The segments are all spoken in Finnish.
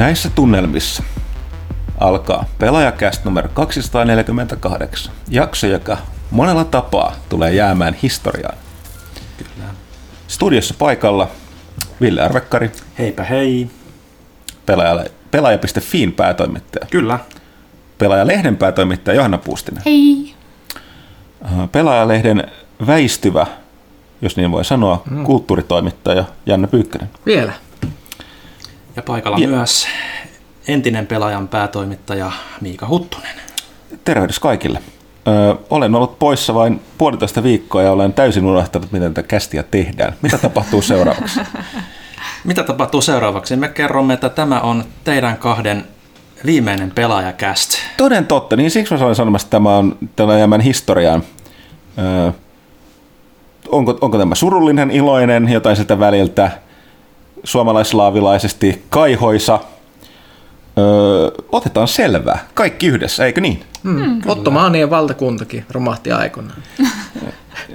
Näissä tunnelmissa alkaa pelaajakäst numero 248, jakso, joka monella tapaa tulee jäämään historiaan. Kyllä. Studiossa paikalla Ville Arvekkari, Heipä hei. pelaaja, pelaaja.fiin päätoimittaja, Kyllä. pelaajalehden päätoimittaja Johanna Puustinen, Hei! Äh, pelaajalehden väistyvä, jos niin voi sanoa, mm. kulttuuritoimittaja Janne Pyykkönen. Vielä. Ja paikalla Ja- myös entinen pelaajan päätoimittaja Miika Huttunen. Tervehdys kaikille. Ö, olen ollut poissa vain puolitoista viikkoa ja olen täysin unohtanut, miten tätä kästiä tehdään. Mitä tapahtuu seuraavaksi? Mitä tapahtuu seuraavaksi? Me kerromme, että tämä on teidän kahden viimeinen pelaajakäst. Toden totta, niin siksi mä olen sanomassa, että tämä on jäämän historiaan. Ö, onko, onko tämä surullinen, iloinen, jotain siltä väliltä, suomalaislaavilaisesti kaihoisa? Ö, otetaan selvää. Kaikki yhdessä, eikö niin? Mm. Ottomaanien valtakuntakin romahti aikoinaan.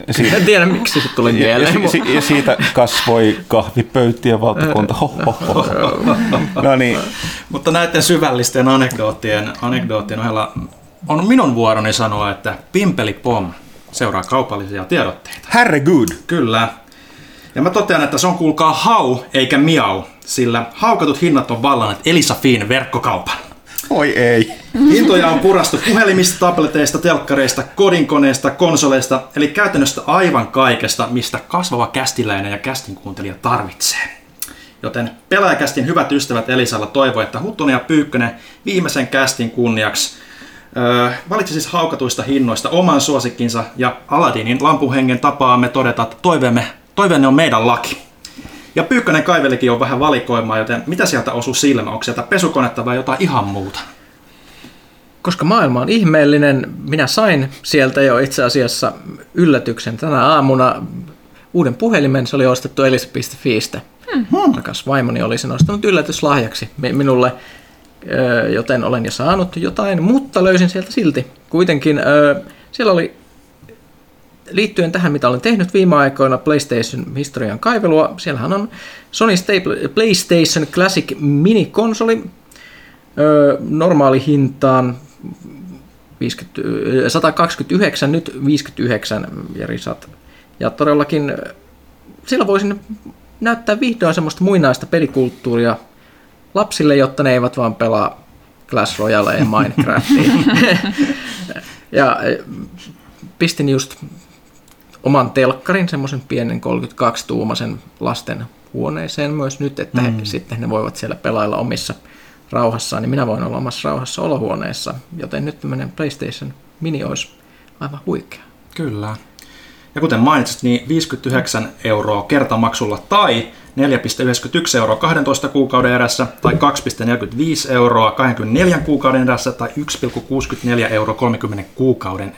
Ja siitä, En tiedä miksi se tuli ja, ja, mieleen. si- ja siitä kasvoi kahvipöytien valtakunta. Ho, ho, ho. No niin, Mutta näiden syvällisten anekdoottien, anekdoottien ohella on minun vuoroni sanoa, että Pimpeli Pom seuraa kaupallisia tiedotteita. herregud. Kyllä. Ja mä totean, että se on kuulkaa hau eikä miau, sillä haukatut hinnat on vallanneet Elisa Fiin verkkokaupan. Oi ei. Hintoja on purastu puhelimista, tableteista, telkkareista, kodinkoneista, konsoleista, eli käytännössä aivan kaikesta, mistä kasvava kästiläinen ja kästin kuuntelija tarvitsee. Joten pelaajakästin hyvät ystävät Elisalla toivoo, että Huttunen ja Pyykkönen viimeisen kästin kunniaksi öö, valitsi siis haukatuista hinnoista oman suosikkinsa ja Aladinin lampuhengen tapaamme todeta, että toiveemme, toiveenne on meidän laki. Ja Pyykkönen kaivelikin on vähän valikoimaa, joten mitä sieltä osuu silmä? Onko sieltä pesukonetta vai jotain ihan muuta? Koska maailma on ihmeellinen, minä sain sieltä jo itse asiassa yllätyksen tänä aamuna uuden puhelimen. Se oli ostettu elisa.fiistä. Hmm. Rakas vaimoni oli sen ostanut yllätyslahjaksi mi- minulle, joten olen jo saanut jotain, mutta löysin sieltä silti. Kuitenkin siellä oli liittyen tähän, mitä olen tehnyt viime aikoina PlayStation-historian kaivelua, siellähän on Sony Stable, PlayStation Classic minikonsoli, Öö, normaali hintaan 50, ö, 129, nyt 59 ja risat. Ja todellakin sillä voisin näyttää vihdoin semmoista muinaista pelikulttuuria lapsille, jotta ne eivät vaan pelaa Clash Royale ja Minecraftia. ja pistin just oman telkkarin, semmoisen pienen 32-tuumaisen lasten huoneeseen myös nyt, että he, sitten ne voivat siellä pelailla omissa rauhassaan, niin minä voin olla omassa rauhassa olohuoneessa, joten nyt tämmöinen PlayStation Mini olisi aivan huikea. Kyllä. Ja kuten mainitsit, niin 59 euroa kertamaksulla tai 4,91 euroa 12 kuukauden erässä tai 2,45 euroa 24 kuukauden erässä tai 1,64 euroa 30 kuukauden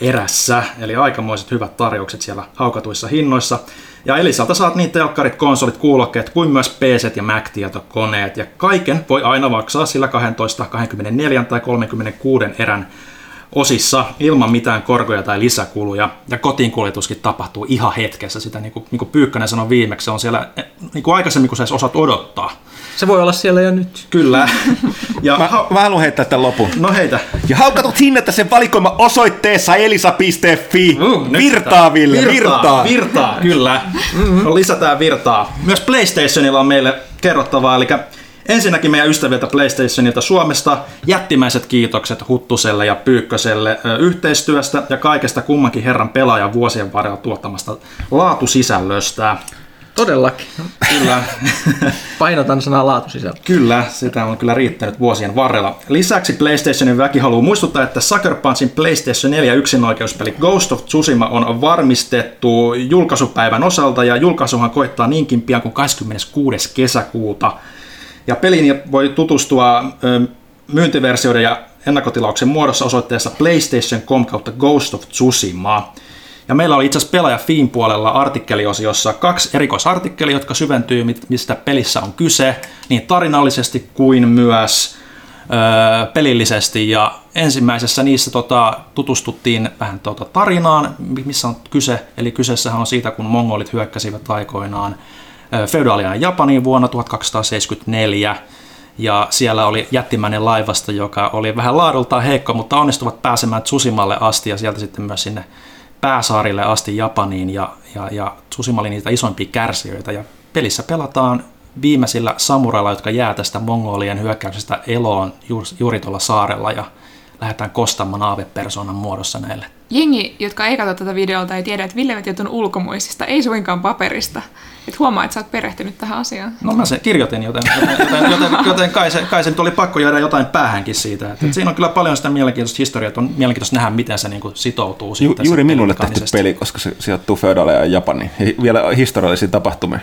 erässä. Eli aikamoiset hyvät tarjoukset siellä haukatuissa hinnoissa. Ja Elisalta saat niin telkkarit, konsolit, kuulokkeet kuin myös PC ja Mac-tietokoneet. Ja kaiken voi aina maksaa sillä 12, 24 tai 36 erän osissa ilman mitään korkoja tai lisäkuluja. Ja kotiin kuljetuskin tapahtuu ihan hetkessä. Sitä niin kuin, niin kuin Pyykkönen sanoi viimeksi, se on siellä eh, niin kuin aikaisemmin, kun sä edes osaat odottaa. Se voi olla siellä jo nyt. Kyllä. Ja, Mä, mä haluan heittää tämän lopun. no heitä. Ja haukatut hinnat ja sen valikoima osoitteessa elisa.fi. Uh, nyt virtaa, Ville, virtaa. Virtaa, kyllä. Mm-hmm. Lisätään virtaa. Myös PlayStationilla on meille kerrottavaa, eli ensinnäkin meidän ystäviltä PlayStationilta Suomesta jättimäiset kiitokset Huttuselle ja Pyykköselle yhteistyöstä ja kaikesta kummankin herran pelaajan vuosien varrella tuottamasta laatusisällöstä. Todellakin. Kyllä. Painotan sanaa laatusisältö. Kyllä, sitä on kyllä riittänyt vuosien varrella. Lisäksi PlayStationin väki haluaa muistuttaa, että Sucker Punchin PlayStation 4 yksinoikeuspeli Ghost of Tsushima on varmistettu julkaisupäivän osalta ja julkaisuhan koittaa niinkin pian kuin 26. kesäkuuta. Ja peliin voi tutustua myyntiversioiden ja ennakkotilauksen muodossa osoitteessa PlayStation.com kautta Ghost of Tsushima. Ja meillä oli itse asiassa pelaaja Fiin puolella artikkeliosiossa kaksi erikoisartikkelia, jotka syventyy, mistä pelissä on kyse, niin tarinallisesti kuin myös öö, pelillisesti. Ja ensimmäisessä niissä tota, tutustuttiin vähän tota, tarinaan, mi- missä on kyse. Eli kyseessähän on siitä, kun mongolit hyökkäsivät aikoinaan feodaalian Japaniin vuonna 1274. Ja siellä oli jättimäinen laivasto, joka oli vähän laadultaan heikko, mutta onnistuvat pääsemään Tsusimalle asti ja sieltä sitten myös sinne pääsaarille asti Japaniin. Ja, ja, ja Tsusima oli niitä isompia kärsijöitä. Ja pelissä pelataan viimeisillä samurailla, jotka jää tästä mongolien hyökkäyksestä eloon juuri tuolla saarella. Ja lähdetään kostamaan aavepersonan muodossa näille. Jengi, jotka ei katso tätä videolta, ei tiedä, että Ville on ulkomuistista, ei suinkaan paperista. Et huomaa, että sä oot perehtynyt tähän asiaan. No mä sen kirjoitin, joten, joten, joten, joten, joten kai, se, kai se nyt oli pakko jäädä jotain päähänkin siitä. Et, et siinä on kyllä paljon sitä mielenkiintoista historiaa, että on mielenkiintoista nähdä, miten se niin kuin sitoutuu. Ju, juuri minulle tehty peli, koska se sijoittuu Feodaleen ja Japaniin. Vielä historiallisia tapahtumia.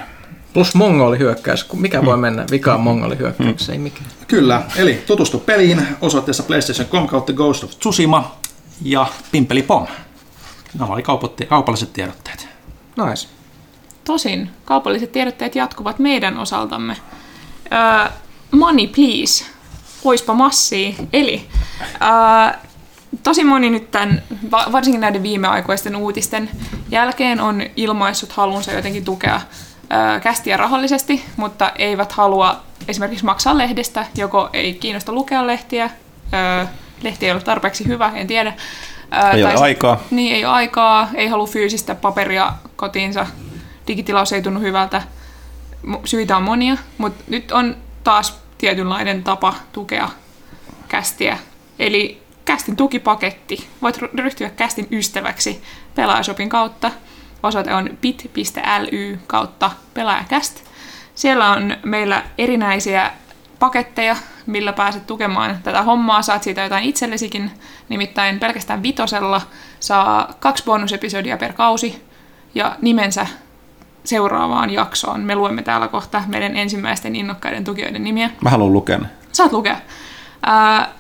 Plus mongolihyökkäys. Mikä voi mennä vikaan mongolihyökkäyksessä? Ei mikään. Kyllä, eli tutustu peliin osoitteessa PlayStation.com kautta Ghost of Tsushima ja Pimpeli Pom. Nämä oli kaupalliset tiedotteet. Nice. Tosin kaupalliset tiedotteet jatkuvat meidän osaltamme. Uh, money please, oispa massia. Eli uh, tosi moni nyt tämän, varsinkin näiden viimeaikoisten uutisten jälkeen on ilmaissut halunsa jotenkin tukea kästiä rahallisesti, mutta eivät halua esimerkiksi maksaa lehdestä, joko ei kiinnosta lukea lehtiä, lehti ei ole tarpeeksi hyvä, en tiedä. Ei tai ole aikaa. Niin, ei ole aikaa, ei halua fyysistä paperia kotiinsa, digitilaus ei tunnu hyvältä. Syitä on monia, mutta nyt on taas tietynlainen tapa tukea kästiä. Eli kästin tukipaketti. Voit ryhtyä kästin ystäväksi pelaajashopin kautta – Osoite on bit.ly kautta pelaajakäst. Siellä on meillä erinäisiä paketteja, millä pääset tukemaan tätä hommaa. Saat siitä jotain itsellesikin, nimittäin pelkästään vitosella saa kaksi bonusepisodia per kausi ja nimensä seuraavaan jaksoon. Me luemme täällä kohta meidän ensimmäisten innokkaiden tukijoiden nimiä. Mä haluan lukea ne. Saat lukea.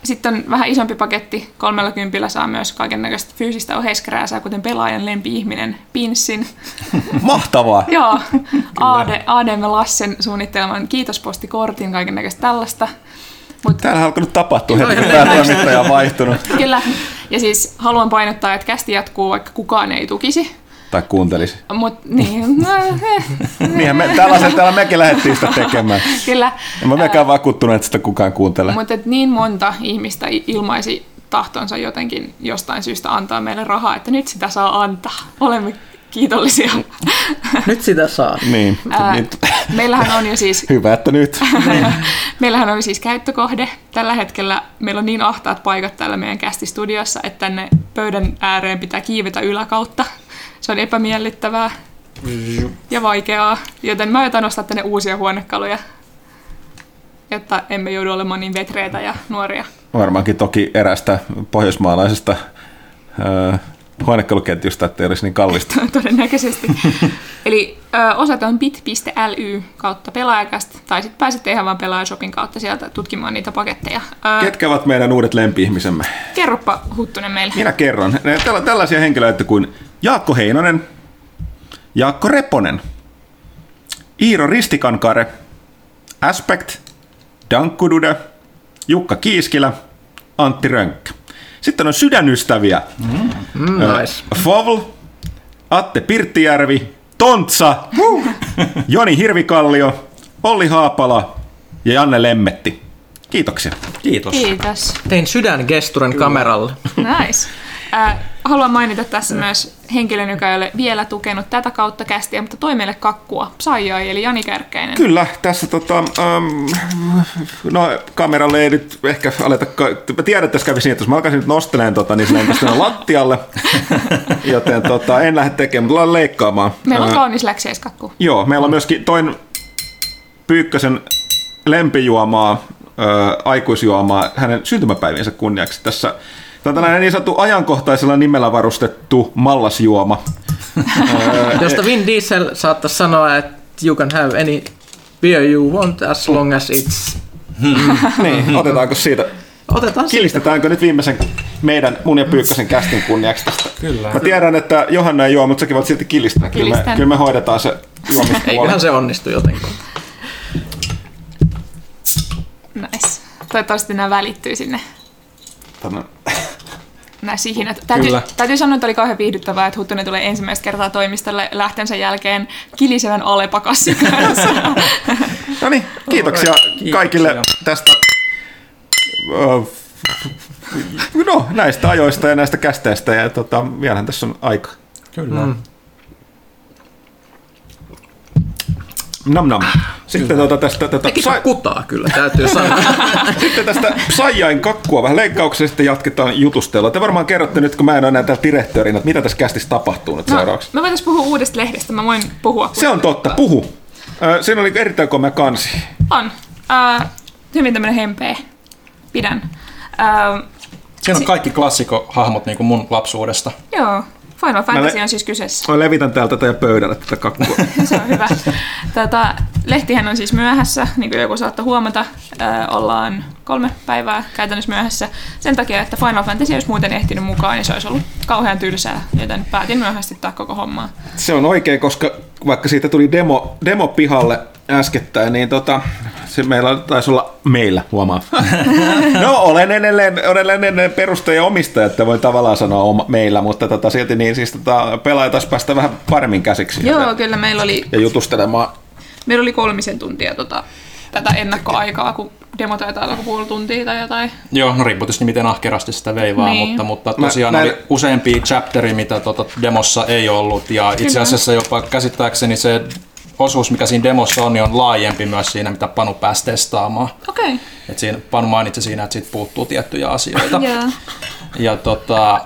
Sitten on vähän isompi paketti. 30 saa myös kaiken näköistä fyysistä oheiskrääsää, kuten pelaajan lempi-ihminen Pinssin. Mahtavaa! Joo. AD, ADM Lassen suunnitteleman kiitospostikortin, kaiken näköistä tällaista. Mut... Täällä on alkanut tapahtua heti, kun tämä toimittaja on vaihtunut. Kyllä. Ja siis haluan painottaa, että kästi jatkuu, vaikka kukaan ei tukisi. Tai kuuntelisi. Mut, niin. No, eh. Niinhän me, tällaisen täällä mekin lähdettiin sitä tekemään. Kyllä. En mä mekään vakuuttunut, että sitä kukaan kuuntelee. Mutta niin monta ihmistä ilmaisi tahtonsa jotenkin jostain syystä antaa meille rahaa, että nyt sitä saa antaa. Olemme kiitollisia. Nyt sitä saa. Niin. Ää, meillähän on jo siis... Hyvä, että nyt. meillähän on siis käyttökohde. Tällä hetkellä meillä on niin ahtaat paikat täällä meidän kästistudiossa, että tänne pöydän ääreen pitää kiivetä yläkautta se on epämiellyttävää ja vaikeaa, joten mä aion nostaa tänne uusia huonekaluja, jotta emme joudu olemaan niin vetreitä ja nuoria. Varmaankin toki erästä pohjoismaalaisesta äh, huonekaluketjusta, ettei olisi niin kallista. Todennäköisesti. Eli ö, osoite on bit.ly kautta pelaajakast, tai sitten pääsette ihan vaan pelaajashopin kautta sieltä tutkimaan niitä paketteja. Ö, Ketkä ovat meidän uudet lempi-ihmisemme? Kerropa Huttunen meille. Minä kerron. Tällaisia henkilöitä kuin Jaakko Heinonen, Jaakko Reponen, Iiro Ristikankare, Aspect, Dankkudude, Jukka Kiiskilä, Antti Rönkkä. Sitten on sydänystäviä. Mm. Mm, nice. Fovl, Atte Pirttijärvi, Tontsa, Joni Hirvikallio, Olli Haapala ja Janne Lemmetti. Kiitoksia. Kiitos. Kiitos. Tein sydängesturen kameralle. Nice. Äh, haluan mainita tässä myös henkilön, joka ei ole vielä tukenut tätä kautta kästiä, mutta toi meille kakkua, Saijai, eli Jani Kärkkäinen. Kyllä, tässä tota, um, no kameralle ei nyt ehkä aleta, mä tiedän, että tässä kävisi niin, että jos mä alkaisin nyt nostelemaan tota, niin se lentäisi lattialle, joten tota, en lähde tekemään, mutta leikkaamaan. Meillä on kaunis läksiäiskakku. Joo, meillä on myöskin toin Pyykkösen lempijuomaa, ö, aikuisjuomaa hänen syntymäpäiviensä kunniaksi tässä Tämä on tällainen niin sanottu ajankohtaisella nimellä varustettu mallasjuoma. Josta Vin Diesel saattaisi sanoa, että you can have any beer you want as long as it's... niin, otetaanko siitä? Otetaan Kilistetäänkö siitä. nyt viimeisen meidän mun ja Pyykkösen kästin kunniaksi tästä? Kyllä. Mä tiedän, että Johanna ei juo, mutta säkin voit silti kilistää. Kyllä me, kyllä me hoidetaan se juomispuoli. Eiköhän se onnistu jotenkin. Nice. Toivottavasti nämä välittyy sinne Tänne nämä sihinät. Täytyy, täytyy sanoa, että oli kauhean viihdyttävää, että Huttunen tulee ensimmäistä kertaa toimistolle lähtensä jälkeen kilisevän alepakassin kanssa. No niin, kiitoksia Alright, kaikille kiitoksia. tästä no, näistä ajoista ja näistä kästeistä. Ja tota, vielähän tässä on aika. Kyllä. Mm. Nam nam. Sitten tuota tästä, tätä, Tekipä sai, kutaa kyllä, täytyy sanoa. sitten tästä Saijain kakkua vähän leikkauksesta jatketaan jutustelua. Te varmaan kerrotte nyt, kun mä en ole enää täällä direktöörinä, että mitä tässä kästissä tapahtuu nyt seuraavaksi. me voitaisiin puhua uudesta lehdestä. Mä voin puhua. Se on totta, puhu. Ö, Siinä oli erittäin komea kansi. On. Uh, hyvin tämmönen hempeä. Pidän. Uh, Siinä on kaikki klassikohahmot niin kuin mun lapsuudesta. joo. Final Fantasy le- on siis kyseessä. Mä levitän täältä tätä pöydälle tätä kakkua. Se on hyvä. Tätä, lehtihän on siis myöhässä, niin kuin joku saattaa huomata. Ö, ollaan kolme päivää käytännössä myöhässä. Sen takia, että Final Fantasy olisi muuten ehtinyt mukaan, niin se olisi ollut kauhean tylsää, joten päätin myöhästyttää koko hommaa. Se on oikein, koska vaikka siitä tuli demo, demo pihalle äskettäin, niin tota, se meillä taisi olla meillä, huomaa. no, olen edelleen, olen edelleen perustaja ja omistaja, että voin tavallaan sanoa oma, meillä, mutta tota, silti niin siis tota, pelaaja taisi päästä vähän paremmin käsiksi. Joo, ja, kyllä meillä oli, ja jutustelemaan. meillä oli kolmisen tuntia tota, tätä ennakkoaikaa, kun demo taitaa olla puoli tuntia tai jotain. Joo, no riippuu tietysti miten ahkerasti sitä vei vaan, Niin. mutta, mutta Mä- tosiaan mä- oli useampia chapteria, mitä tota demossa ei ollut, ja itse asiassa jopa käsittääkseni se osuus, mikä siinä demossa on, niin on laajempi myös siinä, mitä Panu pääsi testaamaan. Okei. Okay. Et siinä, Panu mainitsi siinä, että siitä puuttuu tiettyjä asioita. Joo. Ja tota,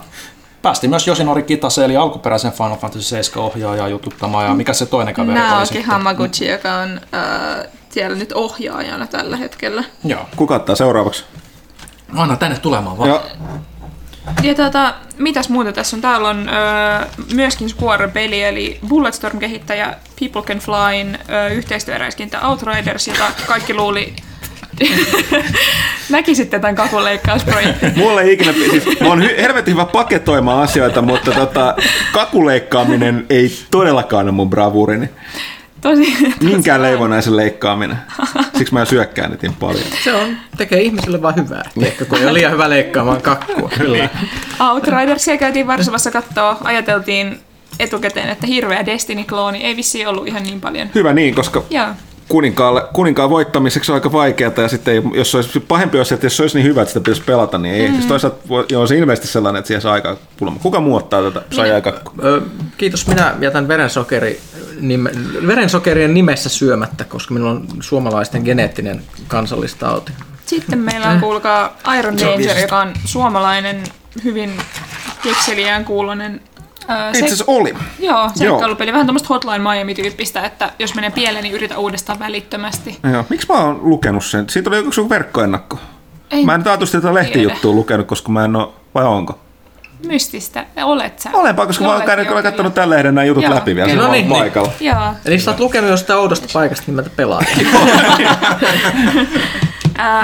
päästiin myös Yoshinori Kitase, eli alkuperäisen Final Fantasy 7 ohjaajaa jututtamaan, ja mikä se toinen kaveri oli Naoki sitten? Hamaguchi, joka on äh, siellä nyt ohjaajana tällä hetkellä. Joo. Kuka ottaa seuraavaksi? Anna tänne tulemaan vaan. Ja, Ja tota, mitäs muuta tässä on? Täällä on öö, myöskin Square-peli, eli Bulletstorm-kehittäjä People Can Flyn öö, yhteistyöräiskintä Outriders, jota kaikki luuli näkisitte tämän kakuleikkausprojektin. mulle ei ikinä, siis, mä oon hy- helvetin hyvä paketoimaan asioita, mutta tota, kakuleikkaaminen ei todellakaan ole mun bravurini. Tosi, Minkään leivonaisen leikkaaminen. Siksi mä syökkään niin paljon. Se on, tekee ihmisille vaan hyvää. Ehkä kun ei ole liian hyvä leikkaamaan kakkua. Kyllä. Outridersia käytiin Varsovassa kattoa. Ajateltiin etukäteen, että hirveä Destiny-klooni ei vissiin ollut ihan niin paljon. Hyvä niin, koska Joo. Kuninkaalle, kuninkaan voittamiseksi on aika vaikeaa, ja sitten ei, jos se olisi pahempi olisi, että jos se olisi niin hyvä, että sitä pitäisi pelata, niin ei. Mm. Siis toisaalta voi- joo, se ilmeisesti sellainen, että siihen saa aikaa pulma. Kuka muu ottaa tätä? Sai aika... Ö, Kiitos, minä jätän verensokeri, nime, verensokerien nimessä syömättä, koska minulla on suomalaisten geneettinen kansallistauti. Sitten meillä on, kuulkaa, Iron Danger, joka on suomalainen, hyvin kekseliään kuulonen ää, Itse asiassa oli. Joo, seikkailupeli. Vähän tuommoista Hotline Miami-tyyppistä, että jos menee pieleen, niin yritä uudestaan välittömästi. Joo. Miksi mä oon lukenut sen? Siitä oli joku verkkoennakko. Ei Mä en taatusti tätä lehtijuttua lukenut, koska mä en ole, vai onko? mystistä. Olet sä. Olenpa, koska mä oon Olet, käynyt, kyllä. katsonut tällä lehden nämä jutut Joo, läpi vielä kyllä. No niin, niin. paikalla. Joo. Eli sä oot lukenut jostain oudosta paikasta nimeltä pelaaja.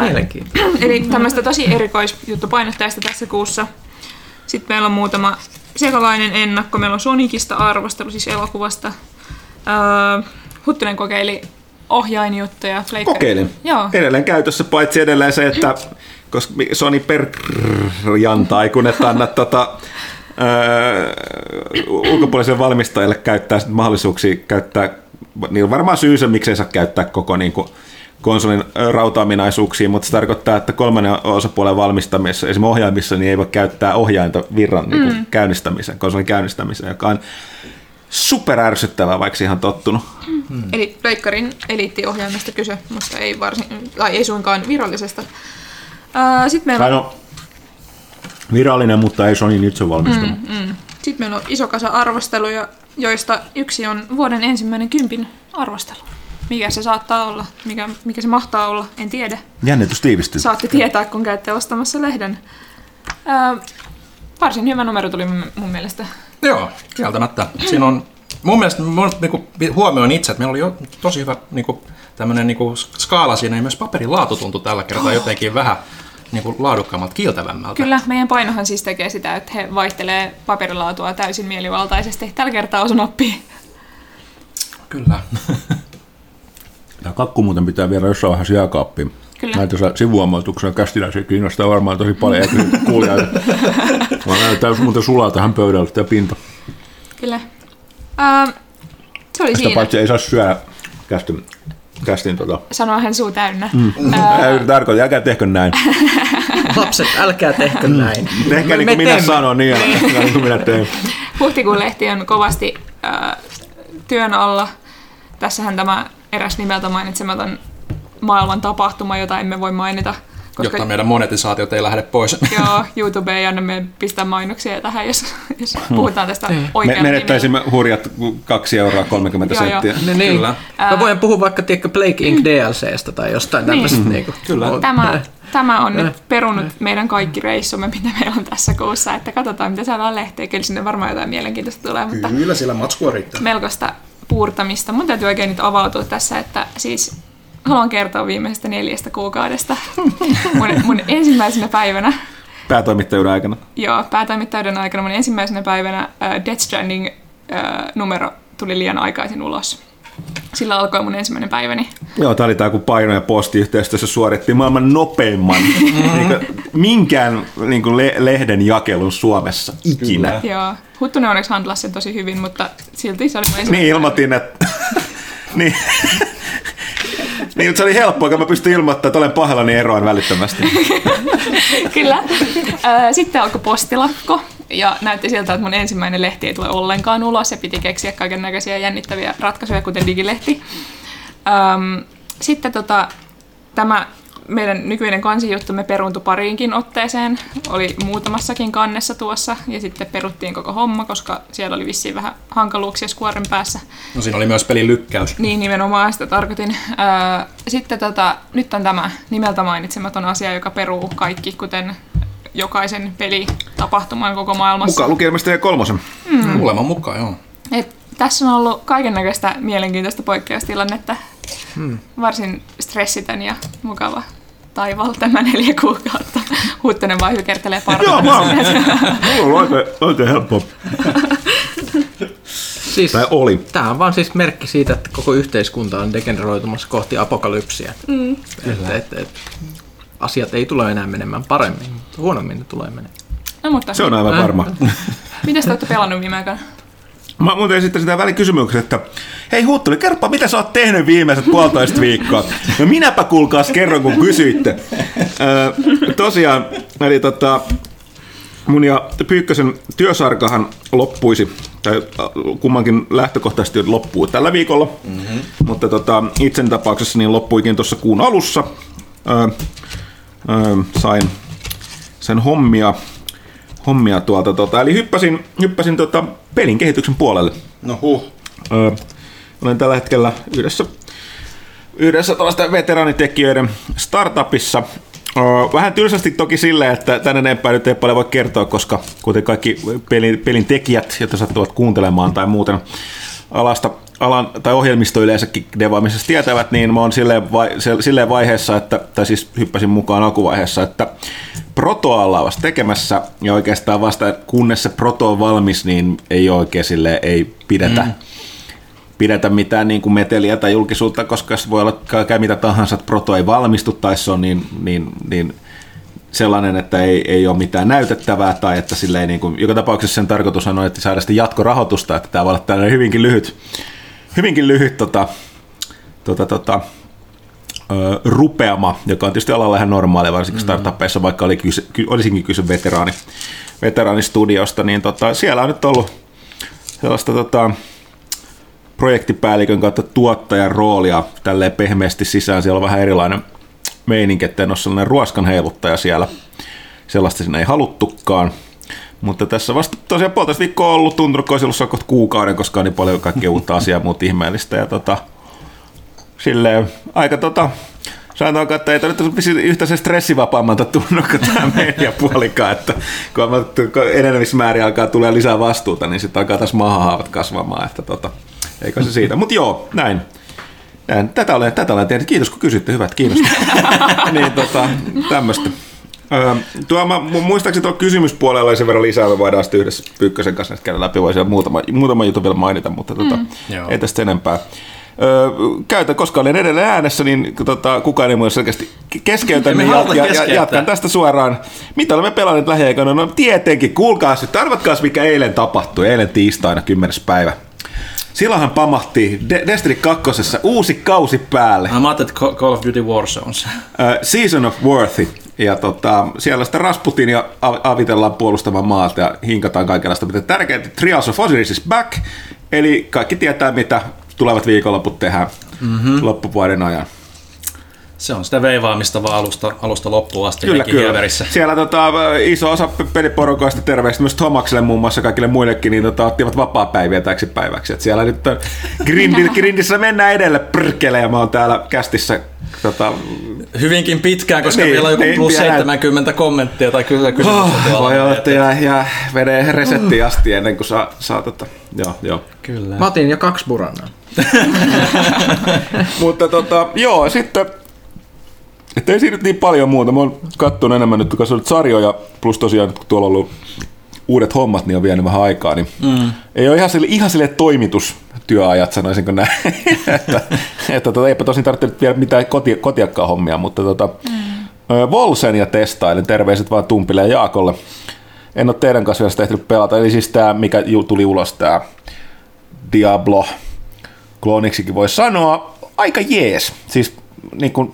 Mielenkiintoista. Eli tämmöistä tosi erikoisjuttu painotteista tässä kuussa. Sitten meillä on muutama sekalainen ennakko. Meillä on Sonicista arvostelu, siis elokuvasta. Öö, Huttunen kokeili ohjainjuttuja. Kokeilin. Joo. Edelleen käytössä, paitsi edelleen se, että koska Sony perjantai, kun et anna tota, öö, ulkopuoliselle valmistajille käyttää mahdollisuuksia käyttää, niin on varmaan syy se, miksei saa käyttää koko niin kuin, konsolin ö, rauta-ominaisuuksia, mutta se tarkoittaa, että kolmannen osapuolen valmistamisessa, esimerkiksi ohjaimissa, niin ei voi käyttää ohjainta virran niin kuin, käynnistämiseen, konsolin käynnistämiseen, joka on super ärsyttävää, vaikka on tottunut. Eli Pleikkarin eliittiohjaimesta kyse, mutta ei, varsin, tai ei suinkaan virallisesta. Sitten meillä, Tai no, virallinen, mutta ei Sony itse valmistanut. Mm. sit meillä on iso kasa arvosteluja, joista yksi on vuoden ensimmäinen kympin arvostelu. Mikä se saattaa olla, mikä, mikä se mahtaa olla, en tiedä. Jännitys tiivistyy. Saatte tietää, kun käytte ostamassa lehden. Öö, varsin hyvä numero tuli mun, mun mielestä. Joo, kieltämättä. Siinä on, mun mielestä mun, niinku, huomioin itse, että meillä oli jo tosi hyvä niinku, tämmöinen niinku, skaala siinä, ja myös paperin laatu tuntui tällä kertaa jotenkin vähän niinku, laadukkaammalta, kiiltävämmältä. Kyllä, meidän painohan siis tekee sitä, että he vaihtelee paperilaatua täysin mielivaltaisesti. Tällä kertaa osun oppii. Kyllä. Tämä kakku muuten pitää vielä jossain vaiheessa jääkaappiin. Kyllä. Näin tuossa sivuomoituksena kästiläisiä kiinnostaa varmaan tosi paljon. Eikö kuulijoita? Mä näyttää muuten sulaa tähän pöydälle tämä pinta. Kyllä. Öö, se oli Sitä siinä. paitsi ei saa syödä kästi kästin tota. Sanoo hän suu täynnä. Ää, yritän tarkoittaa, älkää tehkö näin. Lapset, älkää tehkö näin. Tehkää niin kuin minä teemme. sanon, niin ja niin kuin minä teen. Huhtikuun lehti on kovasti äh, työn alla. Tässähän tämä eräs nimeltä mainitsematon maailman tapahtuma, jota emme voi mainita. Koska Jotta meidän monetisaatiot ei lähde pois. joo, YouTube ei anna meidän pistää mainoksia tähän, jos, jos puhutaan tästä Me, oikealla menettäisimme hurjat 2 euroa 30 Joo, joo. senttiä. No niin. Kyllä. Mä voin puhua vaikka tiedätkö, Blake Inc. DLCstä tai jostain tämmöisestä. Niin. Kyllä. nimellä. Tämä, tämä on nyt perunut meidän kaikki reissumme, mitä meillä on tässä kuussa, että katsotaan, mitä saadaan lehteen. Kyllä sinne varmaan jotain mielenkiintoista tulee, mutta Kyllä, sillä matskua riittää. melkoista puurtamista. Mun täytyy oikein nyt avautua tässä, että siis haluan kertoa viimeisestä neljästä kuukaudesta. Mun, mun ensimmäisenä päivänä, Päätoimittajuuden aikana. joo, päätoimittajuuden aikana mun ensimmäisenä päivänä uh, Death Stranding uh, numero tuli liian aikaisin ulos. Sillä alkoi mun ensimmäinen päiväni. Joo, tämä oli tämä, kun paino- ja postiyhteistyössä suoritettiin maailman nopeimman niin kuin, minkään niin kuin le- lehden jakelun Suomessa ikinä. Kyllä. Joo, Huttunen onneksi handlasi sen tosi hyvin, mutta silti se oli mun ensimmäinen Niin ilmoitin, että... niin. Niin, se oli helppoa, kun mä pystyin ilmoittamaan, että olen pahallani eroan välittömästi. Kyllä. Sitten alkoi postilakko ja näytti siltä, että mun ensimmäinen lehti ei tule ollenkaan ulos ja piti keksiä kaiken näköisiä jännittäviä ratkaisuja, kuten digilehti. Sitten tota, tämä meidän nykyinen kansijuttumme peruuntui pariinkin otteeseen. Oli muutamassakin kannessa tuossa ja sitten peruttiin koko homma, koska siellä oli vissiin vähän hankaluuksia skuoren päässä. No siinä oli myös pelin lykkäys. Niin nimenomaan sitä tarkoitin. Öö, Sitten tota, nyt on tämä nimeltä mainitsematon asia, joka peruu kaikki, kuten jokaisen pelitapahtuman koko maailmassa. Mukaan lukien ilmeisesti kolmosen. Mm. Kuuleman mukaan, joo. Et tässä on ollut kaiken näköistä mielenkiintoista poikkeustilannetta. Hmm. Varsin stressitön ja mukava taival tämä neljä kuukautta. Huuttonen vaan hykertelee Joo, mä oon. Mulla on oikein, oikein helppo. Siis, Tai oli. Tämä on vaan siis merkki siitä, että koko yhteiskunta on degeneroitumassa kohti apokalypsiä. Mm. Että, että, että asiat ei tule enää menemään paremmin, mutta huonommin ne tulee menemään. No, mutta Se on aivan varma. Miten te olette pelannut viime aikoina? Mä muuten esittäisin sitä välikysymyksen, että hei Huttuli, kerropa, mitä sä oot tehnyt viimeiset puolitoista viikkoa. No minäpä kuulkaas kerron, kun kysyitte. Öö, tosiaan, eli tota, mun ja Pyykkösen työsarkahan loppuisi, tai kummankin lähtökohtaisesti loppuu tällä viikolla, mm-hmm. mutta tota, itsen tapauksessa niin loppuikin tuossa kuun alussa. Öö, öö, sain sen hommia, hommia tuolta, tota, eli hyppäsin, hyppäsin tota, pelin kehityksen puolelle. No huh. Öö, olen tällä hetkellä yhdessä, yhdessä tällaisten veteraanitekijöiden startupissa. Öö, vähän tylsästi toki silleen, että tänne enempää nyt ei paljon voi kertoa, koska kuten kaikki pelin, pelin tekijät, jotka sattuvat kuuntelemaan tai muuten alasta, alan, tai ohjelmisto yleensäkin devaamisessa tietävät, niin mä oon silleen, vai, silleen vaiheessa, että, tai siis hyppäsin mukaan alkuvaiheessa, että protoa ollaan vasta tekemässä, ja oikeastaan vasta kunnes se proto on valmis, niin ei oikein silleen, ei pidetä, mm. pidetä mitään niin kuin meteliä tai julkisuutta, koska se voi olla käy mitä tahansa, että proto ei valmistu, tai se on niin, niin, niin sellainen, että ei, ei ole mitään näytettävää tai että sille ei niin kuin, joka tapauksessa sen tarkoitus on, että saada sitten jatkorahoitusta, että tämä voi olla tällainen hyvinkin lyhyt, hyvinkin lyhyt tota, tota, tota, rupeama, joka on tietysti alalla ihan normaalia, varsinkin startupeissa, vaikka oli kyse, ky, olisinkin kyse veteraani, veteraanistudiosta, niin tota, siellä on nyt ollut sellaista tota, projektipäällikön kautta tuottajan roolia tälleen pehmeästi sisään. Siellä on vähän erilainen meininki, että en ole sellainen ruoskan heiluttaja siellä. Sellaista sinne ei haluttukaan. Mutta tässä vasta tosiaan puolitoista viikkoa on ollut, tuntunut, kun olisi ollut kuukauden, koska on niin paljon kaikkea uutta asiaa muuta ihmeellistä. Ja tota, silleen aika tota, sanotaanko, että ei nyt yhtä se stressivapaammalta tunnu kuin tämä mediapuolikaan, että kun enenevissä määrin alkaa tulee lisää vastuuta, niin sitten alkaa taas mahahaavat kasvamaan, että tota, eikö se siitä. Mutta joo, näin. näin. Tätä olen, tätä olen tehnyt. Kiitos kun kysytte, hyvät, kiinnostaa. niin tota, tämmöistä. Öö, tuo, mä, mu- muistaakseni tuo kysymyspuolella oli sen verran lisää, me voidaan sitten yhdessä Pyykkösen kanssa käydä läpi, voi siellä muutama, muutama juttu vielä mainita, mutta tota, Joo. ei tästä enempää. Öö, käytä, koska olen edelleen äänessä, niin tota, kukaan ei mua selkeästi keskeytä, niin ja, ja, jatkan tästä suoraan. Mitä olemme pelanneet lähiaikoina? No tietenkin, kuulkaas nyt, arvatkaas mikä eilen tapahtui, eilen tiistaina 10. päivä. silloinhan pamahti De- Destiny 2. uusi kausi päälle. Mä ajattelin, että Call of Duty Warzone. Uh, Season of Worthy. Ja tota, siellä sitten Rasputin ja av- avitellaan puolustamaan maalta ja hinkataan kaikenlaista. Mutta tärkeintä, Trials of Osiris is back. Eli kaikki tietää, mitä tulevat viikonloput tehdään mm-hmm. loppuvuoden ajan. Se on sitä veivaamista vaan alusta, alusta loppuun asti. Kyllä, kyllä. hieverissä. Siellä tota, iso osa peliporukoista terveistä myös Tomakselle muun muassa kaikille muillekin, niin tota, ottivat vapaa-päiviä täksi päiväksi. Et siellä nyt on grindi, grindissä mennään edelle prkkele ja mä oon täällä kästissä tota, Hyvinkin pitkään, koska Niin, vielä on joku niin, plus vielä. 70 kommenttia tai kyllä kysymystä oh, voi olla, että jää, jää menee resettiin asti ennen kuin saa, saa tota, joo, joo. Kyllä. Mä otin jo kaksi burannaa. Mutta tota, joo, sitten että ei siinä nyt niin paljon muuta. Mä oon kattonut enemmän nyt, kun sarjoja, plus tosiaan kun tuolla on ollut uudet hommat, niin on vienyt vähän aikaa, niin mm. ei ole ihan sille, ihan sille toimitustyöajat, sanoisinko näin. että, että tota, eipä tosin tarvitse vielä mitään koti, kotiakkaan hommia, mutta tota, mm. Volsen ja testailen, terveiset vaan Tumpille ja Jaakolle. En ole teidän kanssa vielä sitä ehtinyt pelata, eli siis tämä, mikä tuli ulos, tämä Diablo, klooniksikin voi sanoa, aika jees. Siis niin kuin,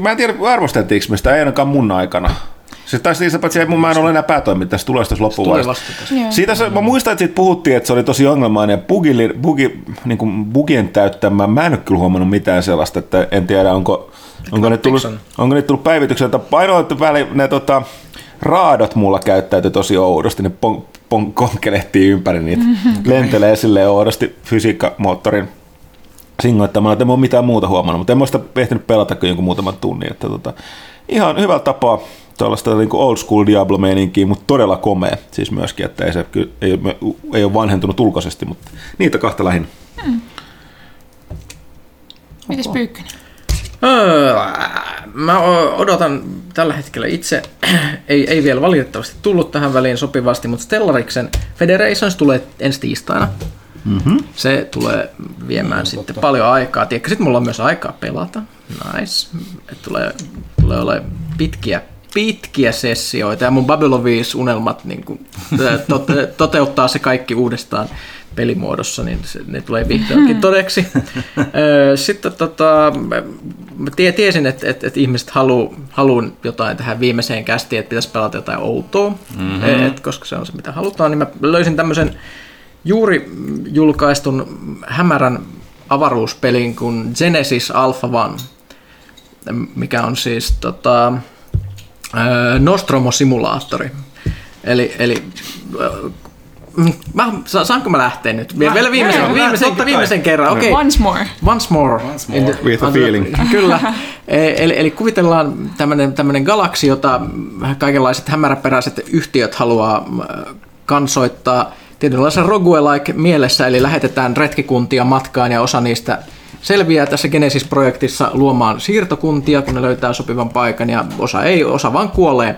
mä en tiedä arvosteltiinko me sitä, ei ainakaan mun aikana. Se taisi niin paitsi, että mä en ole enää päätoimittaja, tässä tulee tässä. Joo. Siitä se, mä muistan, että siitä puhuttiin, että se oli tosi ongelmainen. Bugi, bugi, niin kuin bugien täyttämä. Mä en ole kyllä huomannut mitään sellaista, että en tiedä, onko, onko, ne tullut, onko ne tullut päivitykseltä. Ainoa, että väli, ne tota, raadot mulla käyttäytyi tosi oudosti. Ne pon, pon, konkelehtii ympäri niitä. Lentelee silleen oudosti fysiikkamoottorin singoittamalla, että en mä ole mitään muuta huomannut, mutta en sitä ehtinyt pelata kuin jonkun muutaman tunnin. Että tota, ihan hyvä tapaa tällaista niin old school Diablo-meininkiä, mutta todella komea siis myöskin, että ei, se, ei, ole, ei ole vanhentunut ulkoisesti, mutta niitä kahta lähinnä. Mites Pyykkönen? Öö, Mä odotan tällä hetkellä itse, ei, ei vielä valitettavasti tullut tähän väliin sopivasti, mutta Stellariksen Federations tulee ensi tiistaina. Mm-hmm. Se tulee viemään sitten paljon aikaa. Tiedätkö, sitten mulla on myös aikaa pelata. Nice. Et tulee, tulee olemaan pitkiä, pitkiä sessioita ja mun Babylon 5 unelmat niin kun, tote, toteuttaa se kaikki uudestaan pelimuodossa, niin se, ne tulee vihdoinkin todeksi. Sitten tota, mä tie, tiesin, että, että, että ihmiset haluaa haluu jotain tähän viimeiseen kästiin, että pitäisi pelata jotain outoa, mm-hmm. et, koska se on se, mitä halutaan, niin mä löysin tämmöisen juuri julkaistun hämärän avaruuspelin kuin Genesis Alpha One, mikä on siis tota, ö, Nostromo-simulaattori. Eli, eli mm, Mä, sa- saanko mä lähteä nyt? Vielä vielä viimeisen, joo, viimeisen, kai. viimeisen kerran. Okei. Once more. Once more. Once more. With a feeling. Kyllä. E- Eli, eli kuvitellaan tämmöinen, tämmöinen galaksi, jota kaikenlaiset hämäräperäiset yhtiöt haluaa äh, kansoittaa tietynlaisen roguelike mielessä, eli lähetetään retkikuntia matkaan ja osa niistä selviää tässä Genesis-projektissa luomaan siirtokuntia, kun ne löytää sopivan paikan ja osa ei, osa vaan kuolee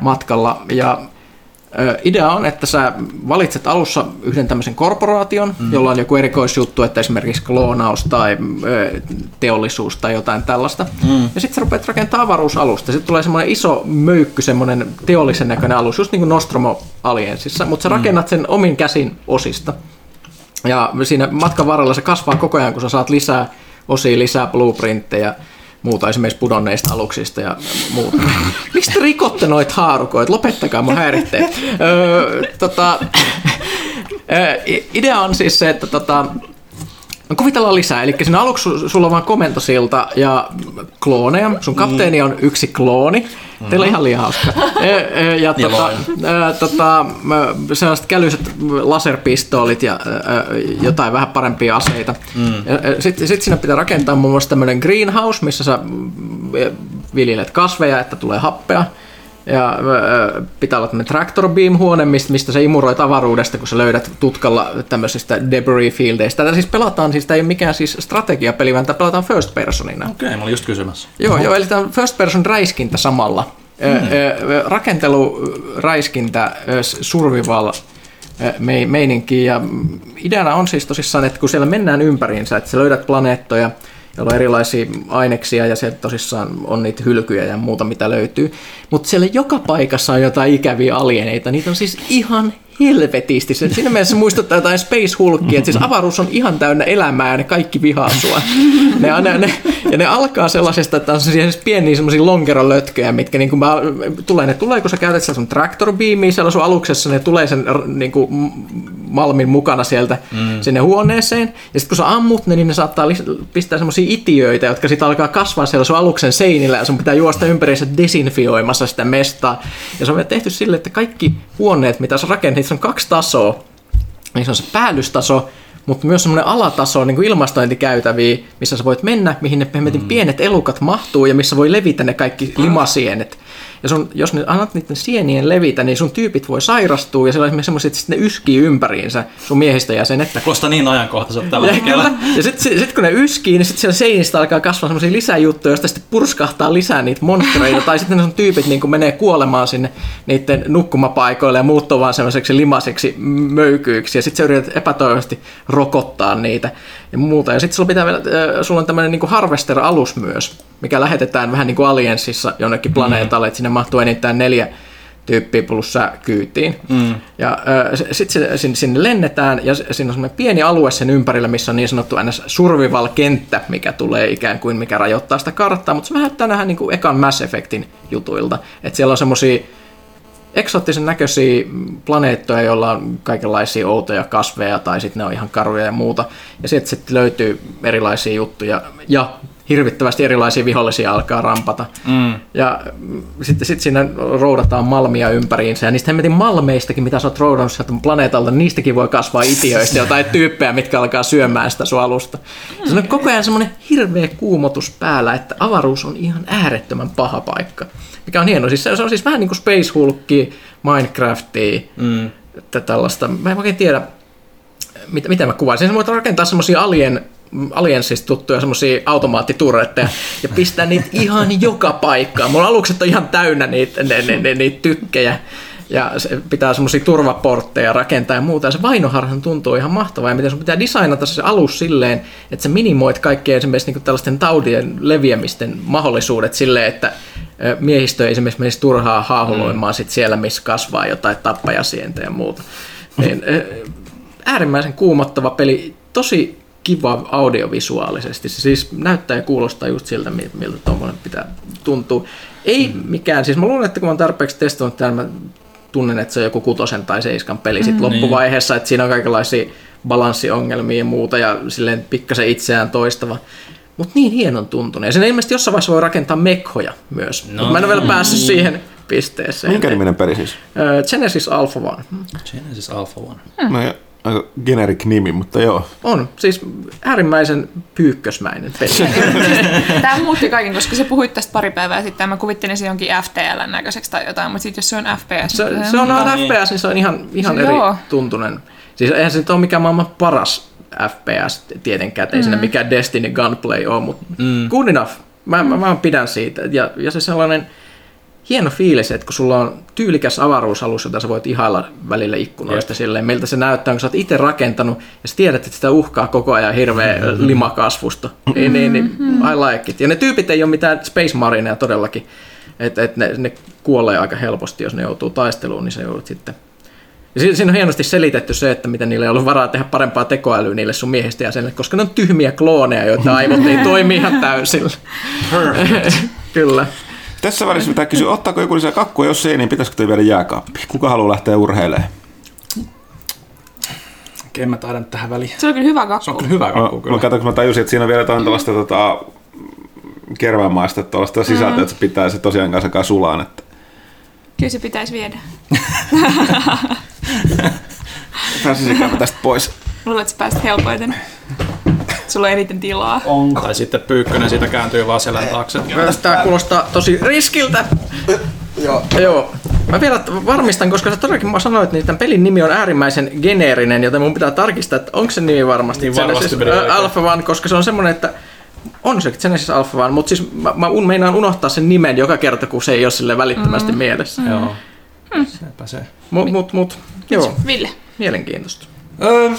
matkalla. Ja Idea on, että sä valitset alussa yhden tämmöisen korporaation, mm. jolla on joku erikoisjuttu, että esimerkiksi kloonaus tai ö, teollisuus tai jotain tällaista. Mm. Ja sitten sä rupeat rakentamaan avaruusalusta. Sitten tulee semmoinen iso möykky, semmoinen teollisen näköinen alus, just niin kuin Nostromo Aliensissa, mutta sä rakennat sen omin käsin osista. Ja siinä matkan varrella se kasvaa koko ajan, kun sä saat lisää osia, lisää blueprintteja, muuta esimerkiksi pudonneista aluksista ja muuta. Miksi te rikotte noita haarukoit? Lopettakaa, mun häiritsee. Öö, tota, idea on siis se, että tota, No kuvitellaan lisää, eli siinä aluksi su- sulla on vaan komentosilta ja klooneja. Sun kapteeni on yksi klooni. Teillä on ihan liian hauska. Ja tota, ö, tota, ö, sellaiset kälyiset laserpistoolit ja jotain vähän parempia aseita. Sitten sit siinä pitää rakentaa muun muassa tämmöinen greenhouse, missä sä ö, viljelet kasveja, että tulee happea. Ja pitää olla tämmöinen tractor beam huone, mistä, mistä sä imuroit avaruudesta, kun sä löydät tutkalla tämmöisistä debris fieldeistä. Tätä siis pelataan, siis tämä ei ole mikään siis strategiapeli, vaan tämä pelataan first personina. Okei, mä olin just kysymässä. Joo, joo, eli tämä on first person räiskintä samalla. Mm. Rakentelu, räiskintä, survival ö, mei- meininki. Ja ideana on siis tosissaan, että kun siellä mennään ympäriinsä, että sä löydät planeettoja, joilla on erilaisia aineksia ja siellä tosissaan on niitä hylkyjä ja muuta mitä löytyy. Mutta siellä joka paikassa on jotain ikäviä alieneita. Niitä on siis ihan helvetisti. Se, siinä mielessä muistuttaa jotain Space Hulkia, että siis avaruus on ihan täynnä elämää ja ne kaikki vihaa sua. Ne, ne, ne, ja ne alkaa sellaisesta, että on siis pieniä semmoisia lonkerolötköjä, mitkä niin kuin mä, tulee, ne tulee, kun sä käytät sellaisen traktor beamia siellä sun aluksessa, ne tulee sen niin kuin, malmin mukana sieltä mm. sinne huoneeseen. Ja sitten kun sä ammut ne, niin ne saattaa pistää semmoisia itiöitä, jotka sitten alkaa kasvaa siellä sun aluksen seinillä ja sun pitää juosta ympäriinsä desinfioimassa sitä mestaa. Ja se on tehty sille, että kaikki huoneet, mitä sä rakennit, se on kaksi tasoa. Se on se päällystaso, mutta myös semmoinen alataso niin kuin ilmastointikäytäviä, missä sä voit mennä, mihin ne mm. pienet elukat mahtuu ja missä voi levitä ne kaikki limasienet. Ja sun, jos ne annat niiden sienien levitä, niin sun tyypit voi sairastua ja siellä on esimerkiksi semmoiset, että ne yskii ympäriinsä sun miehistä jäsenet. Kuulostaa niin ajankohtaiselta tällä hetkellä. Ja sitten sit, kun ne yskii, niin sitten siellä seinistä alkaa kasvaa semmoisia lisäjuttuja, joista sitten purskahtaa lisää niitä monstereita. tai sitten ne sun tyypit niin menee kuolemaan sinne niiden nukkumapaikoille ja muuttuu vaan semmoiseksi limaseksi möykyiksi. Ja sitten se yrität epätoivoisesti rokottaa niitä ja muuta. Ja sitten sulla pitää vielä, äh, sulla on tämmöinen niin Harvester-alus myös, mikä lähetetään vähän niin kuin Allianssissa jonnekin planeetalle, mm. että sinne mahtuu enintään neljä tyyppiä plus sä kyytiin. Mm. Ja äh, sitten sinne, sinne lennetään ja siinä on semmoinen pieni alue sen ympärillä, missä on niin sanottu ns. survival-kenttä, mikä tulee ikään kuin mikä rajoittaa sitä karttaa, mutta se vähän vähän niin kuin ekan Mass Effectin jutuilta. Että siellä on semmoisia eksoottisen näköisiä planeettoja, joilla on kaikenlaisia outoja kasveja tai sitten ne on ihan karuja ja muuta. Ja sitten löytyy erilaisia juttuja ja hirvittävästi erilaisia vihollisia alkaa rampata. Mm. Ja sitten sit siinä roudataan malmia ympäriinsä. Ja niistä hemmetin malmeistakin, mitä sä oot roudannut sieltä planeetalta, niistäkin voi kasvaa itiöistä jotain tyyppejä, mitkä alkaa syömään sitä sun alusta. Se on koko ajan semmoinen hirveä kuumotus päällä, että avaruus on ihan äärettömän paha paikka mikä on hieno. Siis se on siis vähän niin kuin Space Hulkki, Minecraftia, mm. tällaista. Mä en oikein tiedä, mitä, miten mä kuvaisin. Se voit rakentaa semmoisia alien Aliensista tuttuja semmoisia automaattiturretteja ja pistää niitä ihan joka paikkaan. Mulla alukset on ihan täynnä niitä, ne, ne, ne, niitä tykkejä ja se pitää semmoisia turvaportteja rakentaa ja muuta. Ja se vainoharhan tuntuu ihan mahtavaa. Ja miten sun pitää designata se alus silleen, että sä minimoit kaikkea esimerkiksi niin tällaisten taudien leviämisten mahdollisuudet silleen, että miehistö ei esimerkiksi menisi turhaa haahuloimaan mm. sit siellä, missä kasvaa jotain tappajasientä ja muuta. Niin, äärimmäisen kuumottava peli, tosi kiva audiovisuaalisesti. Se siis näyttää ja kuulostaa just siltä, miltä tuommoinen pitää tuntua. Ei mm. mikään, siis mä luulen, että kun mä oon tarpeeksi testannut tämän, mä tunnen, että se on joku kutosen tai seiskan peli sit mm, loppuvaiheessa, niin. että siinä on kaikenlaisia balanssiongelmia ja muuta ja silleen pikkasen itseään toistava. Mutta niin hienon tuntunut. Ja sen ilmeisesti jossain vaiheessa voi rakentaa mekhoja myös. No, Mut mä en ole vielä päässyt niin. siihen pisteeseen. Minkä niminen peli siis? Genesis Alpha One. Genesis Alpha One. Hmm. No, aika generic nimi, mutta joo. On, siis äärimmäisen pyykkösmäinen peli. Tämä muutti kaiken, koska se puhuit tästä pari päivää sitten, mä kuvittelin se jonkin FTL näköiseksi tai jotain, mutta sitten jos se on FPS... Se, se on no, niin. FPS, niin se on ihan, ihan se, eri joo. tuntunen. Siis eihän se nyt ole mikään maailman paras FPS tietenkään, ei mm. siinä mikään Destiny Gunplay ole, mutta mm. good enough. Mä, mä, mä pidän siitä. Ja, ja se sellainen hieno fiilis, että kun sulla on tyylikäs avaruusalus, jota sä voit ihailla välillä ikkunoista silleen, miltä se näyttää, kun sä oot itse rakentanut ja sä tiedät, että sitä uhkaa koko ajan hirveä mm-hmm. limakasvusta. Niin, niin, niin, I like it. Ja ne tyypit ei ole mitään Space Marineja todellakin. Että et ne, ne kuolee aika helposti, jos ne joutuu taisteluun, niin se joudut sitten ja siinä on hienosti selitetty se, että miten niillä ei ollut varaa tehdä parempaa tekoälyä niille sun miehistä jäsenille, koska ne on tyhmiä klooneja, joita aivot ei toimi ihan täysillä. Kyllä. Tässä välissä pitää kysyä, ottaako joku lisää kakkua, jos ei, niin pitäisikö toi viedä jääkaappi? Kuka haluaa lähteä urheilemaan? Okei, mä taidan tähän väliin. Se on kyllä hyvä kakku. Se on kyllä hyvä kakku, kyllä. No, kato, mä tajusin, että siinä on vielä jotain tällaista tota, kervämaista tuollaista sisältöä, mm-hmm. että se pitää se tosiaan kanssa sulaan. Että... Kyllä se pitäisi viedä. Pääsisikään tästä pois. Luulen, että sä pääsit helpoiten. Sulla on eniten tilaa. On. Tai sitten Pyykkönen siitä kääntyy vaan selän taakse. Tämä kuulostaa tosi riskiltä. Joo. Joo. Mä vielä varmistan, koska sä todellakin mä sanoit, että tämän pelin nimi on äärimmäisen geneerinen, joten mun pitää tarkistaa, että onko se nimi varmasti. Niin varmasti siis, Alpha One, koska se on semmoinen, että on se Genesis Alpha One, mutta siis mä, mä meinaan unohtaa sen nimen joka kerta, kun se ei ole sille välittömästi mm. mielessä. Mm. Joo. Mm. Sepä se. Mut, mut, mut. Joo. Ville. Mielenkiintoista. Öö,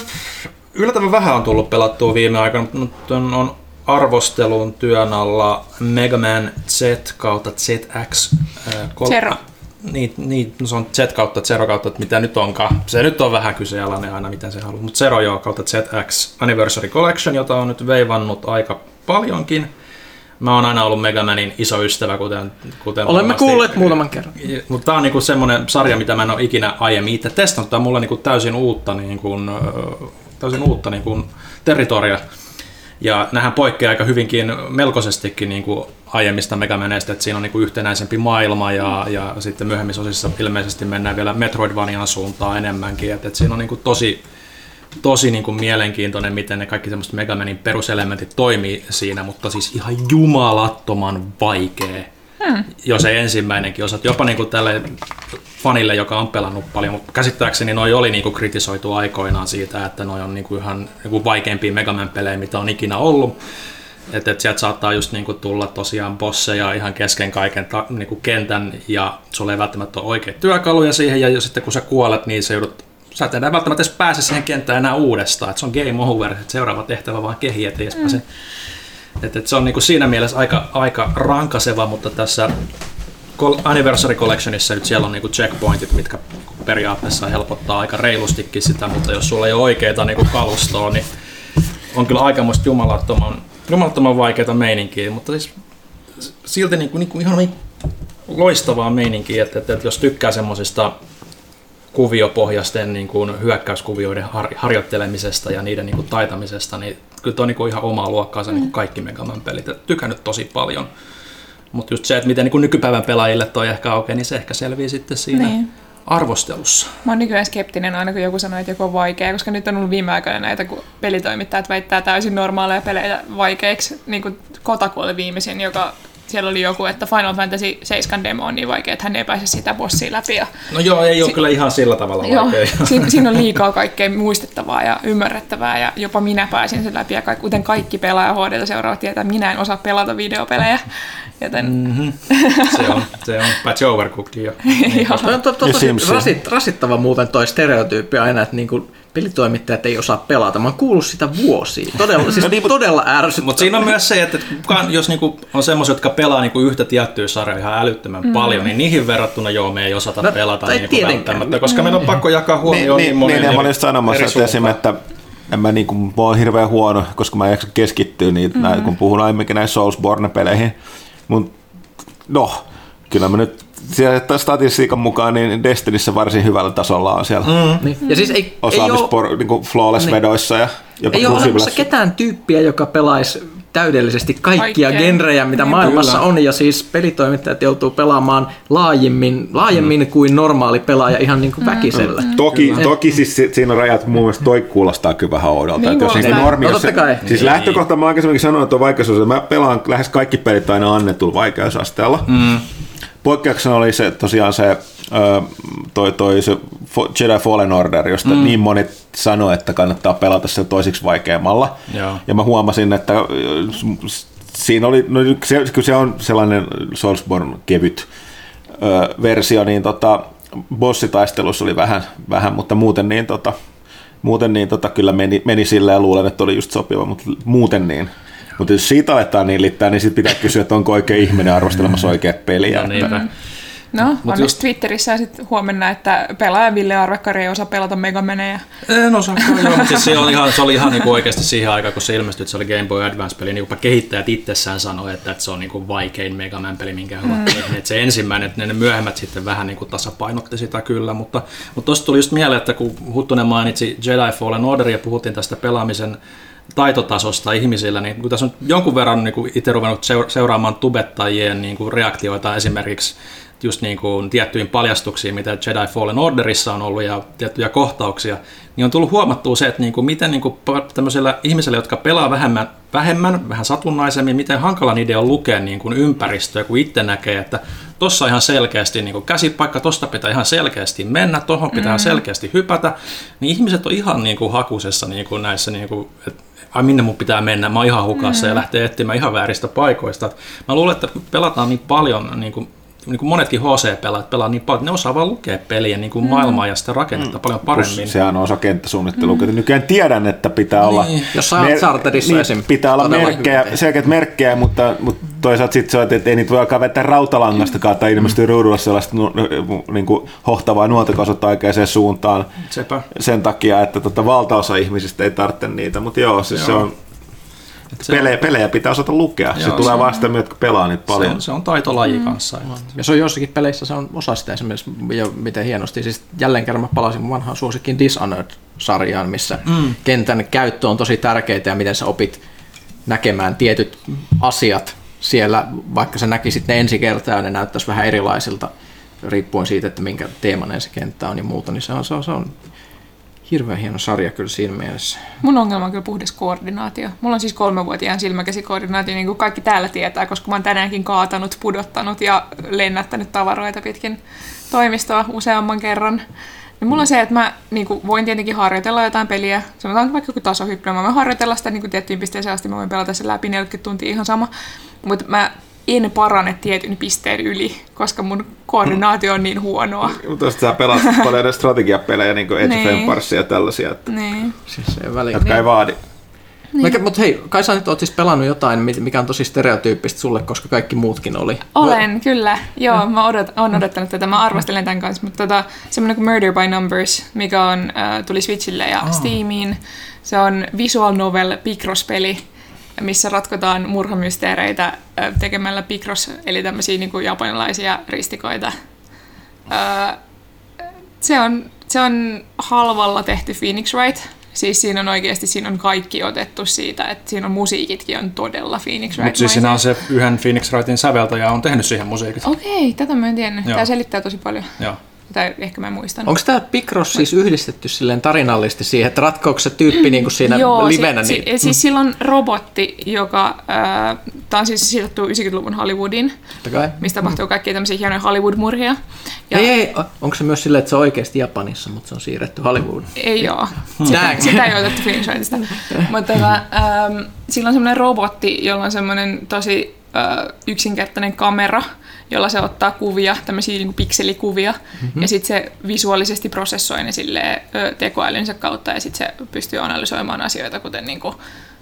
yllättävän vähän on tullut pelattua viime aikoina, mutta on, on arvostelun työn alla Mega Man Z kautta ZX. Äh, kol- Zero. Niin, niin, no se on Z kautta Zero kautta, että mitä nyt onkaan. Se nyt on vähän kyseenalainen aina, mitä se haluaa. Mutta Zero joo kautta ZX Anniversary Collection, jota on nyt veivannut aika paljonkin. Mä oon aina ollut Megamanin iso ystävä, kuten, kuten Olemme kuulleet muutaman kerran. Mutta tämä on niinku semmoinen sarja, mitä mä en ole ikinä aiemmin itse testannut. Tämä on mulle niinku täysin uutta, niinku, täysin uutta niinku, territoria. Ja nämähän poikkeaa aika hyvinkin melkoisestikin niinku aiemmista Megamaneista, että siinä on niinku yhtenäisempi maailma ja, ja sitten myöhemmissä osissa ilmeisesti mennään vielä Metroidvanian suuntaan enemmänkin. Et, et siinä on niinku tosi, tosi niin kuin mielenkiintoinen, miten ne kaikki semmoiset Megamanin peruselementit toimii siinä, mutta siis ihan jumalattoman vaikea. Hmm. Jo se ensimmäinenkin osa, jopa niin kuin tälle fanille, joka on pelannut paljon, mutta käsittääkseni noi oli niin kuin kritisoitu aikoinaan siitä, että noi on niin kuin ihan niin kuin vaikeimpia Megaman-pelejä, mitä on ikinä ollut. Että et sieltä saattaa just niinku tulla tosiaan bosseja ihan kesken kaiken ta, niinku kentän ja sulla ei välttämättä ole oikeita työkaluja siihen ja sitten kun sä kuolet, niin se joudut sä et enää välttämättä edes pääse siihen kenttään enää uudestaan. Et se on game over, että seuraava tehtävä vaan kehi, ettei edes pääse. Et, et se on niinku siinä mielessä aika, aika rankaseva, mutta tässä Anniversary Collectionissa nyt siellä on niinku checkpointit, mitkä periaatteessa helpottaa aika reilustikin sitä, mutta jos sulla ei ole oikeita niinku kalustoa, niin on kyllä aikamoista jumalattoman, jumalattoman vaikeita meininkiä, mutta siis silti niinku, niinku ihan niin loistavaa meininkiä, että, että, että jos tykkää semmoisista kuviopohjaisten niin kuin hyökkäyskuvioiden har, harjoittelemisesta ja niiden niin kuin taitamisesta, niin kyllä tuo on niin kuin ihan omaa luokkaansa mm. niin kuin kaikki Megaman pelit. Tykännyt tosi paljon. Mutta just se, että miten niin kuin nykypäivän pelaajille toi ehkä aukeaa, niin se ehkä selvii sitten siinä niin. arvostelussa. Mä oon nykyään skeptinen aina, kun joku sanoo, että joku on vaikea, koska nyt on ollut viime aikoina näitä, kun pelitoimittajat väittää täysin normaaleja pelejä vaikeiksi. Niin kuin Kotaku oli viimeisin, joka siellä oli joku, että Final Fantasy 7 demo on niin vaikea, että hän ei pääse sitä bossia läpi. Ja, No joo, ei ole Si- kyllä ihan sillä tavalla joo, vaikea. siinä, siinä, on liikaa kaikkea muistettavaa ja ymmärrettävää ja jopa minä pääsin sen läpi ja kaikki, kuten kaikki pelaaja HD seuraavat tietää, että minä en osaa pelata videopelejä. Joten Mm. Se on, se on paitsi overcooked jo. to, Ja tosi rasit, rasittava muuten toi stereotyyppi aina, että niinku pelitoimittajat ei osaa pelata. Mä oon kuullut sitä vuosia. Todella, siis todella ärsyttävää. Mutta siinä on myös se, että kukaan, jos niinku on semmoisia, jotka pelaa niinku yhtä tiettyä sarjaa ihan älyttömän mm. paljon, niin niihin verrattuna joo, me ei osata No, no, pelata tai niinku välttämättä, koska meillä on pakko jakaa Niin, huomioon niin, niin, monen niin, ja mä eri- olin just sanomassa, että suuntaan. esim. että en mä niinku, mä oon hirveän huono, koska mä en jaksa keskittyä niitä, mm-hmm. kun puhun aiemminkin näissä Soulsborne-peleihin. Mut no, kyllä mä nyt statistiikan mukaan niin Destinissä varsin hyvällä tasolla on siellä mm. Niin. Ja siis ei, ei ole, osaamispor, niinku flawless-vedoissa ja jopa ei ole olemassa ketään tyyppiä, joka pelaisi täydellisesti kaikkia Kaikkea. genrejä, mitä Niin, maailmassa kyllä. on, ja siis pelitoimittajat joutuu pelaamaan laajemmin, laajemmin mm. kuin normaali pelaaja ihan niin kuin väkisellä. Toki, toki siis si- siinä on rajat, mun mielestä toi kuulostaa kyllä vähän oudolta. Niin että jos niinku normi, No jos se, kai. siis Niin. lähtökohta mä aikaisemminkin sanoin, että on vaikeusaste. Mä pelaan lähes kaikki pelit aina annetulla vaikeusasteella. Mm. Poikkeuksena oli se tosiaan se, toi, toi se Jedi Fallen Order, josta mm. niin moni sanoi, että kannattaa pelata se toisiksi vaikeammalla. Joo. Ja mä huomasin, että siinä oli, no se, kyllä se on sellainen Soulsborne kevyt ö, versio, niin tota, bossitaistelussa oli vähän, vähän mutta muuten niin, tota, muuten niin tota, kyllä meni, meni silleen ja luulen, että oli just sopiva, mutta muuten niin. Mutta jos siitä aletaan niin liittää, niin sitten pitää kysyä, että onko oikein ihminen arvostelemassa oikeat peliä. No että-. No, Mut just- Twitterissä sitten huomenna, että pelaaja Ville Arvekkari ei osaa pelata Megamenejä. En joo, mutta siis se oli ihan, se oli ihan niinku oikeasti siihen aikaan, kun se ilmestyi, että se oli Game Boy Advance-peli, niin jopa kehittäjät itsessään sanoi, että, että se on niinku vaikein Mega Man-peli, minkä he ovat tehneet. Että Se ensimmäinen, että ne myöhemmät sitten vähän niinku tasapainotti sitä kyllä, mutta, mutta tuosta tuli just mieleen, että kun Huttunen mainitsi Jedi Fallen Order ja puhuttiin tästä pelaamisen taitotasosta ihmisillä, niin kun tässä on jonkun verran niin itse ruvennut seura- seuraamaan tubettajien niin kuin reaktioita esimerkiksi just niin kuin tiettyihin paljastuksiin, mitä Jedi Fallen Orderissa on ollut ja tiettyjä kohtauksia, niin on tullut huomattua se, että niin kuin miten niin kuin tämmöisellä ihmisellä, jotka pelaa vähemmän, vähemmän, vähän satunnaisemmin, miten hankala niiden on lukea niin kuin ympäristöä, kun itse näkee, että tossa ihan selkeästi niin kuin käsipaikka, tosta pitää ihan selkeästi mennä, tohon pitää mm. selkeästi hypätä, niin ihmiset on ihan niin kuin hakusessa niin kuin näissä, niin kuin, että ai minne mun pitää mennä, mä oon ihan hukassa mm. ja lähtee etsimään ihan vääristä paikoista. Mä luulen, että pelataan niin paljon niin kuin niin kuin monetkin HC-pelaajat pelaa niin paljon, että ne osaa vaan lukea peliä niin kuin maailmaa ja sitä rakennetta paljon paremmin. Plus sehän on osa kenttäsuunnittelua. Mm. Nykyään tiedän, että pitää olla... Jos oot Charterissa esim. Pitää olla merkkejä, selkeät merkkejä, mutta, mutta toisaalta sitten se on, että ei niitä voi alkaa vetää rautalangastakaan tai ilmestyy ruudulla sellaista nu, niin kuin hohtavaa nuotakausutta oikeaan suuntaan Sepä. sen takia, että tota, valtaosa ihmisistä ei tarvitse niitä. Mutta joo, siis se Joo. on... se- Pelejä, pelejä pitää osata lukea. Se Joo, tulee se- vasta myötä, jotka pelaa niitä Se paljon. on, se on taitolaji kanssa. että- Ja se on joissakin peleissä, se on osa sitä esimerkiksi, jo miten hienosti. Siis jälleen kerran mä palasin vanhaan suosikkiin Dishonored-sarjaan, missä mm. kentän käyttö on tosi tärkeää ja miten sä opit näkemään tietyt asiat siellä, vaikka sä näkisit ne ensi kertaa ja ne näyttäisi vähän erilaisilta, riippuen siitä, että minkä teemainen se kenttä on ja muuta, niin se on, se on, se on hirveän hieno sarja kyllä siinä mielessä. Mun ongelma on kyllä puhdas koordinaatio. Mulla on siis kolmevuotiaan silmäkäsikoordinaatio, niin kuin kaikki täällä tietää, koska mä oon tänäänkin kaatanut, pudottanut ja lennättänyt tavaroita pitkin toimistoa useamman kerran. Niin mulla on se, että mä niin kuin, voin tietenkin harjoitella jotain peliä, sanotaan vaikka joku tasohyppely, mä voin harjoitella sitä niin kuin tiettyyn pisteeseen asti, mä voin pelata sen läpi 40 tuntia ihan sama, mutta mä en parane tietyn pisteen yli, koska mun koordinaatio on niin huonoa. Mutta sä pelaat paljon strategiapelejä, niin kuin Age of Niin. Empiresia ja tällaisia, että, Niin. Siis se väli. jotka ei vaadi. Niin. Mutta hei, kai sä nyt oot siis pelannut jotain, mikä on tosi stereotyyppistä sulle, koska kaikki muutkin oli. Olen, kyllä. Joo, mä odot, olen odottanut tätä. Mä arvostelen tämän kanssa, mutta tota, semmoinen kuin Murder by Numbers, mikä on, äh, tuli Switchille ja oh. Steamiin. Se on visual novel Picross-peli, missä ratkotaan murhamysteereitä tekemällä Picross, eli tämmöisiä niin kuin japanilaisia ristikoita. Se, on, se on halvalla tehty Phoenix Wright. Siis siinä on oikeasti siinä on kaikki otettu siitä, että siinä on musiikitkin on todella Phoenix Wright. Mutta siis siinä on se yhden Phoenix Wrightin säveltäjä on tehnyt siihen musiikit. Okei, tätä mä en tiennyt. Joo. Tämä selittää tosi paljon. Joo. Tai ehkä mä muistan. Onko tämä Picross siis yhdistetty silleen tarinallisesti siihen, että ratkoako se tyyppi niin kuin siinä Joo, livenä? si- niin, si- siis sillä on robotti, joka... Äh, Tämä on siis sijoittu 90-luvun Hollywoodiin, totta kai. missä tapahtuu kaikkia tämmöisiä hienoja Hollywood-murhia. Ja Ei, ei, onko se myös silleen, että se on oikeasti Japanissa, mutta se on siirretty Hollywoodiin? Ei oo. Näin. Sitä, sitä ei otettu Wrightista. Mutta ähm, sillä on semmoinen robotti, jolla on semmoinen tosi äh, yksinkertainen kamera, jolla se ottaa kuvia, tämmöisiä niin pikselikuvia, mm-hmm. ja sitten se visuaalisesti prosessoi ne silleen, ö, tekoälynsä kautta, ja sitten se pystyy analysoimaan asioita, kuten niin kuin,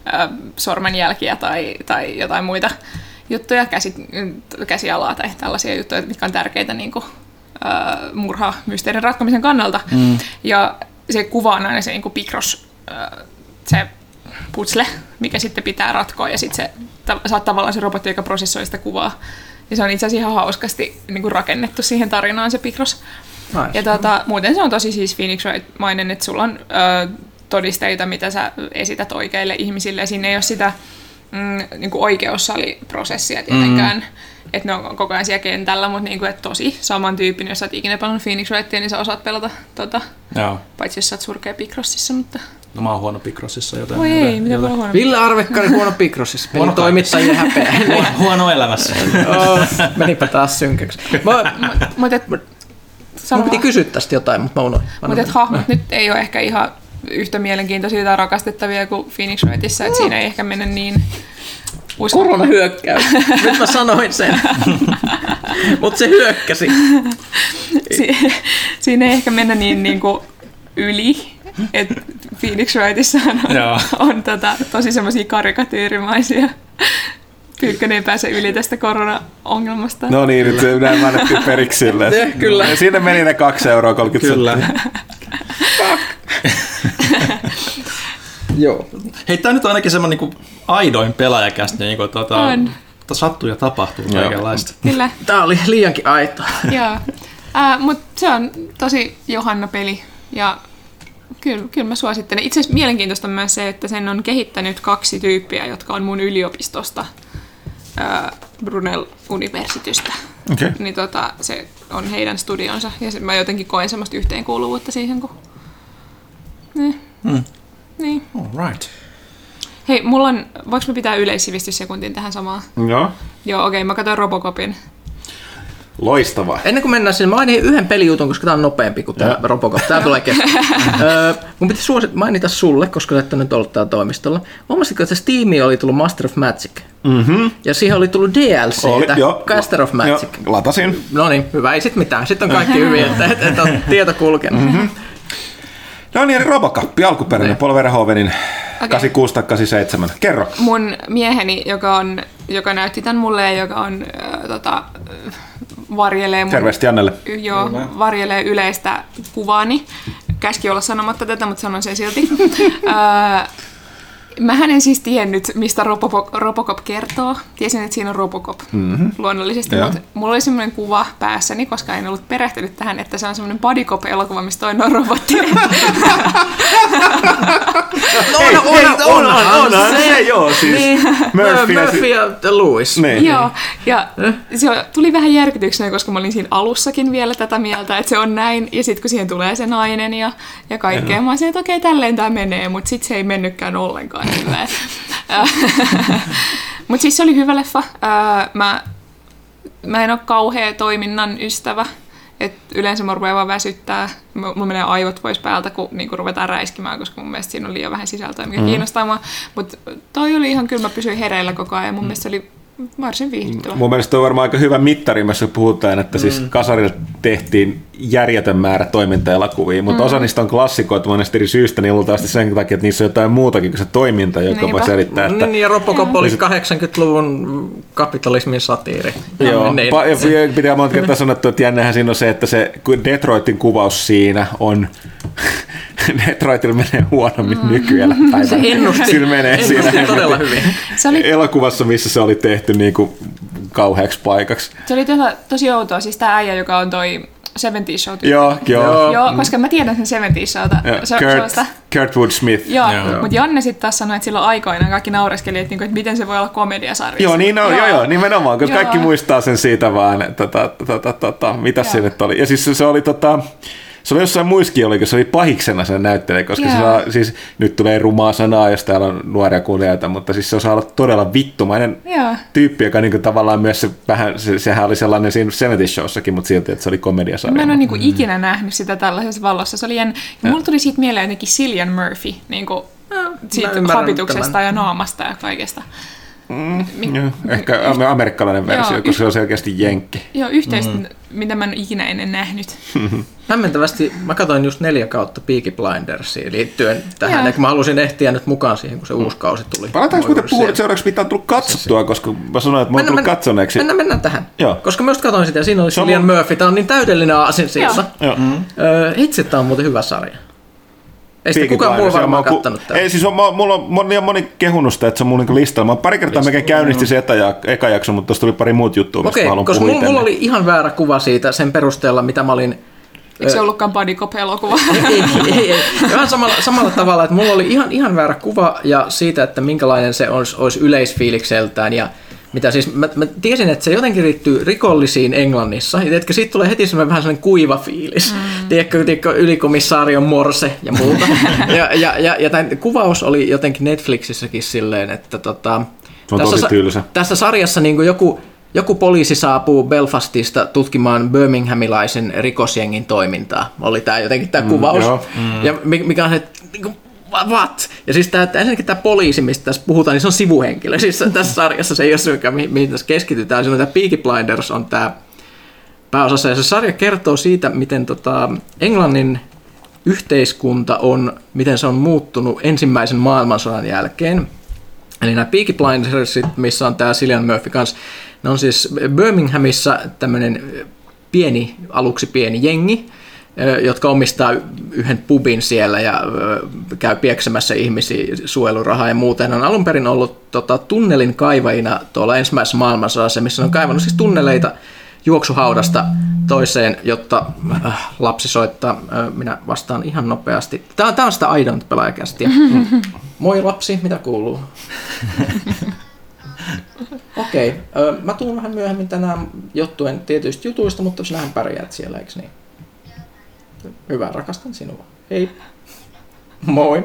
ö, sormenjälkiä tai, tai jotain muita juttuja, käsi, käsialaa tai tällaisia juttuja, mitkä on tärkeitä niin kuin, ö, murha-mysteerin ratkomisen kannalta. Mm. Ja se kuvaa aina se niin kuin Picross, ö, se putsle, mikä sitten pitää ratkoa, ja sitten se, ta, oot tavallaan se robotti, joka prosessoi sitä kuvaa. Ja se on itse asiassa ihan hauskasti niin kuin rakennettu siihen tarinaan se Picross. Nice. Ja tota, muuten se on tosi siis Phoenix Wright-mainen, että sulla on ö, todisteita, mitä sä esität oikeille ihmisille. Siinä ei ole sitä mm, niin kuin oikeussaliprosessia tietenkään, mm. että ne on koko ajan siellä kentällä, mutta niin kuin, että tosi samantyyppinen. Jos sä oot ikinä pelannut Phoenix Wrightia, niin sä osaat pelata, tota, Joo. paitsi jos sä oot surkea Picrossissa, mutta... No mä oon huono Picrossissa, joten... Voi ei, mitä voi huono. Ville Arvekkari huono Picrossissa, pelin Huono toimittajien häpeä. Huono, huono elämässä. oh, menipä taas synkäksi. Mä, Mutta et, mun sano piti vaan. kysyä tästä jotain, mutta mä unohdin. Mä Mutta hahmot nyt ei ole ehkä ihan yhtä mielenkiintoisia tai rakastettavia kuin Phoenix Wrightissa, että siinä ei ehkä mennä niin usko- Koronahyökkäys. Nyt mä sanoin sen. mutta se hyökkäsi. si- siinä ei ehkä mennä niin, niin kuin yli, että Phoenix Wrightissa on, Joo. on tota, tosi semmoisia karikatyyrimaisia. Pyykkönen ei pääse yli tästä korona-ongelmasta. No niin, nyt näin mä annettiin periksi sille. Eh, kyllä. Ja Siinä meni ne 2 euroa 30 Kyllä. Joo. Hei, tää nyt on ainakin semmonen niinku aidoin pelaajakästi, niinku tota, On. sattuu ja tapahtuu Joo. kaikenlaista. Kyllä, Tää oli liiankin aito. joo. Äh, Mutta se on tosi Johanna-peli ja kyllä, kyllä mä suosittelen. Itse asiassa mielenkiintoista on myös se, että sen on kehittänyt kaksi tyyppiä, jotka on mun yliopistosta, äh, Brunel Universitystä. Okei. Niin tota, se on heidän studionsa ja se, mä jotenkin koen semmoista yhteenkuuluvuutta siihen, kun... Niin. Hmm. Niin. All right. Hei, mulla on... Voinko mä pitää yleissivistyssekuntin tähän samaan? Joo. Joo, okei, mä katsoin Robocopin. Loistavaa. Ennen kuin mennään sinne, mainin yhden pelijutun, koska tämä on nopeampi kuin tämä Robocop. Tämä tulee kesken. Öö, mun piti suosit mainita sulle, koska sä et nyt ollut täällä toimistolla. Huomasitko, että Steamiin oli tullut Master of Magic? Mm-hmm. Ja siihen oli tullut joo. Caster of Magic. Joo, latasin. No niin, hyvä, ei sit mitään. Sitten on kaikki hyvin, että et, et on tieto kulkenut. Mm-hmm. No niin, Robocop, alkuperäinen Paul Verhoevenin 86 tai 87. Kerro. Mun mieheni, joka, on, joka näytti tämän mulle ja joka on äh, tota, varjelee mun, Terveesti Jannelle. Joo, varjelee yleistä kuvaani. Käski olla sanomatta tätä, mutta sanon sen silti. Äh, Mähän en siis tiennyt, mistä Robocop, Robocop kertoo. Tiesin, että siinä on Robocop mm-hmm. luonnollisesti, Joo. mutta mulla oli semmoinen kuva päässäni, koska en ollut perehtynyt tähän, että se on semmoinen bodycop-elokuva, missä toinen on robotti. No, on, on, on, on, on, onhan se, joo, siis Niin, Murphy ja Murphy ja Lewis. Niin. Joo, ja se tuli vähän järkytyksenä, koska mä olin siinä alussakin vielä tätä mieltä, että se on näin, ja sitten kun siihen tulee se nainen ja, ja kaikkea, mä olisin, että okei, tälleen tämä menee, mutta sitten se ei mennytkään ollenkaan silleen. mutta siis se oli hyvä leffa. Ää, Mä, mä en ole kauhea toiminnan ystävä, et yleensä mä rupean vaan väsyttää. Mulla menee aivot pois päältä, kun niinku ruvetaan räiskimään, koska mun mielestä siinä on liian vähän sisältöä, mikä mm. kiinnostaa mua. Mutta toi oli ihan kyllä, mä pysyin hereillä koko ajan ja mun mm. mielestä se oli varsin viihdyttävä. Mun mielestä on varmaan aika hyvä mittari, missä puhutaan, että mm. siis kasarilla tehtiin järjetön määrä toimintaelokuvia, mutta mm. osa niistä on klassikoita monesti eri syystä, niin luultavasti sen takia, että niissä on jotain muutakin kuin se toiminta, joka Niinpä. voi selittää, että Niin, ja Robocop oli 80-luvun kapitalismin satiiri. Joo, Niin. pa- ja pitää monta kertaa sanottu, että jännähän siinä on se, että se Detroitin kuvaus siinä on, Detroitilla menee huonommin mm. nykyeläpäivänä. Se ennusti, Sillä menee ennusti siinä todella hyvin. Se oli, elokuvassa, missä se oli tehty niin kuin kauheaksi paikaksi. se oli tosi, tosi outoa, siis tää äijä, joka on toi 70 show Joo, joo. Joo. Joo, koska mä tiedän sen 70 showta. Se, Kurt, sellaista. Kurtwood Smith. Joo, Joo. mutta Janne sitten taas sanoi, että silloin aikoinaan kaikki naureskeli, että, niinku, että miten se voi olla komediasarja. Joo, niin on, joo, joo, nimenomaan, koska Joo. kaikki muistaa sen siitä vaan, että tota, tota, tota, mitä se Joo. nyt oli. Ja siis se, se oli tota, se oli jossain muissakin, oliko se oli pahiksena sen näyttelijä, koska se Joo. saa, siis, nyt tulee rumaa sanaa, jos täällä on nuoria kuulijoita, mutta siis se osaa olla todella vittumainen Joo. tyyppi, joka niinku tavallaan myös se, vähän, se, sehän oli sellainen siinä 70 showssakin, mutta silti, että se oli komediasarja. Mä en ole niinku ikinä nähnyt sitä tällaisessa valossa. Se oli jännä. Ja mulla tuli siitä mieleen jotenkin Cillian Murphy, niinku, siitä habituksesta tämän. ja naamasta ja kaikesta. Joo, ehkä am- amerikkalainen versio, Joo, koska se on selkeästi jenkki. Joo, yhteistä, mm. mitä mä en ikinä ennen nähnyt. Hämmentävästi mä katsoin just neljä kautta Peaky Blindersiin liittyen tähän, ja kun mä halusin ehtiä nyt mukaan siihen, kun se uusi kausi tuli. Palataanko muuten puhua, että seuraavaksi pitää tullut katsottua, koska mä sanoin, että mä oon Mennään, tullut mennään, katsoneeksi. mennään, mennään tähän. Joo. Koska mä just katsoin sitä ja siinä oli on Cillian mun- Murphy. Tää on niin täydellinen aasinsilta. Joo. Öö, itse tää on muuten hyvä sarja. Ei sitä kukaan muu varmaan ku- kattanut tätä. Ei, siis on, mulla on moni, moni kehunut sitä, että se on mun niinku listalla. Mä pari kertaa melkein käynnistin se eka, eka jakso, mutta tuossa tuli pari muut juttua, mistä Okei, mä haluan koska puhua mulla, mulla oli ihan väärä kuva siitä sen perusteella, mitä mä olin Eikö se ollutkaan Buddy Cop-elokuva? ei, ei, ei. Vähän samalla, samalla tavalla, että mulla oli ihan, ihan väärä kuva ja siitä, että minkälainen se olisi, olisi yleisfiilikseltään ja mitä siis, mä, mä tiesin, että se jotenkin liittyy rikollisiin Englannissa. Ja siitä tulee heti semmoinen vähän sellainen kuiva fiilis. Mm. Tiedätkö, tiedätkö, ylikomissaarion morse ja muuta. ja, ja, ja, ja tämän kuvaus oli jotenkin Netflixissäkin silleen, että tota, Se on tosi sa- tylsä. tässä sarjassa niin joku, joku poliisi saapuu Belfastista tutkimaan Birminghamilaisen rikosjengin toimintaa. Oli tämä jotenkin tämä mm, kuvaus. joo. Mm. Ja mi- mikä on se, niin kuin, what? Ja siis tämä, ensinnäkin tämä poliisi, mistä tässä puhutaan, niin se on sivuhenkilö. Siis tässä sarjassa se ei ole se, mihin, mihin tässä keskitytään. On tämä Peaky Blinders on tämä pääosassa. Ja se sarja kertoo siitä, miten tota, Englannin yhteiskunta on, miten se on muuttunut ensimmäisen maailmansodan jälkeen. Eli nämä Peaky Blindersit, missä on tämä Cillian Murphy kanssa, ne on siis Birminghamissa tämmöinen pieni, aluksi pieni jengi, jotka omistaa yhden pubin siellä ja käy pieksemässä ihmisiä suojelurahaa ja muuta. Ne on alun perin ollut tota, tunnelin kaivajina tuolla ensimmäisessä maailmansodassa, missä ne on kaivannut siis tunneleita juoksuhaudasta toiseen, jotta äh, lapsi soittaa. Äh, minä vastaan ihan nopeasti. Tämä, tämä on sitä I don't pelaajakästiä. Moi lapsi, mitä kuuluu? Okei, okay. mä tuun vähän myöhemmin tänään johtuen tietyistä jutuista, mutta sinähän pärjäät siellä, eikö niin? Hyvä, rakastan sinua. Hei. Moi.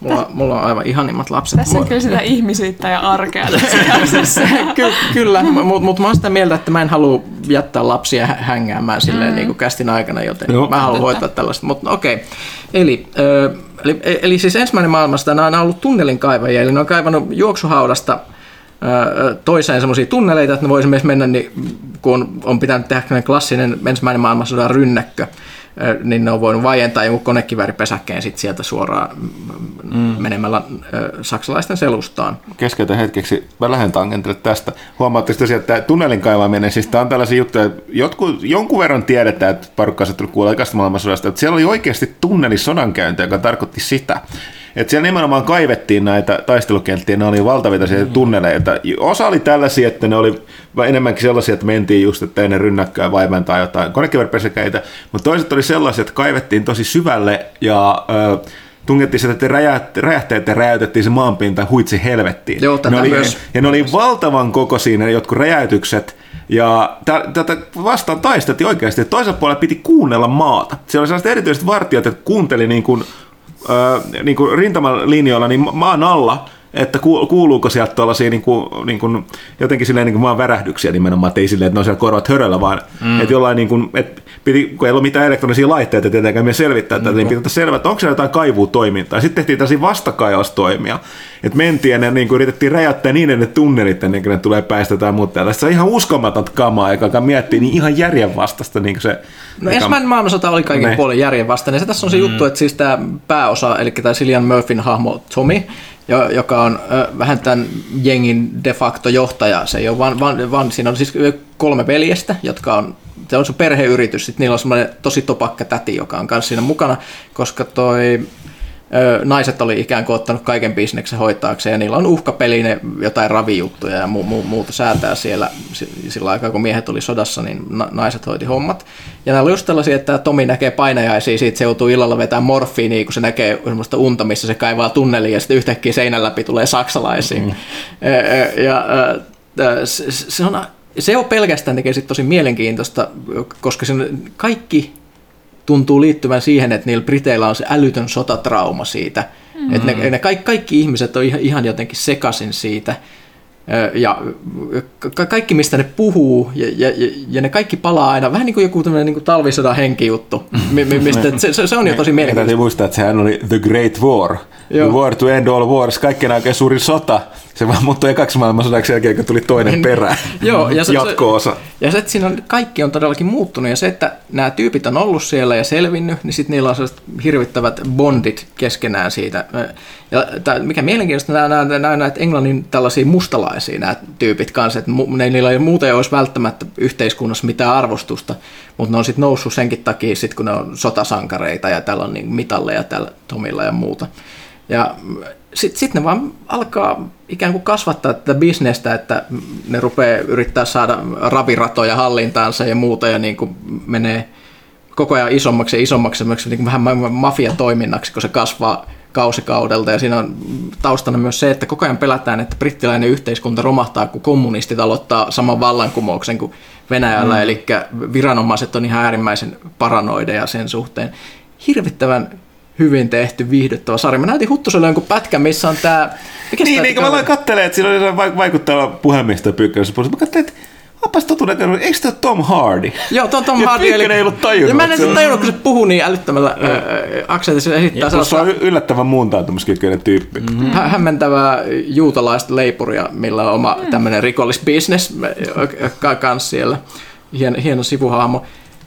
Mulla, mulla on aivan ihanimmat lapset. Tässä on kyllä sitä ihmisyyttä ja arkea tässä jaksossa. Ky- kyllä, mutta mut mä oon sitä mieltä, että mä en halua jättää lapsia hä- hängäämään silleen mm. niin kuin kästin aikana, joten Joo. Mä haluan hoitaa tällaista. Mutta okei, okay. eli, ö, eli, eli siis ensimmäinen maailmasta nämä on ollut tunnelin kaivajia, eli ne on kaivannut juoksuhaudasta toiseen semmoisia tunneleita, että ne voi esimerkiksi mennä, niin, kun on, on pitänyt tehdä klassinen ensimmäinen maailmansodan rynnäkkö, niin ne on voinut vaientaa jonkun konekivääripesäkkeen sit sieltä suoraan mm. menemällä saksalaisten selustaan. keskeytän hetkeksi, mä lähden tangentille tästä. Huomaatte tosiaan, että tunnelin kaivaminen, siis tämä on tällaisia juttuja, että jotkut, jonkun verran tiedetään, että porukka on tullut kuulla ekasta maailmansodasta, että siellä oli oikeasti tunneli sodankäynti, joka tarkoitti sitä, että siellä nimenomaan kaivettiin näitä taistelukenttiä, ne oli valtavia tällaisia tunneleita. Osa oli tällaisia, että ne oli enemmänkin sellaisia, että mentiin just, että ennen rynnäkköä vaimentaa jotain konekiväripesäkäitä, mutta toiset oli sellaisia, että kaivettiin tosi syvälle ja ö, tungettiin sitä, että räjähteet ja räjäytettiin se maanpinta huitsi helvettiin. Joo, tätä ne oli, myös. Ja ne oli valtavan kokoisia ne jotkut räjäytykset, ja tä- tätä vastaan taisteltiin oikeasti. Toisella puolella piti kuunnella maata. Siellä oli sellaiset erityiset vartijat, että kuunteli niin kuin, äh, niin kuin rintamalinjoilla niin ma- maan alla, että ku- kuuluuko sieltä tuollaisia niin kuin, niin kuin, jotenkin silleen niin kuin maan värähdyksiä nimenomaan, että ei silleen, että ne on siellä korvat höröllä, vaan mm. että jollain niin kuin, että piti, kun ei ollut mitään elektronisia laitteita tietenkään me selvittää tätä, niin piti ottaa selvää, että onko siellä jotain kaivuutoimintaa. Sitten tehtiin tällaisia vastakaivastoimia, että mentiin ja ne niin kuin, yritettiin räjäyttää niin ne tunnelit ennen kuin ne tulee päästä tai muuta tällaista. Se on ihan uskomatonta kamaa, joka alkaa miettiä niin ihan järjenvastasta niin kuin se. No ensimmäinen maailmansota oli kaiken Ne. puolen järjenvastainen. Se tässä on se mm. juttu, että siis tämä pääosa, eli tämä Cillian Murphyn hahmo Tommy, jo- joka on vähän tämän jengin de facto johtaja. Se ei ole vaan, vaan, vaan siinä on siis kolme veljestä, jotka on se on se perheyritys, sitten niillä on semmoinen tosi topakka täti, joka on kanssa siinä mukana, koska toi naiset oli ikään kuin ottanut kaiken bisneksen hoitaakseen ja niillä on uhkapeli, ne jotain ravijuttuja ja mu- mu- muuta säätää siellä si- sillä aikaa, kun miehet oli sodassa, niin na- naiset hoiti hommat. Ja nämä oli just tällaisia, että Tomi näkee painajaisia, siitä se joutuu illalla vetää morfiiniä, kun se näkee semmoista unta, missä se kaivaa tunneliin ja sitten yhtäkkiä seinän läpi tulee saksalaisia. Mm. Ja se, se on se on pelkästään tekee sit tosi mielenkiintoista, koska se kaikki tuntuu liittyvän siihen, että niillä Briteillä on se älytön sotatrauma siitä. Mm. Että ne, ne kaikki, kaikki ihmiset on ihan, ihan jotenkin sekasin siitä. Ja ka- kaikki, mistä ne puhuu, ja, ja, ja- ne kaikki palaa aina, vähän niin kuin joku tämmöinen niin kuin talvisodan henkijuttu, mi- mi- mistä, se, se, se on jo tosi täytyy mielenkiintoista. muistaa, että sehän oli The Great War. Joo. The War to end all wars, kaikkien oikein suurin sota. Se vaan muuttui ekaksi maailmansodaksi jälkeen, kun tuli toinen perä. Joo, ja se- Jatko-osa. Ja se, että siinä on, kaikki on todellakin muuttunut ja se, että nämä tyypit on ollut siellä ja selvinnyt, niin sitten niillä on sellaiset hirvittävät bondit keskenään siitä. Ja tää, mikä mielenkiintoista, nämä, nämä, nämä, nämä Englannin tällaisia mustalaisia nämä tyypit kanssa, että ne, niillä ei muuten olisi välttämättä yhteiskunnassa mitään arvostusta, mutta ne on sitten noussut senkin takia, sit, kun ne on sotasankareita ja täällä on niin mitalleja täällä Tomilla ja muuta. Ja sitten sit ne vaan alkaa ikään kuin kasvattaa tätä bisnestä, että ne rupeaa yrittää saada raviratoja hallintaansa ja muuta ja niin kuin menee koko ajan isommaksi ja isommaksi, niin kuin vähän ma- mafiatoiminnaksi, kun se kasvaa kausikaudelta. Ja siinä on taustana myös se, että koko ajan pelätään, että brittiläinen yhteiskunta romahtaa, kun kommunistit aloittaa saman vallankumouksen kuin Venäjällä. Mm. Eli viranomaiset on ihan äärimmäisen paranoideja sen suhteen. Hirvittävän hyvin tehty, viihdyttävä sarja. Mä näytin Huttoselle jonkun pätkän, missä on tää... Mikä Niin, niin kun mä aloin katselemaan, että siinä oli vaikuttava puhemiestä pyykkäisessä puolessa. Mä katsoin, että Opas totuuden kerran, eikö tämä Tom Hardy? Joo, tuo on Tom Ja Hardy. Pyykkönen ei ollut tajunnut, Ja mä en että se edes on- tajunnut, kun se puhuu niin älyttömällä öö, aksentissa. Se esittää Ja se sellaista on yllättävän muuntautumiskykyinen tyyppi. Mm. hä- hämmentävää juutalaista leipuria, millä on oma tämmöinen rikollisbisnes kanssa siellä. Hieno, hieno sivuhahmo.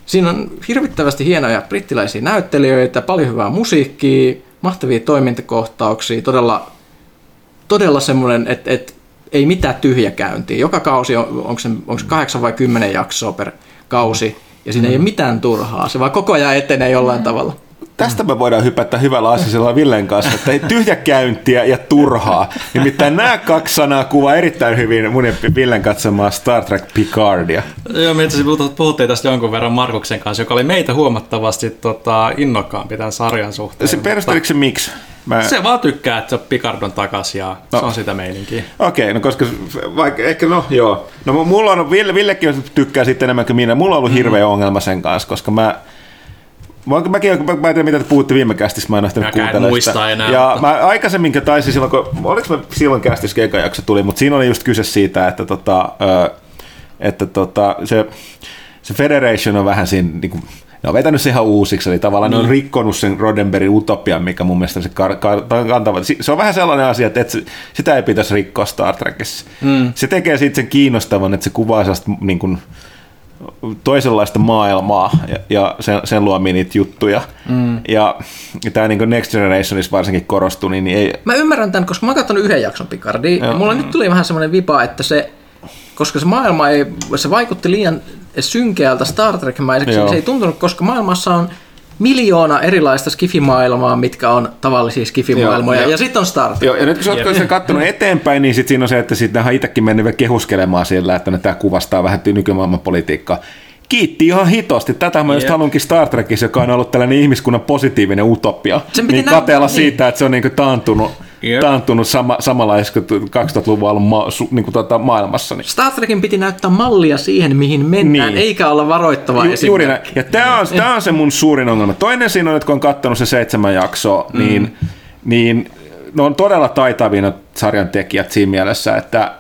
Siinä on hirvittävästi hienoja brittiläisiä näyttelijöitä, paljon hyvää musiikkia, mahtavia toimintakohtauksia, todella, todella semmoinen, että et, ei mitään tyhjäkäyntiä. Joka kausi on, onko se, onko se kahdeksan vai kymmenen jaksoa per kausi, ja siinä ei ole mitään turhaa. Se vaan koko ajan etenee jollain tavalla. Tästä me voidaan hypätä hyvällä asialla Villen kanssa, että ei tyhjäkäyntiä ja turhaa. Nimittäin nämä kaksi sanaa kuvaa erittäin hyvin mun ja Villen katsomaa Star Trek Picardia. Joo, me itse puhuttiin tästä jonkun verran Markuksen kanssa, joka oli meitä huomattavasti tota, innokkaampi tämän sarjan suhteen. Se perusteliko se miksi? Mä... Se vaan tykkää, että se Picardon takas ja No. se on sitä meininkiä. Okei, no koska vaikka, ehkä no joo. No mulla on, Ville, Villekin tykkää sitten enemmän kuin minä. Mulla on ollut hirveä ongelma sen kanssa, koska mä, Mä, mäkin, mä, mä en tiedä mitä te puhutte viime kästissä, mä en ehtinyt kuuntelemaan muista enää, Ja mutta- mä aikaisemminkin taisin silloin, kun, oliko mä silloin kästissä eka jakso tuli, mutta siinä oli just kyse siitä, että, tota, että tota, se, se Federation on vähän siinä, niin kuin, ne on vetänyt se ihan uusiksi, eli tavallaan Niin. ne on rikkonut sen Roddenbergin utopian, mikä mun mielestä se kar- kar- kantava. Se on vähän sellainen asia, että et se, sitä ei pitäisi rikkoa Star Trekissa. Mm. Se tekee siitä sen kiinnostavan, että se kuvaa sellaista niin kuin, toisenlaista maailmaa ja, ja sen, sen luomia niitä juttuja. Mm. Ja, ja tämä niin Next Generationissa varsinkin korostui, niin ei, Mä ymmärrän tämän, koska mä oon katsonut yhden jakson Picardia, ja mulla nyt tuli vähän semmoinen vipa, että se, koska se maailma ei, se vaikutti liian synkeältä Star Trek-mäiseksi, niin se ei tuntunut, koska maailmassa on miljoona erilaista skifimaailmaa, mitkä on tavallisia skifimaailmoja, Joo, ja, ja- sitten on Star Trek. Joo, ja nyt kun sä oot sen kattonut eteenpäin, niin sit siinä on se, että sitten on itsekin mennyt vielä kehuskelemaan sillä, että tämä kuvastaa vähän nykymaailman politiikkaa. Kiitti ihan hitosti. Tätä mä just haluankin Star Trekissa, joka on ollut tällainen ihmiskunnan positiivinen utopia. Sen piti niin katella niin. siitä, että se on niinku taantunut, Jep. taantunut sama, samanlaisessa kuin 2000-luvun alun ma- su, niinku tota, maailmassa. Niin. Star Trekin piti näyttää mallia siihen, mihin mennään, Niin. eikä olla varoittava Ju, juuri näin. Ja tämä on, tämä on se mun suurin ongelma. Toinen siinä on, että kun on katsonut se seitsemän jaksoa, mm. niin, niin ne on todella taitavia ne sarjan tekijät siinä mielessä, että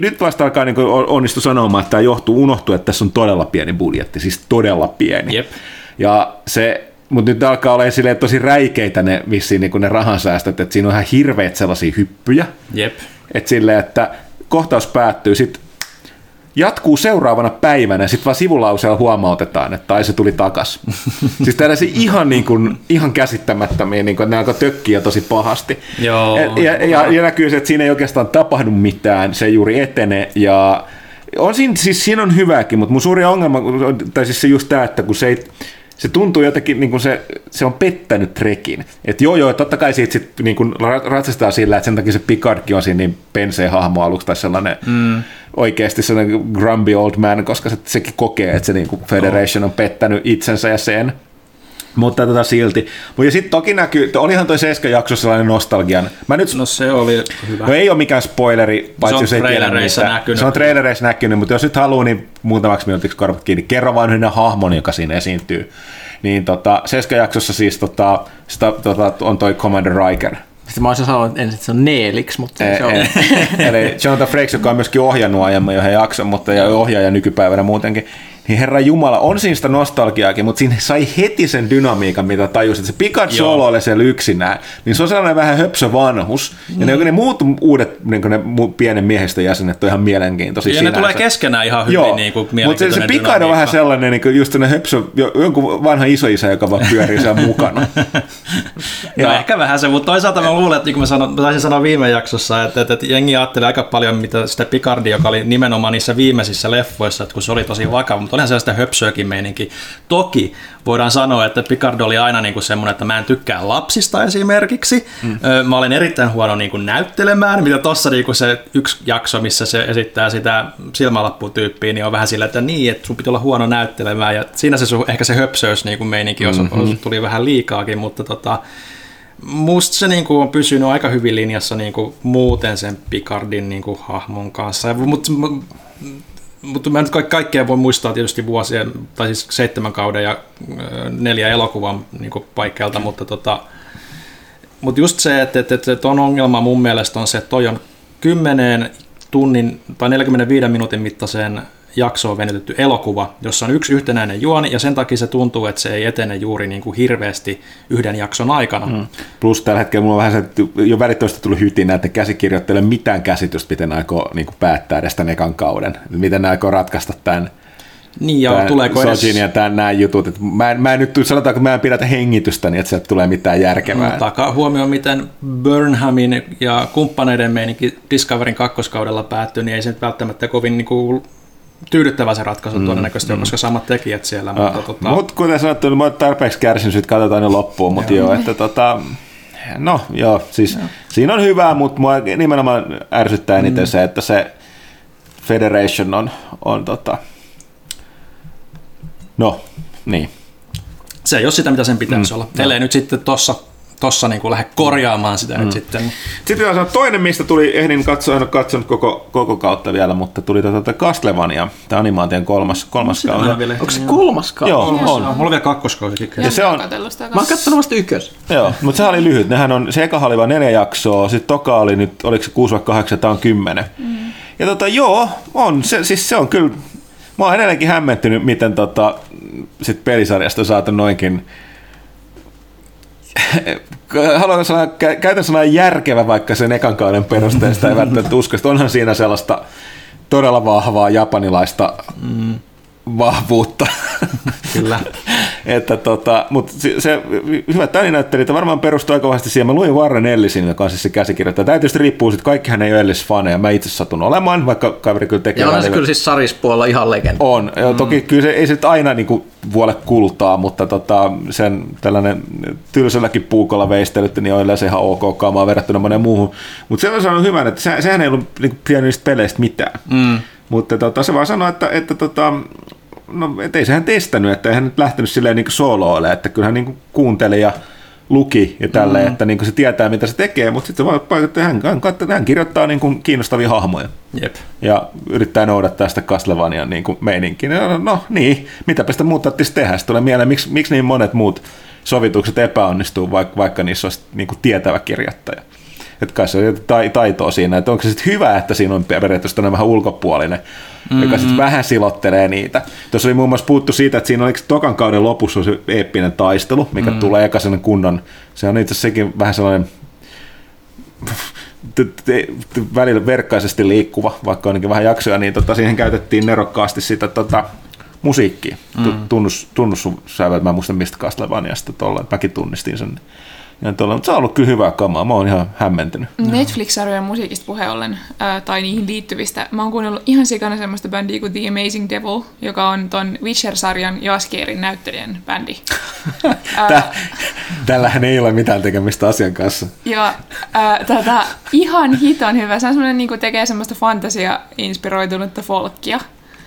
nyt vasta alkaa niin onnistu sanomaan, että tämä johtuu, unohtuu, että tässä on todella pieni budjetti, siis todella pieni. Jep. Ja se, mutta nyt alkaa olla silleen tosi räikeitä ne vissiin niin ne rahansäästöt, että siinä on ihan hirveät sellaisia hyppyjä, Jep. että silleen, että kohtaus päättyy, sitten jatkuu seuraavana päivänä, sitten vaan sivulauseella huomautetaan, että ai se tuli takas. siis tällaisia ihan, niin kuin, ihan käsittämättömiä, niin kuin, että ne alkoi tökkiä tosi pahasti. Joo. Ja, ja, ja, ja näkyy se, että siinä ei oikeastaan tapahdu mitään, se juuri etene, ja on siinä, siis siinä on hyvääkin, mutta mun suuri ongelma, tai siis se just tämä, että kun se ei, se tuntuu jotenkin, niin kuin se, se on pettänyt trekin. Että joo joo, totta kai siitä sit, niin kuin ra- ratsastetaan sillä, että sen takia se Picardkin on siinä niin pensee hahmo aluksi, tai sellainen mm. oikeasti sellainen grumpy old man, koska se, sekin kokee, että se niin kuin Federation on pettänyt itsensä ja sen. Mutta tota silti. Mutta ja sitten toki näkyy, olihan toi Seska-jakso sellainen nostalgian. Mä nyt No se oli hyvä. No ei ole mikään spoileri, paitsi on jos ei tiedä trailereissa mitään. näkynyt. Se on trailereissa näkynyt, mutta jos nyt haluaa, niin muutamaksi minuutiksi korvat kiinni. Kerro vain yhden hahmon, joka siinä esiintyy. Niin tota, Seska-jaksossa siis tota, sitä, tota, on toi Commander Riker. Sitten mä olisin sanonut ensin, että se on Neelix, mutta E- se on. e- Eli Jonathan Frakes, joka on myöskin ohjannut aiemmin yhden jakson, mutta ja ohjaaja nykypäivänä muutenkin. Niin herra Jumala, on siinä sitä nostalgiaakin, mutta siinä sai heti sen dynamiikan, mitä tajusit. Se Picard Joo. soloilee siellä yksinään, niin se on sellainen vähän höpsö vanhus. Ja ne, ne muut uudet niin ne pienen miehistön jäsenet on ihan mielenkiintoisia Ja ne tulee sinänsä. keskenään ihan hyvin Joo, niin kuin, mutta se, se Picard on vähän sellainen, niin kuin just sellainen höpsö, jo- jonkun vanha isoisä, joka vaan pyörii siellä mukana. No ehkä vähän se, mutta toisaalta mä luulen, että niin kuin mä, sanon, mä taisin sanoa viime jaksossa, että, että, että jengi ajatteli aika paljon mitä sitä Picardia, joka oli nimenomaan niissä viimeisissä leffoissa, että kun se oli tosi vakava, mutta olihan sellaista höpsöäkin meininki. Toki voidaan sanoa, että Picard oli aina niin kuin semmoinen, että mä en tykkää lapsista esimerkiksi. Mm. Mä olen erittäin huono niin kuin näyttelemään, mitä tuossa niin kuin se yksi jakso, missä se esittää sitä silmälapputyyppiä, niin on vähän sillä, että niin, että sun pitää olla huono näyttelemään. Ja siinä se sun, ehkä se höpsöys niin kuin meininki mm-hmm. tuli vähän liikaakin, mutta tota, Musta se niin kuin, on pysynyt aika hyvin linjassa niin kuin, muuten sen Picardin niin kuin, hahmon kanssa. Mutta mutta mä nyt kaik- kaikkea voi muistaa tietysti vuosien, tai siis seitsemän kauden ja neljä elokuvan niin paikkeilta, mutta tota, mut just se, että, että, että on ongelma mun mielestä on se, että toi on 10 tunnin tai 45 minuutin mittaiseen jaksoon venytetty elokuva, jossa on yksi yhtenäinen juoni, ja sen takia se tuntuu, että se ei etene juuri niin kuin hirveästi yhden jakson aikana. Mm. Plus tällä hetkellä mulla on vähän se, jo välittömästi tullut hytinä, että käsikirjoittele mitään käsitystä, miten aikoo niin kuin päättää edes tämän ekan kauden. Miten ne aikoo ratkaista tämän, Niin, ja tämän tuleeko edes... Ja tämän, nämä jutut. Mä, en, mä en nyt, sanotaanko, että mä en pidätä hengitystä, niin että sieltä tulee mitään järkevää. Ottaa huomioon, miten Burnhamin ja kumppaneiden meininki Discoverin kakkoskaudella päättyi, niin ei se nyt välttämättä kovin niin kuin, tyydyttävä se ratkaisu mm, todennäköisesti mm. on, koska samat tekijät siellä. Mutta, Ah, tota, Mut kuten sanottu, niin mä oon tarpeeksi kärsinyt, katsotaan ne loppuun, mutta joo. joo, että tota, no joo, siis joo. siinä on hyvää, mutta mua nimenomaan ärsyttää eniten mm. se, että se Federation on, on tota, no, niin. se ei ole sitä, mitä sen pitäisi mm, olla. Ellei nyt sitten tuossa tossa niin kuin lähde korjaamaan sitä mm. nyt sitten. Sitten sanoa toinen, mistä tuli, ehdin katsoa, en ole katsonut koko, koko kautta vielä, mutta tuli tuota Castlevania, tämä animaation kolmas, kolmas kausi. Onko se kolmas kausi? Joo, On. on. Mulla on vielä kakkoskausi. Ja se on, Mä oon katsonut vasta ykkös. Joo, mutta sehän oli lyhyt. Nehän on, se eka oli vain neljä jaksoa, sitten toka oli nyt, oliko se 6 vai 8, tämä on 10. Mm. Ja tota, joo, on, se, siis se on kyllä, mä oon edelleenkin hämmentynyt, miten tota, sit pelisarjasta on saatu noinkin, haluan sanoa, kä- käytän sanaa järkevä, vaikka sen ekan kauden perusteesta ei välttämättä usko, onhan siinä sellaista todella vahvaa japanilaista mm. Vahvuutta. Kyllä. että tota, mutta se, se hyvät ääninäyttelijät varmaan perustuu aika vahvasti siihen. Mä luin Warren Ellisin, joka on siis se käsikirjoittaja. Tämä tietysti riippuu, että kaikkihan ei ole Ellis-faneja. Mä itse satun olemaan, vaikka kaveri kyllä tekee. Ja se välillä- kyllä siis sarispuolella ihan legenda. on. Ja toki kyllä se ei se aina niin vuole kultaa, mutta tota, sen tällainen tylsälläkin puukolla veistelyt, niin on yleensä ihan ok kaamaa verrattuna moneen muuhun. Mutta se on sanonut hyvän, että se, sehän ei ollut niin tiennyt niistä peleistä mitään. Mm. Mutta tota, se vaan sanoi, että, että tota, no, et ei sehän testannut, että eihän nyt lähtenyt silleen niin soloille, että kyllähän niin kuunteli ja luki ja tälleen, mm. että niin se tietää, mitä se tekee, mutta sitten vaan, että hän, hän, hän kirjoittaa niin kuin kiinnostavia hahmoja Jep. ja yrittää noudattaa sitä Castlevanian niin kuin meininkiä. No, no niin, mitäpä sitä muuta tarvitsisi tehdä. Sitten tulee mieleen, miksi, miksi niin monet muut sovitukset epäonnistuu, vaikka, vaikka niissä olisi niin kuin tietävä kirjoittaja. Että kai se on taitoa siinä, että onko se sitten hyvä, että siinä on periaatteessa vähän ulkopuolinen, mm-hmm. joka sitten vähän silottelee niitä. Tuossa oli muun muassa puhuttu siitä, että siinä oliko tokan kauden lopussa on se eeppinen taistelu, mikä mm-hmm. tulee eka sellainen kunnon, se on itse asiassa sekin vähän sellainen välillä verkkaisesti liikkuva, vaikka on ainakin vähän jaksoja, niin tota, siihen käytettiin nerokkaasti sitä tota, musiikkia. Mm. Tunnus, tunnussävel, mä en muista mistä Castlevaniasta tuolla, mäkin tunnistin sen. Ja tuolla, mutta se on ollut kyllä hyvää kamaa, mä oon ihan hämmentynyt. Netflix-sarjojen musiikista puheen ollen, ää, tai niihin liittyvistä, mä oon kuunnellut ihan sikana semmoista bändiä kuin The Amazing Devil, joka on ton Witcher-sarjan Jaskierin näyttelijän bändi. Tää, tällähän ei ole mitään tekemistä asian kanssa. Ja ää, tätä ihan hiton hyvä. Se on semmoinen, niin tekee semmoista fantasia-inspiroitunutta folkia.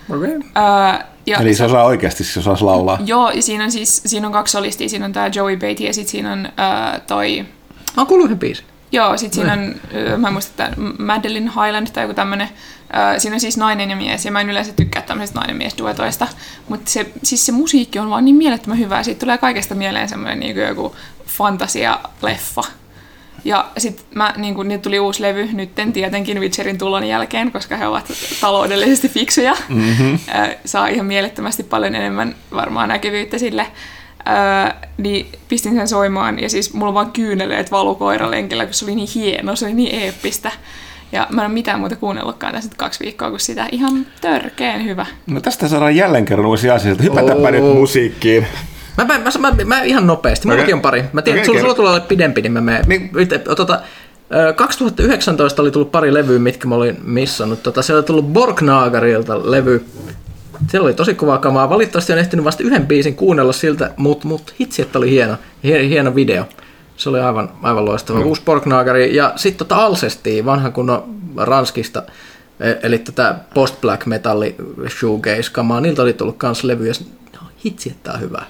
Okay. Ää, ja Eli se osaa oikeasti, se osaa laulaa. Joo, ja siinä on siis siinä on kaksi solistia. Siinä on tää Joey Beatty ja sitten siinä on ää, toi... Mä oon kuullut yhden biisin. Joo, sitten siinä on, ää, mä en muista, että Madeline Highland tai joku tämmönen. ää, Siinä on siis nainen ja mies, ja mä en yleensä tykkää tämmöisistä nainen-mies-duetoista. Mutta se, siis se musiikki on vaan niin mielettömän hyvää. Siitä tulee kaikesta mieleen semmoinen niin joku fantasia-leffa. Ja sitten mä, niin kun, niitä tuli uusi levy nytten tietenkin Witcherin tulon jälkeen, koska he ovat taloudellisesti fiksuja. Mm-hmm. Saa ihan mielettömästi paljon enemmän varmaan näkyvyyttä sille. Öö, niin pistin sen soimaan ja siis mulla vaan kyyneleet valu koiralenkillä, kun se oli niin hieno, se oli niin eeppistä. Ja mä en ole mitään muuta kuunnellutkaan tässä nyt kaksi viikkoa kuin sitä. Ihan törkeen hyvä. No tästä saadaan jälleen kerran uusia asioita. Hypätäpä Oo. nyt musiikkiin. Mä, mä, mä, mä, mä ihan nopeasti. Mullakin Okei. on pari. Mä tiedän, okay, sulla, sulla tulee olla pidempi, niin mä menen. Niin. Tota, ö, 2019 oli tullut pari levyä, mitkä mä olin missannut. Tota, siellä oli tullut Borgnagarilta levy. Siellä oli tosi kovaa kamaa. Valitettavasti on ehtinyt vasta yhden biisin kuunnella siltä, mutta mut, hitsi, että oli hieno, hieno, video. Se oli aivan, aivan loistava. Mm. Uusi Borgnagari. Ja sitten tota Alcestia, vanha kunnon Ranskista. e- Eli tätä post-black metalli shoegaze-kamaa. Niiltä oli tullut kans levy. Ja s- no, hitsi, että on hyvä.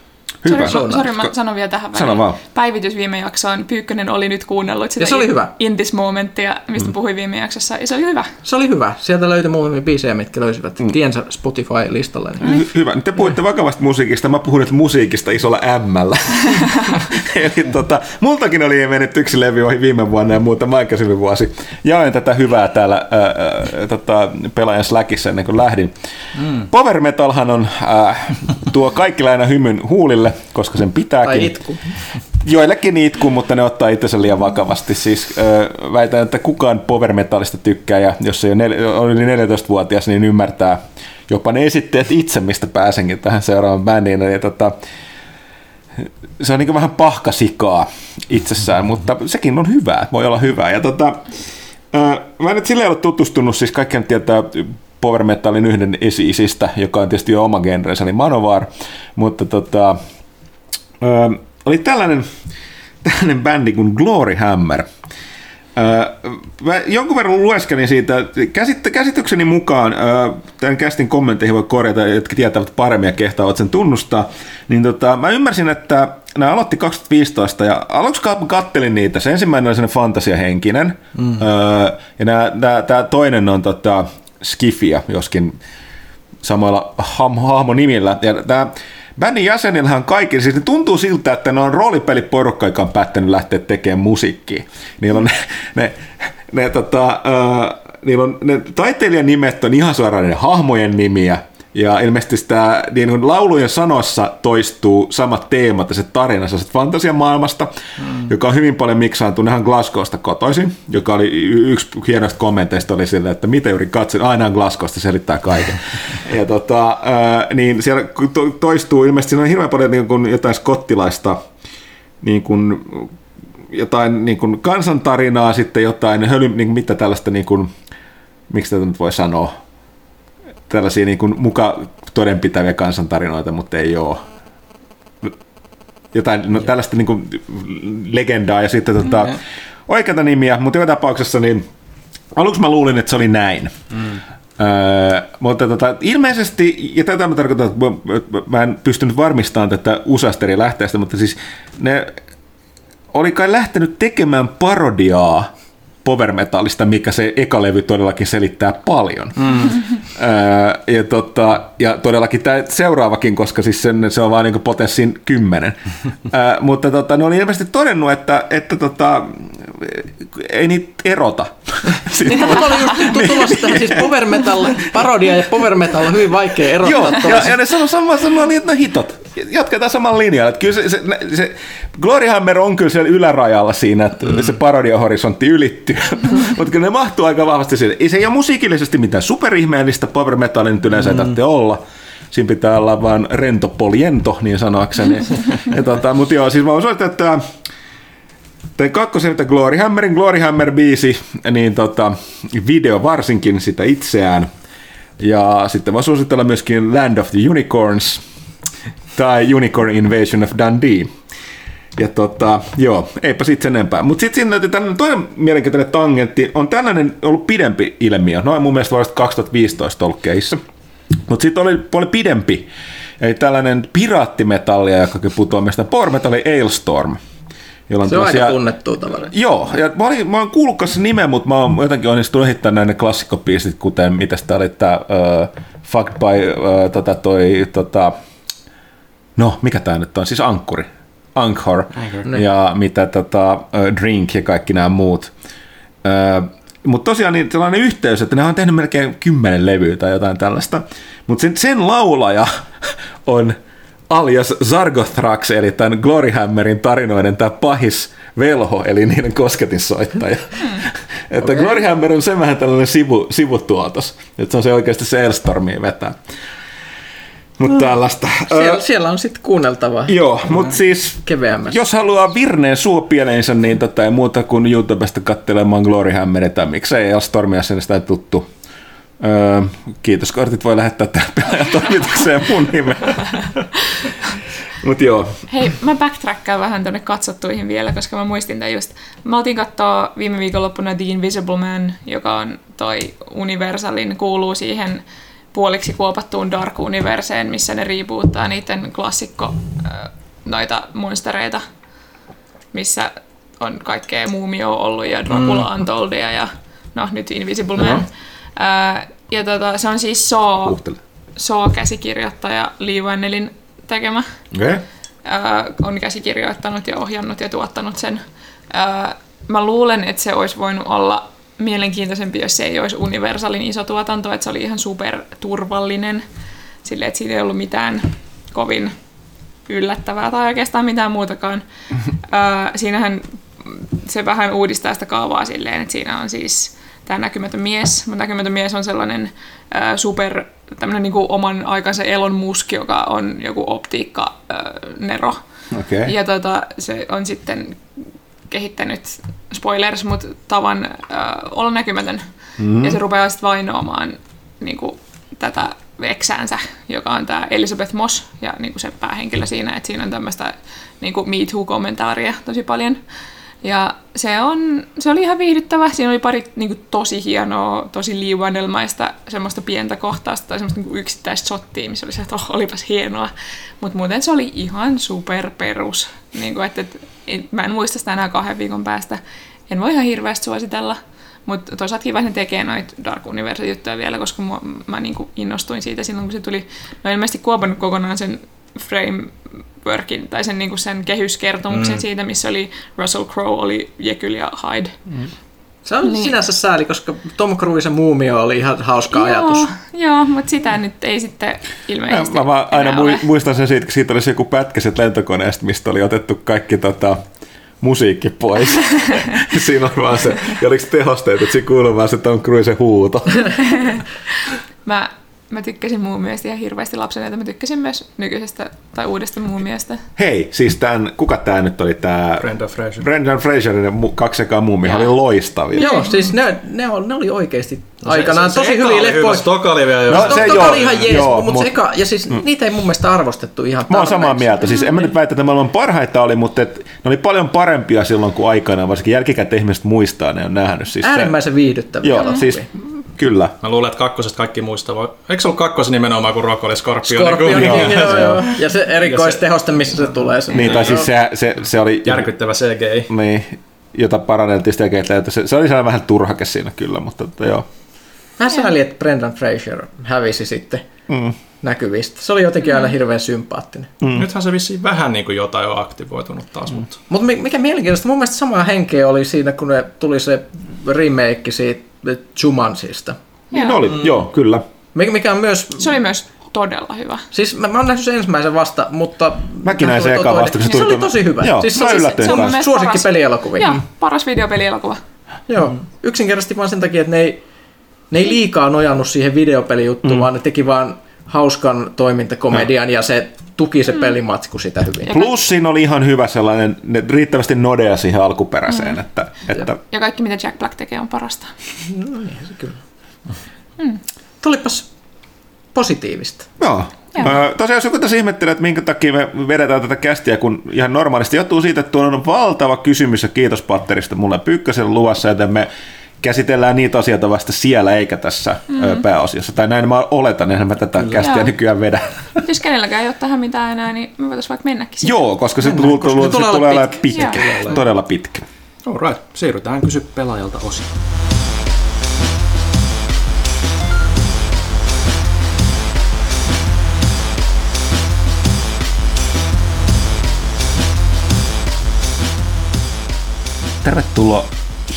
Hyvä. Sori, sori, mä sanon vielä tähän Sano vaan. Päivitys viime jaksoon. Pyykkönen oli nyt kuunnellut sitä Ja se oli hyvä. In This Momentia, mistä mm. puhuin viime jaksossa, ja se oli hyvä. Se oli hyvä. Sieltä löytyi muutamia biisejä, mitkä löysivät mm. tiensä Spotify-listalle. Niin. Hy- hyvä. Nyt te puhuitte vakavasta musiikista, mä puhun nyt musiikista isolla M. Eli tota, multakin oli mennyt yksi levy ohi viime vuonna ja muutama aikaisemmin vuosi. Jaoin tätä hyvää täällä ää, ää, tota, pelaajan Slackissa ennen kuin lähdin. Mm. Power Metalhan on, ää, tuo kaikki aina hymyn huulille, koska sen pitääkin. Tai itku. Joillekin itku, mutta ne ottaa itsensä liian vakavasti. Siis väitän, että kukaan power metallista tykkää, ja jos ei ole nel- on yli 14-vuotias, niin ymmärtää jopa ne esitteet itse, mistä pääsenkin tähän seuraavaan bändiin. Eli, tota, se on niin vähän pahkasikaa itsessään, mutta sekin on hyvää, voi olla hyvää. Ja tota, mä en nyt silleen ole tutustunut, siis kaikki nyt tietää power metalin yhden esi-isistä, joka on tietysti jo oma genrensä, eli Manovar, mutta tota, Öö, oli tällainen, tällainen bändi kuin Glory Hammer. Öö, mä jonkun verran lueskelin siitä, käsit, käsitykseni mukaan, öö, tämän kästin kommentteihin voi korjata, jotka tietävät paremmin ja kehtaavat sen tunnustaa, niin tota, mä ymmärsin, että, ne aloitti 2015 ja aluksi kat- kattelin niitä. Se ensimmäinen oli sellainen fantasiahenkinen mm. öö, ja tämä toinen on tota, Skifia, joskin samoilla ham- hahmonimillä. Ja tämä bändin jäsenillähän kaikki, siis ne tuntuu siltä, että ne on roolipeliporukka, joka on päättänyt lähteä tekemään musiikkia. Niillä on ne, ne, ne, tota, öö, niillä on, ne taiteilijan nimet on ihan suoraan ne hahmojen nimiä, ja ilmeisesti sitä niin kuin laulujen sanoissa toistuu samat teemat ja se tarina fantasiamaailmasta, mm. joka on hyvin paljon miksaantunut ihan Glasgowsta kotoisin, joka oli yksi hienoista kommenteista oli sille, että mitä juuri katsin, aina Glasgowsta selittää kaiken. ja tota, niin siellä to- toistuu ilmeisesti siinä on hirveän paljon niin kuin jotain skottilaista niin kuin, jotain niin kuin kansantarinaa, sitten jotain höly, niin kuin, mitä tällaista, niin kuin, miksi tätä nyt voi sanoa, tällaisia niin kuin muka todenpitäviä kansantarinoita, mutta ei ole. Jotain no, tällaista niin kuin legendaa ja sitten tota, mm. oikeita nimiä, mutta joka tapauksessa niin aluksi mä luulin, että se oli näin. Mm. Öö, mutta tota, ilmeisesti, ja tätä mä tarkoitan, että mä, mä en pystynyt varmistamaan tätä useasta eri lähteestä, mutta siis ne oli kai lähtenyt tekemään parodiaa powermetallista, mikä se eka levy todellakin selittää paljon. Mm. ja, tota, ja todellakin tämä seuraavakin, koska siis sen, se on vain niin potenssin kymmenen. mutta tota, ne oli ilmeisesti todennut, että, että tota, ei niitä erota. niin tämä oli just tulossa tähän siis power metal, parodia ja power metal on hyvin vaikea erottaa. Joo, ja, ja ne sanoi samaa sanoa niin, että no hitot, jatketaan saman linjalla. Että kyllä se, se, se Glory Hammer on kyllä siellä ylärajalla siinä, että mm. se parodiahorisontti ylittyy. Mutta kyllä ne mahtuu aika vahvasti siitä. Ei se ei ole musiikillisesti mitään superihmeellistä, power metalin nyt yleensä mm. ei olla. Siinä pitää olla vaan rento poliento, niin sanoakseni. ja tota, mutta joo, siis mä osoitan, että Tein kakkosen, että Glory Hammerin Glory Hammer biisi, niin tota, video varsinkin sitä itseään. Ja sitten mä suosittelen myöskin Land of the Unicorns tai Unicorn Invasion of Dundee. Ja tota, joo, eipä sitten sen enempää. Mutta sitten siinä tällainen toinen mielenkiintoinen tangentti on tällainen ollut pidempi ilmiö. Noin mun mielestä vuodesta 2015 ollut keissä. Mutta sitten oli paljon pidempi. Eli tällainen piraattimetallia, joka putoaa meistä power metalli Ailstorm. Jolla on se on aika tunnettu tavalla. Joo, ja mä, olin, mä oon kuullut nimen, mutta mä oon jotenkin onnistunut ehittämään näin klassikkopiisit, kuten mitä sitä oli, että uh, Fucked by uh, tota, toi, tota, no mikä tää nyt on, siis Ankkuri. Anchor, Anchor. ja niin. mitä tota, Drink ja kaikki nämä muut. Mutta tosiaan niin sellainen yhteys, että ne on tehnyt melkein kymmenen levyä tai jotain tällaista. Mutta sen, sen laulaja on alias Zargothrax, eli tämän Gloryhammerin tarinoiden tämä pahis velho, eli niiden kosketinsoittaja. Hmm. että okay. Gloryhammer on sen vähän tällainen sivu, sivutuotos, että se on se oikeasti se Elstormiin vetää. Mutta hmm. tällaista. Siellä, siellä on sitten kuunneltavaa. Joo, mutta siis keveämmässä. jos haluaa virneen suopieleensä, niin tota ei muuta kuin YouTubesta katselemaan Gloryhammeria tai miksei Elstormia sen sitä tuttu Öö, kiitoskortit voi lähettää tähän pelaajatoimitukseen mun nimeen. Mut joo. Hei, mä backtrackkaan vähän tuonne katsottuihin vielä, koska mä muistin tämän just. Mä oltiin katsoa viime viikonloppuna The Invisible Man, joka on toi Universalin, kuuluu siihen puoliksi kuopattuun Dark Universeen, missä ne reboottaa niiden klassikko noita monstereita, missä on kaikkea muumio ollut ja Dracula mm. Untoldia ja no nyt Invisible Man. Ää, ja tota, se on siis Saw, Saw-käsikirjoittaja Lee Wannelin tekemä. Okay. Ää, on käsikirjoittanut ja ohjannut ja tuottanut sen. Ää, mä luulen, että se olisi voinut olla mielenkiintoisempi, jos se ei olisi Universalin iso tuotanto, että se oli ihan superturvallinen. Silleen, että siinä ei ollut mitään kovin yllättävää tai oikeastaan mitään muutakaan. Ää, siinähän se vähän uudistaa sitä kaavaa silleen, että siinä on siis tämä näkymätön mies. Mutta näkymätön mies on sellainen äh, super, tämmöinen niin oman aikansa Elon Musk, joka on joku optiikka-nero. Äh, okay. Ja tota, se on sitten kehittänyt, spoilers, mutta tavan äh, olla näkymätön. Mm-hmm. Ja se rupeaa sitten vainoamaan niin kuin, tätä veksäänsä, joka on tämä Elizabeth Moss ja niin kuin se päähenkilö siinä, että siinä on tämmöistä niin Me Too-kommentaaria tosi paljon. Ja se, on, se oli ihan viihdyttävä. Siinä oli pari niin kuin, tosi hienoa, tosi liivanelmaista semmoista pientä kohtausta tai semmoista niin kuin yksittäistä shottia, missä oli se, että oh, olipas hienoa. Mutta muuten se oli ihan superperus. Niin kuin, että, että, et, mä en muista sitä enää kahden viikon päästä. En voi ihan hirveästi suositella. Mutta toisaalta kiva, että ne tekee noita Dark Universe-juttuja vielä, koska mua, mä niinku innostuin siitä silloin, kun se tuli. No ilmeisesti kuopannut kokonaan sen frameworkin tai sen, niinku sen kehyskertomuksen mm. siitä, missä oli Russell Crowe, oli Jekyll ja Hyde. Mm. Se on niin. sinänsä sääli, koska Tom Cruisen muumio oli ihan hauska joo, ajatus. Joo, mutta sitä nyt ei sitten ilmeisesti Mä vaan aina ole. muistan sen siitä, kun siitä olisi joku pätkä sit lentokoneesta, mistä oli otettu kaikki tota, musiikki pois. siinä oli vaan se, ja oliko tehosteet, että siinä kuuluu vaan se Tom Cruisen huuto. Mä, mä tykkäsin muumioista ihan hirveästi lapsena, että mä tykkäsin myös nykyisestä tai uudesta muumiosta. Hei, siis tämän, kuka tämä nyt oli tämä Brenda Fraser. Brendan Fraserin mu- kaksi ekaa muumia oli loistavia. Joo, siis ne, ne, oli, ne oli oikeasti aikanaan se, se, tosi hyviä leppoja. se toka oli vielä No, jo. No, se toka joo, oli ihan jees, joo, mutta mut- se eka, ja siis mm. niitä ei mun mielestä arvostettu ihan Mä oon samaa mieltä. Siis en mä nyt väitä, että maailman parhaita oli, mutta et, ne oli paljon parempia silloin kuin aikana, varsinkin jälkikäteen ihmiset muistaa, ne on nähnyt. Siis se- Äärimmäisen viihdyttäviä Joo, siis kyllä. Mä luulen, että kakkosesta kaikki muistaa. Eikö se ollut kakkosen nimenomaan, kun Rock oli Scorpion? Scorpion, Joo, joo, joo, joo. joo. Ja se erikoistehoste, missä se tulee. Se. Niin, tai siis se, se, se oli... Järkyttävä CGI. Niin, jota paranneltiin sitä keitä, että se, se oli sellainen vähän turhake siinä kyllä, mutta että joo. Vähän sääli, että Brendan Fraser hävisi sitten Mm. näkyvistä. Se oli jotenkin aina hirveän sympaattinen. Mm. Nythän se vissiin vähän niin kuin jotain on aktivoitunut taas, mm. mutta Mutta mikä mielenkiintoista, mun mielestä samaa henkeä oli siinä, kun ne tuli se remake siitä Jumansista. Niin Joo. oli, mm. joo, kyllä. Mikä mikä on myös... Se oli myös todella hyvä. Siis mä, mä oon nähnyt sen ensimmäisen vasta, mutta... Mäkin näin sen eka vasta, kun se Siis tuli Se oli tosi hyvä. Joo, siis mä se, yllätyin se on mun suosikki Paras. pelielokuvia. Joo, paras videopelielokuva. Joo, yksinkertaisesti vaan sen takia, että ne ei, ne ei liikaa nojannut siihen videopelijuttuun, mm. vaan ne teki vaan hauskan toimintakomedian ja se tuki se pelimatsku sitä hyvin. Plus siinä oli ihan hyvä sellainen, ne riittävästi nodea siihen alkuperäiseen, mm. että, että Ja kaikki, mitä Jack Black tekee, on parasta. Tulipas positiivista. Joo. Joo. Tosiaan jos joku tässä ihmettelee, että minkä takia me vedetään tätä kästiä, kun ihan normaalisti johtuu siitä, että tuolla on valtava kysymys ja kiitos Patterista mulle Pyykkösen luvassa, joten me käsitellään niitä asioita vasta siellä eikä tässä mm-hmm. pääosiossa. Tai näin mä oletan, eihän mä tätä kästiä Joo. nykyään vedä. Jos kenelläkään ei ole tähän mitään enää, niin me voitaisiin vaikka mennäkin siihen. Joo, koska se Mennään, tulee, koska tulee, olemaan pitkä. pitkä. Todella pitkä. alright, siirrytään kysy pelaajalta osioon. Tervetuloa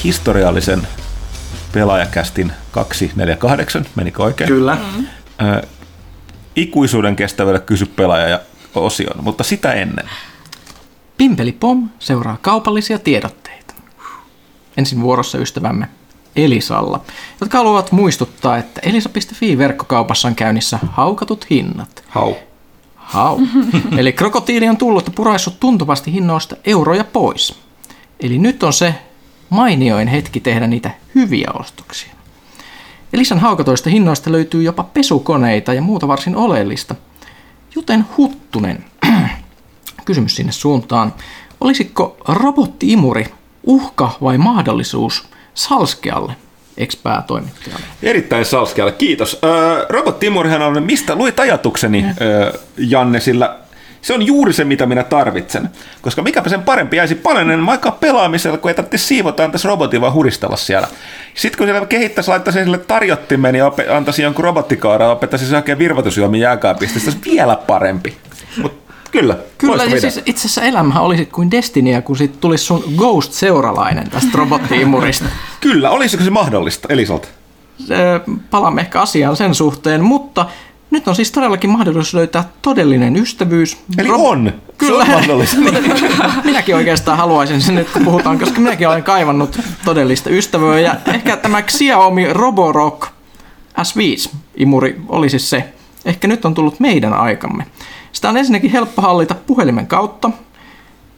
historiallisen pelaajakästin 248, menikö oikein? Kyllä. Ö, ikuisuuden kestävälle kysy pelaaja ja osion, mutta sitä ennen. Pimpeli Pom seuraa kaupallisia tiedotteita. Ensin vuorossa ystävämme Elisalla, jotka haluavat muistuttaa, että elisa.fi-verkkokaupassa on käynnissä haukatut hinnat. Hau. Hau. Eli krokotiili on tullut ja puraissut tuntuvasti hinnoista euroja pois. Eli nyt on se mainioin hetki tehdä niitä hyviä ostoksia. Elisan haukatoista hinnoista löytyy jopa pesukoneita ja muuta varsin oleellista. Joten Huttunen, kysymys sinne suuntaan. Olisiko robottiimuri uhka vai mahdollisuus Salskealle, ex-päätoimittajalle? Erittäin salskealle, kiitos. Öö, Robot on, mistä luit ajatukseni, öö, Janne, sillä se on juuri se, mitä minä tarvitsen. Koska mikäpä sen parempi jäisi paljon enemmän aikaa pelaamisella, kun ei tarvitse siivota, antaisi robotin vaan huristella siellä. Sitten kun siellä kehittäisi, laittaisi sille tarjottimen ja ope- antaisi jonkun robottikaara, opettaisi se oikein virvoitusjuomin jääkaapista, se vielä parempi. Mut kyllä, Kyllä, ja siis itse asiassa elämähän olisi kuin Destinia, kun siitä tulisi sun Ghost-seuralainen tästä robottiimurista. Kyllä, olisiko se mahdollista Elisalta? Palaamme ehkä asiaan sen suhteen, mutta nyt on siis todellakin mahdollisuus löytää todellinen ystävyys. Eli Rob- on. Kyllä. Se on mahdollista. minäkin oikeastaan haluaisin sen nyt, kun puhutaan, koska minäkin olen kaivannut todellista ystävää. Ja ehkä tämä Xiaomi Roborock S5-imuri olisi se. Ehkä nyt on tullut meidän aikamme. Sitä on ensinnäkin helppo hallita puhelimen kautta,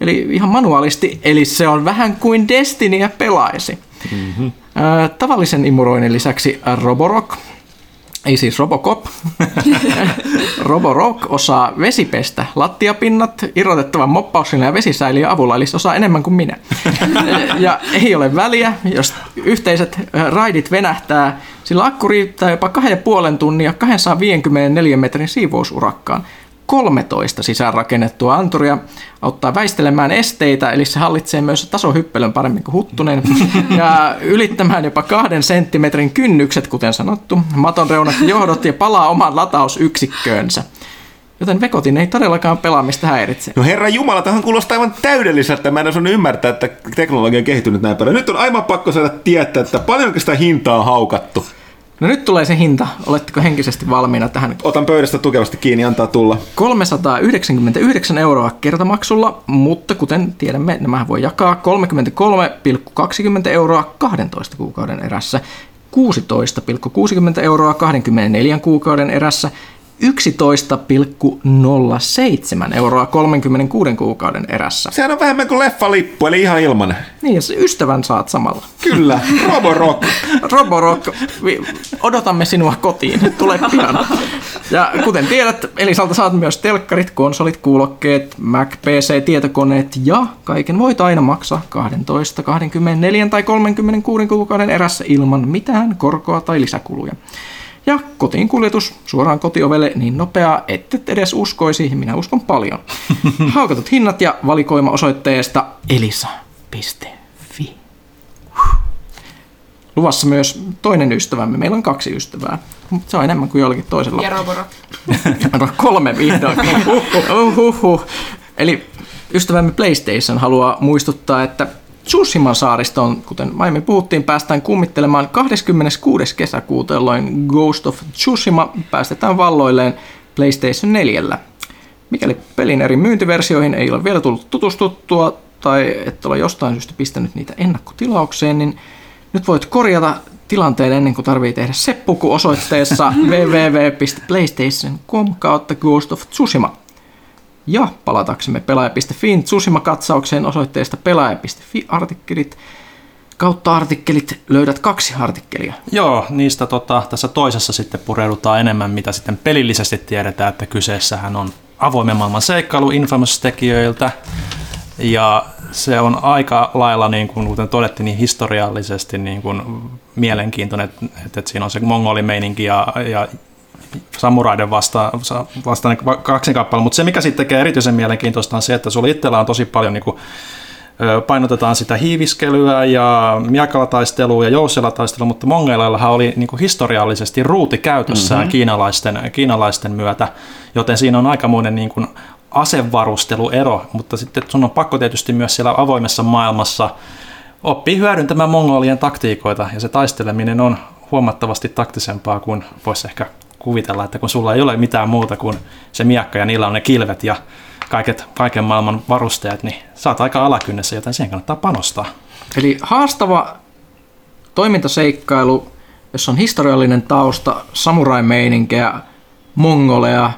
eli ihan manuaalisti, eli se on vähän kuin Destinyä pelaisi. Mm-hmm. Tavallisen imuroinnin lisäksi Roborock ei siis Robocop. Roborock osaa vesipestä lattiapinnat irrotettavan moppauksen ja vesisäiliön avulla, eli se osaa enemmän kuin minä. ja ei ole väliä, jos yhteiset raidit venähtää, sillä akku riittää jopa 2,5 tunnia 254 metrin siivousurakkaan. 13 sisäänrakennettua anturia auttaa väistelemään esteitä, eli se hallitsee myös tasohyppelön paremmin kuin Huttunen, ja ylittämään jopa kahden senttimetrin kynnykset, kuten sanottu, maton reunat johdot ja palaa oman latausyksikköönsä. Joten Vekotin ei todellakaan pelaamista häiritse. No herra Jumala, tähän kuulostaa aivan täydelliseltä. Mä en osannut ymmärtää, että teknologia on kehittynyt näin paljon. Nyt on aivan pakko saada tietää, että paljonko sitä hintaa on haukattu. No nyt tulee se hinta. Oletteko henkisesti valmiina tähän? Otan pöydästä tukevasti kiinni, antaa tulla. 399 euroa kertamaksulla, mutta kuten tiedämme, nämä voi jakaa 33,20 euroa 12 kuukauden erässä, 16,60 euroa 24 kuukauden erässä 11,07 euroa 36 kuukauden erässä. Sehän on vähemmän kuin leffalippu, eli ihan ilman. Niin, ja se ystävän saat samalla. Kyllä, Roborock. Roborock, odotamme sinua kotiin, tule pian. Ja kuten tiedät, Elisalta saat myös telkkarit, konsolit, kuulokkeet, Mac, PC, tietokoneet ja kaiken voit aina maksaa 12, 24 tai 36 kuukauden erässä ilman mitään korkoa tai lisäkuluja. Ja kotiin kuljetus suoraan kotiovelle niin nopeaa, et edes uskoisi, minä uskon paljon. Haukatut hinnat ja valikoima osoitteesta elisa.fi. Luvassa myös toinen ystävämme. Meillä on kaksi ystävää. Se on enemmän kuin jollakin toisella. Ja kolme vihdoin. Uhuhu. Eli ystävämme PlayStation haluaa muistuttaa, että Tsushiman saaristoon, kuten aiemmin puhuttiin, päästään kummittelemaan 26. kesäkuuta, jolloin Ghost of Tsushima päästetään valloilleen PlayStation 4. Mikäli pelin eri myyntiversioihin ei ole vielä tullut tutustuttua tai et ole jostain syystä pistänyt niitä ennakkotilaukseen, niin nyt voit korjata tilanteen ennen kuin tarvii tehdä seppuku osoitteessa www.playstation.com kautta Ghost of Tsushima. Ja palataksemme pelaaja.fiin Tsushima-katsaukseen osoitteesta pelaaja.fi-artikkelit kautta artikkelit löydät kaksi artikkelia. Joo, niistä tota, tässä toisessa sitten pureudutaan enemmän, mitä sitten pelillisesti tiedetään, että kyseessähän on avoimen maailman seikkailu Infamous-tekijöiltä. Ja se on aika lailla, niin kuin, kuten todettiin, niin historiallisesti niin kuin mielenkiintoinen, että, että siinä on se mongolimeininki ja, ja samuraiden vasta, vastainen kaksinkappale, mutta se mikä sitten tekee erityisen mielenkiintoista on se, että sulla itsellä on tosi paljon niin kuin, painotetaan sitä hiiviskelyä ja miakalataistelua ja jousselataistelua, mutta mongeillahan oli niin kuin historiallisesti ruuti käytössään mm-hmm. kiinalaisten, kiinalaisten myötä, joten siinä on aikamoinen niin kuin asevarusteluero, mutta sitten sun on pakko tietysti myös siellä avoimessa maailmassa oppii hyödyntämään mongolien taktiikoita ja se taisteleminen on huomattavasti taktisempaa kuin voisi ehkä kuvitella, että kun sulla ei ole mitään muuta kuin se miakka ja niillä on ne kilvet ja kaiket, kaiken maailman varusteet, niin sä oot aika alakynnessä, joten siihen kannattaa panostaa. Eli haastava toimintaseikkailu, jossa on historiallinen tausta, samurai-meininkiä, mongoleja,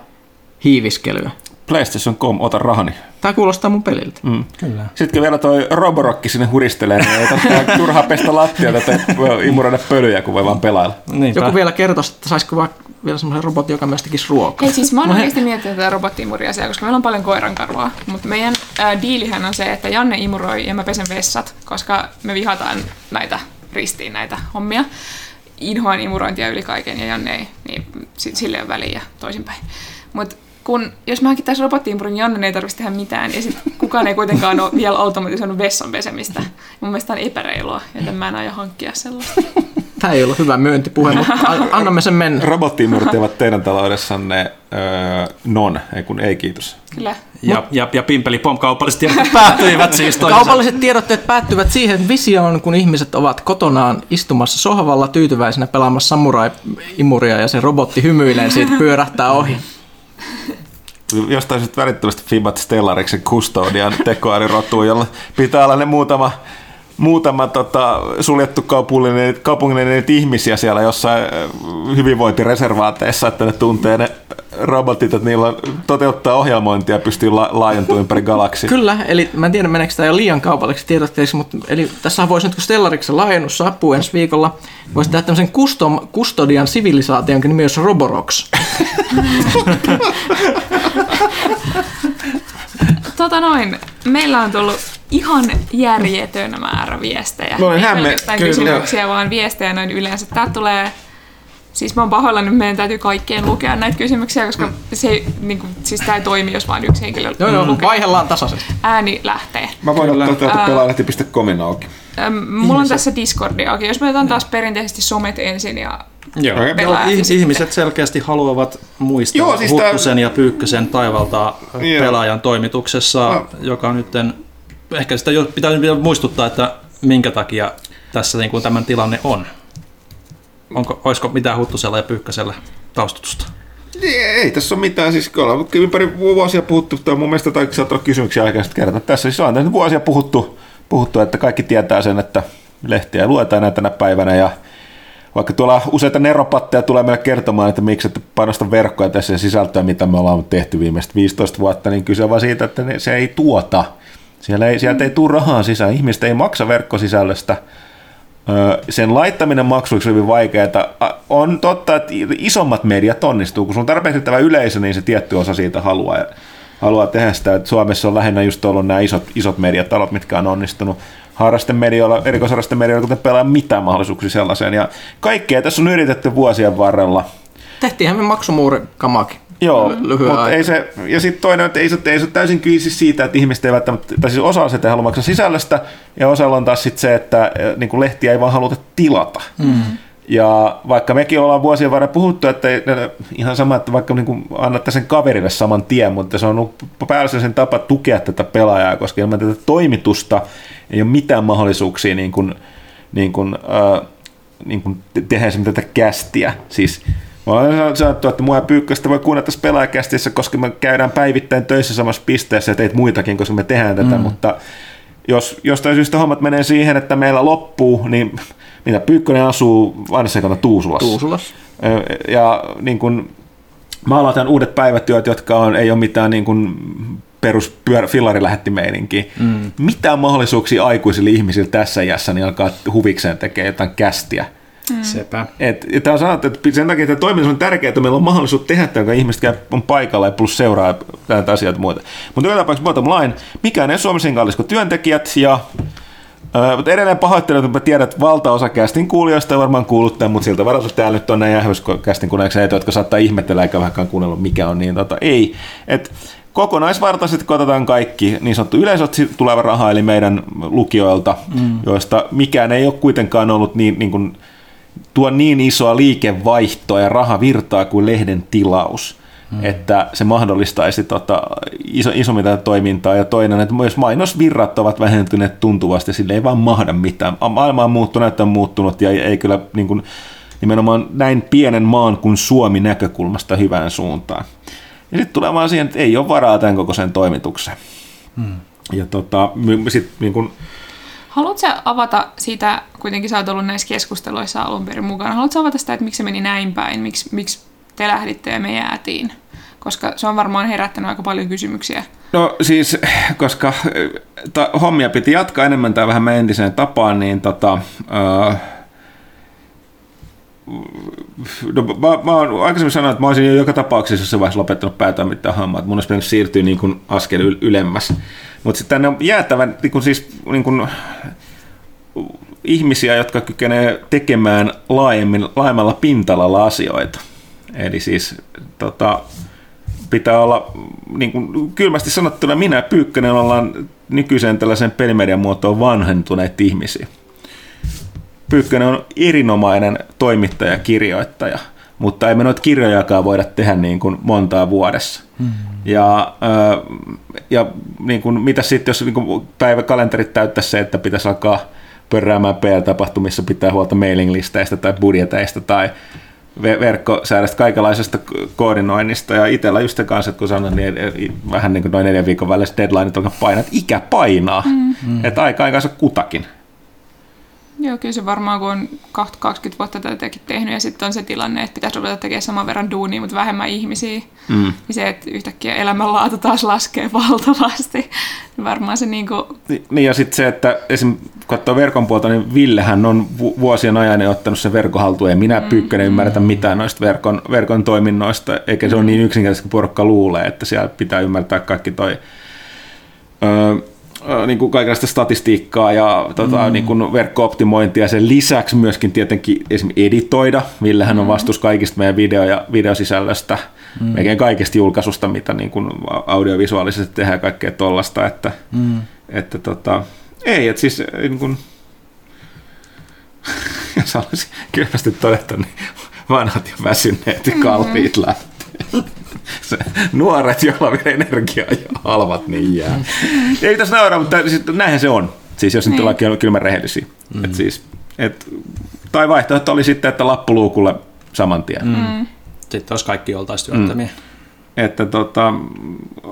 hiiviskelyä. PlayStation.com, ota rahani. Tämä kuulostaa mun peliltä. Mm. Kyllä. Sitten vielä toi Roborokki sinne huristelee, niin ei tarvitse turhaa pestä lattiota, että voi imuroida pölyjä, kun voi vaan pelailla. Niinpä. Joku vielä kertoisi, että saisiko vaan vielä semmoisen robotin, joka myös tekisi ruokaa. Ei siis mä oon No oikeasti miettinyt tätä robottiimuriasiaa, koska meillä on paljon koirankarvaa. Mutta meidän ää, diilihän on se, että Janne imuroi ja mä pesen vessat, koska me vihataan näitä ristiin näitä hommia. Inhoan imurointia yli kaiken ja Janne ei, niin si- sille ole väliä ja toisinpäin. Mutta kun, jos mä hankittaisiin robottiimurin, niin Janne ei tarvitsisi tehdä mitään, ja sit kukaan ei kuitenkaan ole vielä automatisoinut vessan pesemistä. Mun mielestä on epäreilua, joten mä en aio hankkia sellaista. Tämä ei ollut hyvä myyntipuhe, mutta annamme sen mennä. Robottiimurit ovat teidän taloudessanne öö, non, ei kun ei kiitos. Kyllä. Ja, ja, ja Pimpeli Pom kaupalliset tiedot päättyivät siis toisessa. Kaupalliset tiedotteet päättyvät siihen visioon, kun ihmiset ovat kotonaan istumassa sohvalla tyytyväisenä pelaamassa samurai-imuria ja se robotti hymyilee siitä pyörähtää ohi. Jostain sitten välittömästi Fibat Stellariksen Custodian tekoälyrotuun, jolla pitää olla ne muutama, muutama tota, suljettu kaupunginen, kaupunginen ihmisiä siellä jossain hyvinvointireservaateissa, että ne tuntee ne robotit, että niillä on, toteuttaa ohjelmointia ja pystyy la- laajentumaan ympäri galaksia. Kyllä, eli mä en tiedä meneekö tämä jo liian kaupalliseksi tiedotteeksi, mutta eli tässä voisi nyt kun Stellariksen laajennus saapuu ensi viikolla, voisi tehdä tämmöisen custom, custodian sivilisaation, jonka nimi olisi Roborox. Tota noin, meillä on tullut ihan järjetön määrä viestejä. Mä olen hämme- kysymyksiä, vaan viestejä noin yleensä. Tää tulee Siis mä oon pahoillani, että meidän täytyy kaikkien lukea näitä kysymyksiä, koska se ei, niin kuin, siis tää ei toimi, jos vain yksi henkilö Joo, joo, lukee. vaihdellaan tasaisesti. Ääni lähtee. Mä voin Kyllä. ottaa täältä pelaajalehti.comin auki. Mulla on tässä Discordi auki. Jos me otetaan taas perinteisesti somet ensin ja Joo. Ihmiset selkeästi haluavat muistaa Joo, siis Huttusen ja Pyykkösen taivalta Joo. pelaajan toimituksessa, No. joka nyt ehkä sitä jo pitää vielä muistuttaa, että minkä takia tässä niin kuin tämän tilanne on. Onko, olisiko mitään Huttusella ja Pyykkösellä taustutusta? Ei, ei tässä ole mitään, siis kun ollaan ympäri vuosia puhuttu, tai mun mielestä tai saattaa olla kysymyksiä aikaa sitten kertaa. Tässä siis on tässä vuosia puhuttu, puhuttu, että kaikki tietää sen, että lehtiä luetaan näitä tänä päivänä ja vaikka tuolla useita neropatteja tulee meille kertomaan, että miksi et panosta verkkoja tässä sisältöä, mitä me ollaan tehty viimeiset 15 vuotta, niin kyse on vaan siitä, että ne, se ei tuota. Siellä ei, sieltä ei tule rahaa sisään. Ihmiset ei maksa verkkosisällöstä. Sen laittaminen maksuiksi on hyvin vaikeaa. On totta, että isommat mediat onnistuu. Kun sun on tarpeeksi yleisö, niin se tietty osa siitä haluaa, haluaa tehdä sitä. Suomessa on lähinnä just ollut nämä isot, isot mediatalot, mitkä on onnistunut harrasten medioilla, erikoisharrasten medioilla, kuten pelaa mitään mahdollisuuksia sellaiseen. Ja kaikkea tässä on yritetty vuosien varrella. Tehtiinhän me maksumuurikamakin. Joo, mutta ei se, ja sitten toinen, että ei se, ei se ole täysin kyse siitä, että ihmiset eivät välttämättä, tai siis osa on se, että ei halua maksaa sisällöstä, ja osalla on taas sit se, että niin lehtiä ei vaan haluta tilata. Mm. Ja vaikka mekin ollaan vuosien varrella puhuttu, että ihan sama, että vaikka niin kuin annatte sen kaverille saman tien, mutta se on ollut pääasiallisen tapa tukea tätä pelaajaa, koska ilman tätä toimitusta ei ole mitään mahdollisuuksia niin kuin, niin kuin, äh, niin kuin te- tehdä esimerkiksi tätä kästiä. Siis Mä olen sanottu, että mua ja Pyykköstä voi kuunnella tässä pelaajakästissä, koska me käydään päivittäin töissä samassa pisteessä ja teit muitakin, koska me tehdään tätä, mm. mutta jos jostain syystä hommat menee siihen, että meillä loppuu, niin mitä Pyykkönen asuu vanhassa Tuusulassa. Tuusulassa. Ja niin kun, mä aloitan uudet päivätyöt, jotka on, ei ole mitään niin kun, perus pyörä, fillarilähettimeininkiä. Mm. Mitään mahdollisuuksia aikuisille ihmisille tässä iässä niin alkaa huvikseen tekemään jotain kästiä. Mm. Sepä. Et, tää on sanottu, että sen takia tämä toiminta on tärkeää, että meillä on mahdollisuus tehdä tämä, kun ihmiset on paikalla ja plus seuraa näitä asioita muuta. Mutta joka tapauksessa bottom line, mikään ei Suomessa niin kallis kuin työntekijät ja Öö, mutta edelleen pahoittelen, että mä tiedän, että valtaosa kästin kuulijoista on varmaan kuullut tämän, mutta siltä varalta täällä nyt on näin jähvyskästin kuulijoiksi heitä, jotka saattaa ihmetellä eikä vähänkään kuunnellut mikä on, niin tota, ei. Et kokonaisvartaisesti kun otetaan kaikki niin sanottu yleisöt tuleva raha, eli meidän lukijoilta, mm. joista mikään ei ole kuitenkaan ollut niin, niin kuin, tuo niin isoa liikevaihtoa ja rahavirtaa kuin lehden tilaus, mm. että se mahdollistaisi tota, iso, isommin tätä toimintaa. Ja toinen, että myös mainosvirrat ovat vähentyneet tuntuvasti, sille ei vaan mahda mitään. Maailma on muuttunut, näyttö on muuttunut ja ei, ei kyllä niin kuin, nimenomaan näin pienen maan kuin Suomi näkökulmasta hyvään suuntaan. Ja sitten tulee vaan siihen, että ei ole varaa tämän kokoisen toimitukseen. Hmm. Ja tota, sitten niin kuin, Haluatko avata sitä, kuitenkin sä oot ollut näissä keskusteluissa alun perin mukana, haluatko avata sitä, että miksi se meni näin päin, miksi, miksi te lähditte ja me jäätiin? Koska se on varmaan herättänyt aika paljon kysymyksiä. No siis, koska ta, hommia piti jatkaa enemmän tai vähän entiseen tapaan, niin tota, öö, no, mä, mä aikaisemmin sanonut, että mä olisin jo joka tapauksessa jossain vaiheessa lopettanut päätä mitään hommaa, mun olisi pitänyt siirtyä niin kuin askel yl- ylemmäs. Mutta sitten tänne on jäätävä niin kuin siis, niin kuin, ihmisiä, jotka kykenevät tekemään laajemmin, laajemmalla pintalalla asioita. Eli siis tota, pitää olla, niin kuin kylmästi sanottuna, minä Pyykkönen ollaan nykyiseen tällaisen pelimedian muotoon vanhentuneet ihmisiä. Pyykkönen on erinomainen toimittaja ja kirjoittaja, mutta ei me noita kirjojakaan voida tehdä niin kuin montaa vuodessa. Mm-hmm. Ja, ja niin kuin, mitä sitten, jos niin kuin päiväkalenterit täyttäisi se, että pitäisi alkaa pörräämään PR-tapahtumissa, pitää huolta mailing-listeistä tai budjeteista tai verkkosäädöstä, kaikenlaisesta koordinoinnista ja itsellä just se kanssa, että kun sanon, niin vähän niin kuin noin neljän viikon välissä deadline alkaa painaa, että ikä painaa, mm. että aika aikansa kutakin. Joo, kyllä se varmaan, kun on 20 vuotta tätäkin tehnyt ja sitten on se tilanne, että pitäisi ruveta tekemään saman verran duunia, mutta vähemmän ihmisiä, mm. niin se, että yhtäkkiä elämänlaatu taas laskee valtavasti, niin varmaan se niin kuin... Niin ja sitten se, että esim. kun katsoo verkon puolta, niin Villehän on vu- vuosien ajan ottanut sen verkon haltuun, ja minä Pyykkönen ymmärretä mitään noista verkon, verkon toiminnoista, eikä se ole niin yksinkertaisesti kuin porukka luulee, että siellä pitää ymmärtää kaikki toi... Öö, niin kuin kaikenlaista statistiikkaa ja tota, mm. niin kuin verkko-optimointia. Sen lisäksi myöskin tietenkin esimerkiksi editoida. Villehän on vastuus kaikista meidän video- ja videosisällöstä, mm. melkein kaikista julkaisusta, mitä niin kuin audiovisuaalisesti tehdään ja kaikkea tollasta. Että, mm. että tota, ei, että siis niin kuin, jos haluaisin kylmästi todeta, niin vanhat ja väsyneet ja kalliit lähtee. Se, nuoret, joilla on vielä energiaa ja halvat, niin jää. Ei tässä nauraa, mutta siis, näinhän se on. Siis jos nyt Niin. ollaan kylmän rehellisiä. Mm. Et siis, et, tai vaihtoehto oli sitten, että lappuluukulle saman tien. Mm. Sitten olisi kaikki oltaisiin työttömiä. Mm. Että tota,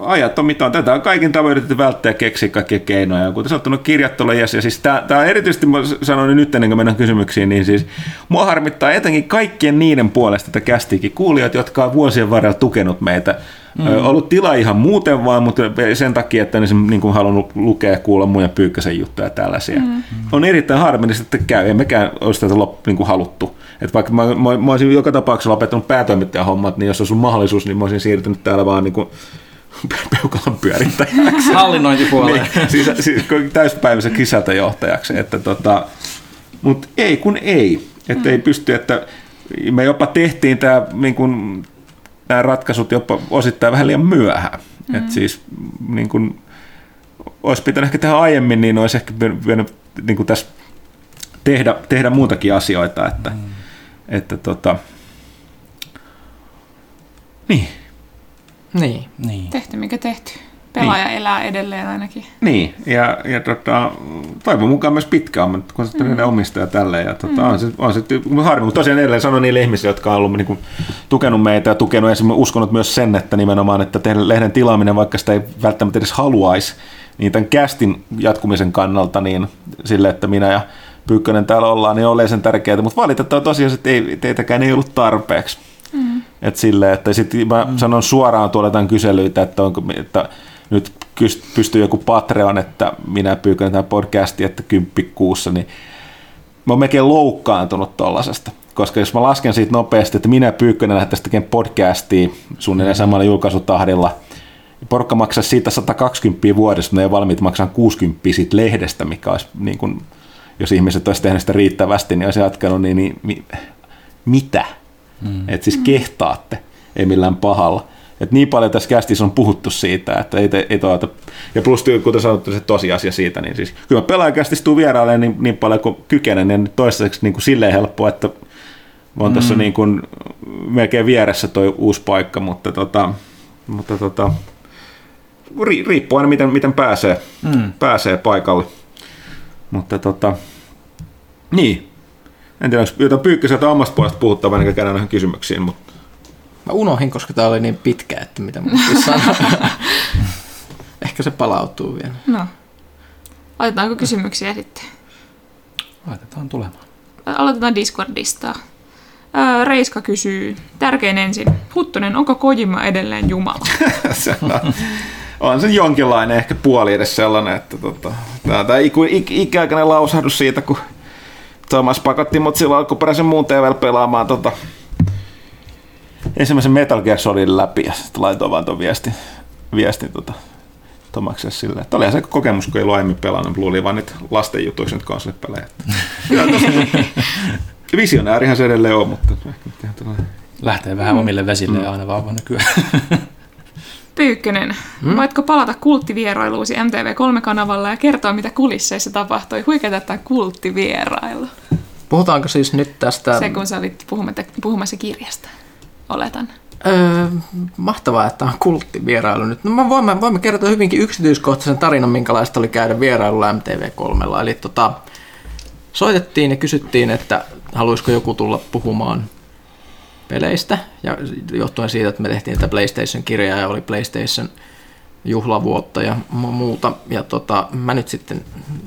ajat on mitä on. Tätä on kaikin tavoin yritetty välttää keksiä kaikkia keinoja. Ja Kuten sanottu, no kirjat tulee jes. Ja siis tää erityisesti, mä sanoin nyt ennen kuin mennään kysymyksiin, niin siis mua harmittaa etenkin kaikkien niiden puolesta, että kästiikin kuulijat, jotka on vuosien varrella tukenut meitä. Mm. Ollut tila ihan muuten vaan, mutta sen takia, että ne niin kuin halunnut lukea ja kuulla mun ja Pyykkösen juttuja ja tällaisia. Mm. On erittäin harmillista, että käy. Emmekään olisi tätä lop, niin kuin haluttu. Et vaikka mä, mä, mä, olisin joka tapauksessa lopettanut päätoimittajan hommat, niin jos olisi ollut mahdollisuus, niin mä olisin siirtynyt täällä vaan niin kuin peukalan pyörittäjäksi. Hallinnointipuoleen. niin, siis, siis täyspäiväisen sisältöjohtajaksi. Että tota, mutta ei kun ei. Että mm. ei pysty, että me jopa tehtiin tämä niin kun, nämä ratkaisut jopa osittain vähän liian myöhään. Mm. Että siis niin kun, olisi pitänyt ehkä tehdä aiemmin, niin olisi ehkä pitänyt niin kun tässä tehdä, tehdä muutakin asioita. Että, mm. että tota, niin. Niin. niin. Tehty mikä tehty. Pelaaja niin. elää edelleen ainakin. Niin, ja, ja tota, toivon mukaan myös pitkään, mutta kun se mm. omistaja tälleen. Ja tota, mm. on se, on se harmi, mutta tosiaan edelleen sanon niille ihmisille, jotka on ollut niin kuin, tukenut meitä ja tukenut esimerkiksi uskonut myös sen, että nimenomaan, että tehdä lehden tilaaminen, vaikka sitä ei välttämättä edes haluaisi, niin tämän kästin jatkumisen kannalta, niin sille, että minä ja Pyykkönen täällä ollaan, niin on sen tärkeää, mutta valitettavasti tosiaan, että ei, teitäkään ei ollut tarpeeksi. Mm. Että silleen, että sit mä mm. sanon suoraan tuolla jotain kyselyitä, että, onko, että nyt pystyy joku Patreon, että minä pyykän tämän podcastin, että kymppi kuussa, niin mä oon melkein loukkaantunut tollasesta. Koska jos mä lasken siitä nopeasti, että minä Pyykkönen lähdettäisiin tekemään podcastia suunnilleen samalla julkaisutahdilla, niin porukka maksaa siitä 120 vuodessa, mutta ne ei valmiit maksaa 60 siitä lehdestä, mikä olisi, niin kuin, jos ihmiset olisi tehnyt sitä riittävästi, niin olisi jatkanut, niin, niin mi, mitä? Mm. Että siis kehtaatte, ei millään pahalla. Et niin paljon tässä kästissä on puhuttu siitä, että ei, ei toata. Ja plus, kuten sanottu, se tosiasia siitä, niin siis kyllä pelaajakästissä tuu vierailemaan niin, niin paljon kuin kykenen, niin toistaiseksi niin kuin silleen helppoa, että on mm. tässä niin kuin melkein vieressä toi uusi paikka, mutta, tota, mutta tota, ri, riippuu aina miten, miten pääsee, mm. pääsee paikalle. Mutta tota, niin, en tiedä, onko jotain pyykköseltä omasta puolesta puhuttavaa, ennen kuin käydään näihin kysymyksiin, mutta Mä unohin, koska tää oli niin pitkä, että mitä mun piti sanoa. Ehkä se palautuu vielä. No. Laitetaanko kysymyksiä sitten? Laitetaan tulemaan. Aloitetaan Discordista. Öö, Reiska kysyy, tärkein ensin, Huttunen, onko Kojima edelleen Jumala? se on, on se jonkinlainen ehkä puoli edes sellainen, että tota, tämä, tämä iku, ik, ikäaikainen lausahdus siitä, kun Thomas pakotti mut silloin alkuperäisen muun TVL pelaamaan tota, ensimmäisen Metal Gear Solidin läpi ja sitten laitoin vaan tuon viestin, viestin tota, Tomakselle silleen, että olihan se kokemus, kun ei ollut aiemmin pelannut, luulin vaan niitä lasten jutuiksi nyt konsolipelejä. Visionäärihän se edelleen on, mutta ehkä Lähtee vähän mm. omille vesille mm. aina vaan nykyään. Pyykkönen, hmm? voitko palata kulttivierailuusi MTV3-kanavalla ja kertoa, mitä kulisseissa tapahtui? Huikeata tämä kulttivierailu. Puhutaanko siis nyt tästä... Se, kun sä olit puhumassa kirjasta, oletan. Öö, mahtavaa, että on kulttivierailu nyt. No mä voimme, voimme kertoa hyvinkin yksityiskohtaisen tarinan, minkälaista oli käydä vierailulla MTV3. Eli tota, soitettiin ja kysyttiin, että haluaisiko joku tulla puhumaan peleistä. Ja johtuen siitä, että me tehtiin tätä PlayStation-kirjaa ja oli PlayStation juhlavuotta ja mu- muuta. Ja tota, mä nyt sitten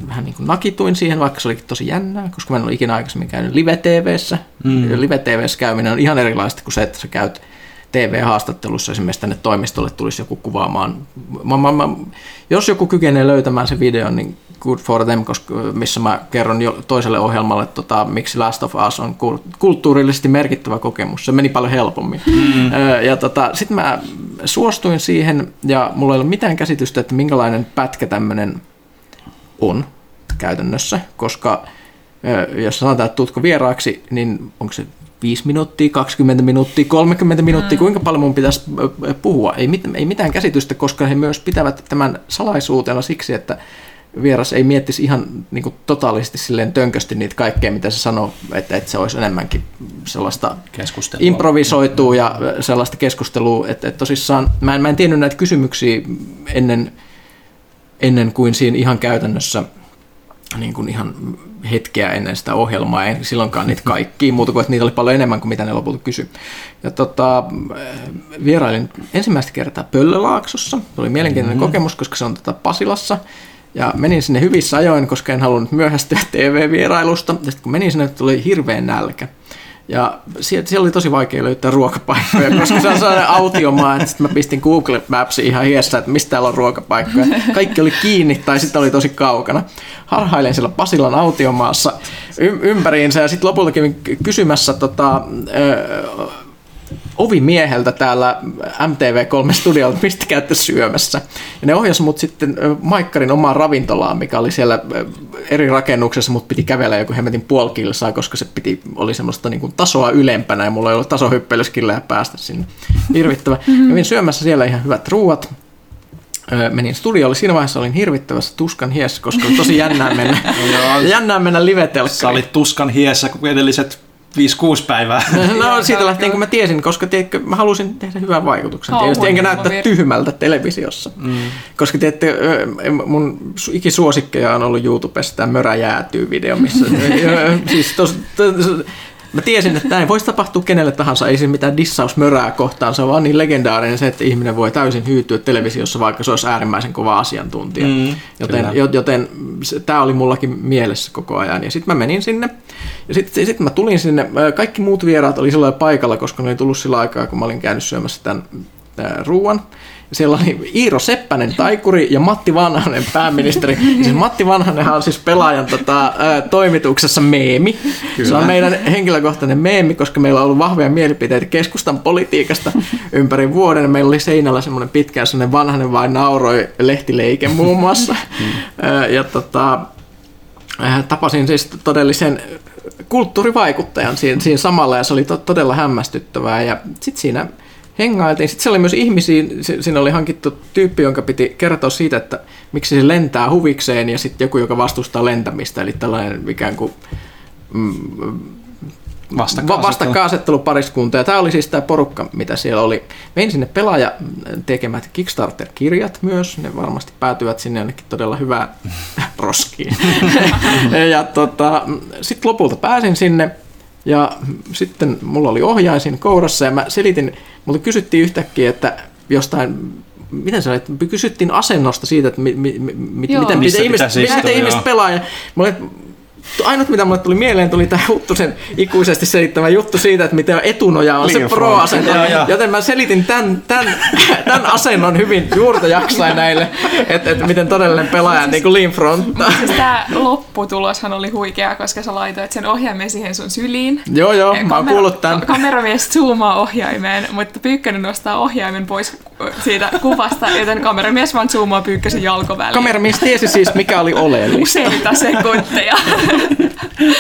vähän niin kuin nakituin siihen, vaikka se olikin tosi jännää, koska mä en ole ikinä aikaisemmin käynyt live-tvssä. Mm. Live-tvssä käyminen on ihan erilaista kuin se, että sä käyt TV-haastattelussa esimerkiksi tänne toimistolle tulisi joku kuvaamaan. Mä, mä, mä, jos joku kykenee löytämään sen videon, niin good for them, koska, missä mä kerron jo toiselle ohjelmalle, tota, miksi Last of Us on kulttuurillisesti merkittävä kokemus. Se meni paljon helpommin. Mm. Ja tota, sitten mä suostuin siihen, ja mulla ei ole mitään käsitystä, että minkälainen pätkä tämmöinen on käytännössä, koska jos sanotaan, että tuutko vieraaksi, niin onko se 5 minuuttia, 20 minuuttia, 30 minuuttia, mm. kuinka paljon mun pitäisi puhua. Ei, mit, ei mitään käsitystä, koska he myös pitävät tämän salaisuutena siksi, että vieras ei miettisi ihan niin kuin totaalisesti silleen tönkösti niitä kaikkea, mitä se sanoo, että, että se olisi enemmänkin sellaista keskustelua. improvisoitua ja sellaista keskustelua, että, että tosissaan mä en, mä en tiennyt näitä kysymyksiä ennen, ennen kuin siinä ihan käytännössä niin kuin ihan hetkeä ennen sitä ohjelmaa, en silloinkaan niitä kaikki, muuta kuin että niitä oli paljon enemmän kuin mitä ne lopulta kysyi. Ja tota, vierailin ensimmäistä kertaa Pöllölaaksossa, se oli mielenkiintoinen mm-hmm. kokemus, koska se on tota Pasilassa, ja menin sinne hyvissä ajoin, koska en halunnut myöhästyä TV-vierailusta. Ja sitten kun menin sinne, tuli hirveän nälkä. Ja siellä, oli tosi vaikea löytää ruokapaikkoja, koska se on sellainen autiomaa, että sitten mä pistin Google Mapsiin ihan hiessä, että mistä täällä on ruokapaikkoja. Kaikki oli kiinni tai sitten oli tosi kaukana. Harhailen siellä Pasilan autiomaassa ympäriinsä ja sitten lopulta kävin kysymässä tota, ovimieheltä täällä MTV3 studiolta, mistä käytte syömässä. Ja ne ohjas mut sitten Maikkarin omaan ravintolaan, mikä oli siellä eri rakennuksessa, mutta piti kävellä joku hemmetin puoli koska se piti, oli semmoista niin kuin tasoa ylempänä ja mulla ei ollut tasohyppelyskillejä päästä sinne. Hirvittävä. Mm-hmm. Kävin syömässä siellä ihan hyvät ruuat, menin studiolle. Siinä vaiheessa olin hirvittävässä tuskan hiessä, koska oli tosi jännää mennä, jännää mennä live Sä olit tuskan hiessä, kun edelliset 5-6 päivää. No siitä lähtien kun mä tiesin, koska tiedätkö, mä halusin tehdä hyvän vaikutuksen oh, tietysti, enkä näyttää vir- tyhmältä televisiossa. Mm. Koska tiedätte, mun ikisuosikkeja on ollut YouTubessa tämä Mörä jäätyy video, missä siis tos, tos, Mä tiesin, että näin voisi tapahtua kenelle tahansa, ei se mitään dissausmörää kohtaan, se on vaan niin legendaarinen se, että ihminen voi täysin hyytyä televisiossa, vaikka se olisi äärimmäisen kova asiantuntija. Mm, joten joten tämä oli mullakin mielessä koko ajan. Ja sitten mä menin sinne, ja sitten sit mä tulin sinne, kaikki muut vieraat oli silloin paikalla, koska ne oli tullut sillä aikaa, kun mä olin käynyt syömässä tämän ruuan. Siellä oli Iiro Seppänen taikuri ja Matti Vanhanen pääministeri. Ja siis Matti Vanhanenhan on siis pelaajan tota, toimituksessa meemi. Kyllä. Se on meidän henkilökohtainen meemi, koska meillä on ollut vahvoja mielipiteitä keskustan politiikasta ympäri vuoden. Meillä oli seinällä semmoinen pitkä semmoinen Vanhanen vain nauroi lehtileike muun muassa. ja tota, tapasin siis todellisen kulttuurivaikuttajan siinä, siinä samalla ja se oli to, todella hämmästyttävää. Ja sitten siinä hengailtiin. Sitten siellä oli myös ihmisiä, siinä oli hankittu tyyppi, jonka piti kertoa siitä, että miksi se lentää huvikseen ja sitten joku, joka vastustaa lentämistä, eli tällainen ikään kuin mm, vastakkainasettelu pariskunta. Ja tämä oli siis tämä porukka, mitä siellä oli. Menin sinne pelaaja tekemät Kickstarter-kirjat myös. Ne varmasti päätyvät sinne jonnekin todella hyvään roskiin. ja tota, sitten lopulta pääsin sinne. Ja sitten mulla oli ohjaisin kourassa ja mä selitin, mulle kysyttiin yhtäkkiä, että jostain miten sä kysyttiin asennosta siitä, että mi, mi, mi, miten, miten, ihmiset, miten ihmiset pelaa. Ja mulle, ainut mitä mulle tuli mieleen tuli tämä Huttusen ikuisesti selittämä juttu siitä, että miten etunoja on Liin se pro-asento. Joten mä selitin tämän, tämän, tämän asennon hyvin juurta jaksain näille, että, että miten todellinen pelaaja siis, niin kuin lean front. Siis tämä lopputuloshan oli huikea, koska sä laitoit sen ohjaimen siihen sun syliin. Joo, joo, mä oon kuullut tämän. Kameramies zoomaa ohjaimeen, mutta Pyykkönen nostaa ohjaimen pois siitä kuvasta, joten kameramies vaan zoomaa Pyykkösen jalkoväliin. Kameramies tiesi siis, mikä oli oleellista. Useita sekunteja.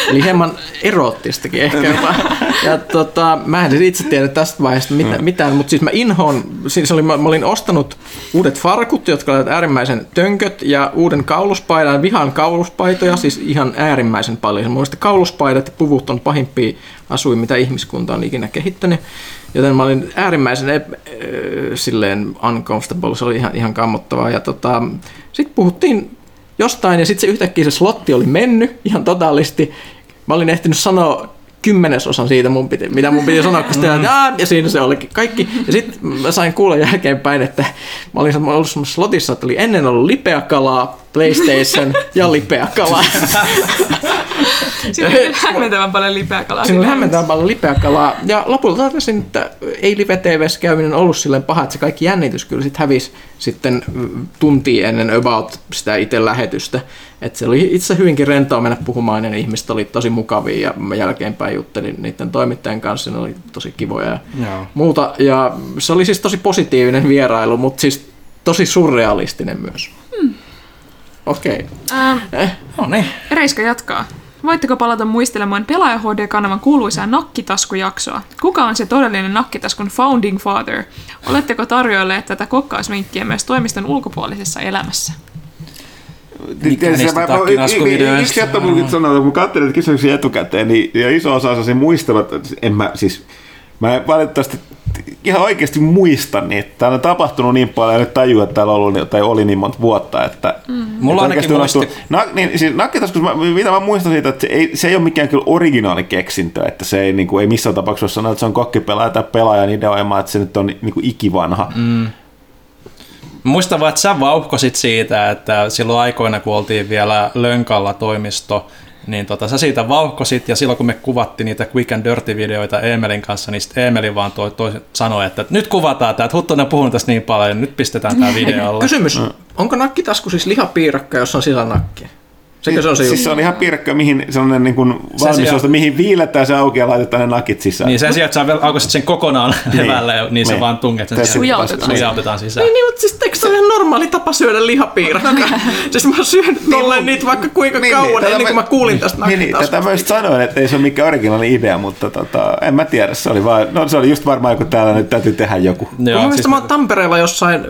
Eli hieman eroottistakin ehkä jopa. Ja tota, mä en itse tiedä tästä vaiheesta mitään, mitään mutta siis mä inhoon, siis oli, mä, mä olin ostanut uudet farkut, jotka olivat äärimmäisen tönköt, ja uuden kauluspaidan, vihan kauluspaitoja, siis ihan äärimmäisen paljon. Mun kauluspaidat ja puvut on pahimpia asuin, mitä ihmiskunta on ikinä kehittänyt. Joten mä olin äärimmäisen ep- silleen uncomfortable, se oli ihan, ihan kammottavaa. Ja tota, sitten puhuttiin jostain ja sitten se yhtäkkiä se slotti oli mennyt ihan totaalisti. Mä olin ehtinyt sanoa kymmenesosan siitä, mun piti, mitä mun piti sanoa, kun sitten, ja, ja siinä se olikin kaikki. Ja sitten mä sain kuulla jälkeenpäin, että mä olin ollut semmoisessa slotissa, että oli ennen ollut lipeäkalaa, PlayStation ja lipeäkalaa. Siinä oli hämmentävän paljon lipeä kalaa. Siinä oli hämmentävän paljon lipeäkalaa. Ja lopulta totesin, että ei live tvssä käyminen ollut silleen paha, että se kaikki jännitys kyllä sitten hävisi sitten mm, tuntia ennen about sitä itse lähetystä. Että se oli itse hyvinkin rentoa mennä puhumaan ja ne ihmiset oli tosi mukavia ja mä jälkeenpäin juttelin niiden toimittajien kanssa, ne oli tosi kivoja ja Joo. muuta. Ja se oli siis tosi positiivinen vierailu, mutta siis tosi surrealistinen myös. Okei. Ähm, No niin. Reiska jatkaa. Voitteko palata muistelemaan Pelaaja HD-kanavan kuuluisaa nakkitaskujaksoa? Kuka on se todellinen nakkitaskun founding father? Oletteko tarjoilleet tätä kokkausvinkkiä myös toimiston ulkopuolisessa elämässä? Mikä niistä takkinaskuvideoista? Yksi jättä mun sanoa, kun katselin kysymyksiä etukäteen, niin ja iso osa on se muistelut, että en mä siis, mä en valitettavasti ihan oikeasti muista niitä. Täällä on tapahtunut niin paljon ja nyt tajuu, että täällä on ollut, tai oli niin monta vuotta, että... Mm. Mulla ainakin muisti- Na, niin, siis nakkitaskus, mä, mitä mä muistan siitä, että se ei, se ei ole mikään kyllä originaali keksintö, että se ei, niin kuin, ei missään tapauksessa sanoa, että se on kokkipelaaja tai pelaajan ideoima, että se nyt on niin kuin ikivanha. Mm. Muistan vaan, että sä vauhkosit siitä, että silloin aikoina, kun oltiin vielä Lönkalla toimisto, niin tota, sä siitä vauhkosit ja silloin kun me kuvattiin niitä Quick and Dirty-videoita Emelin kanssa, niin sitten Emeli vaan toi, toi sanoi, että nyt kuvataan tämä, että Huttunen on puhunut tästä niin paljon, nyt pistetään tämä videolle. Kysymys, onko nakkitasku siis lihapiirakka, jossa on sisällä nakki? Sekö se on se siis juttu? se on ihan pirkkä, mihin sellainen niin kuin valmistusta, sijaan- mihin viiletään se auki ja laitetaan ne nakit sisään. Niin sen sijaan, että sä sen kokonaan levälle, niin, niin sä Niin. vaan tunget sen sisään. Sujautetaan. Sujautetaan sisään. Niin, niin, mutta siis eikö se ole ihan normaali tapa syödä lihapiirakka? siis mä oon syönyt tolleen niitä vaikka kuinka Niin, kauan tätä ennen kuin mä kuulin tästä niin, niin, tätä mä just sanoin, että ei se ole mikään originaali idea, mutta tota, en mä tiedä, se oli, vaan, no, se oli just varmaan, kun täällä nyt täytyy tehdä joku. Joo, Joo, siis, mä oon Tampereella jossain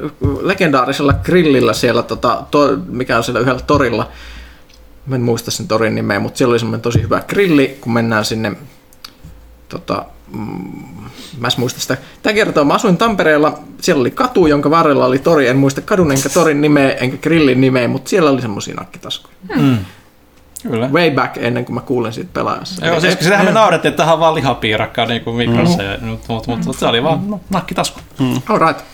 legendaarisella grillillä siellä, tota, to, mikä on siellä yhdellä torilla. Mä en muista sen torin nimeä, mutta siellä oli semmoinen tosi hyvä grilli, kun mennään sinne tota, mm, mä en muista sitä. Tämä kertoo, mä asuin Tampereella, siellä oli katu, jonka varrella oli tori, en muista kadun enkä torin nimeä, enkä grillin nimeä, mutta siellä oli semmoisia nakkitaskuja. kyllä. Way back ennen kuin mä kuulin siitä pelaajassa. Joo, siis sitähän me naurettiin, että tähän on vaan lihapiirakkaa niin kuin mikrossa, mm. mutta mut, mut, mut, se oli vaan no, nakkitasku. All right.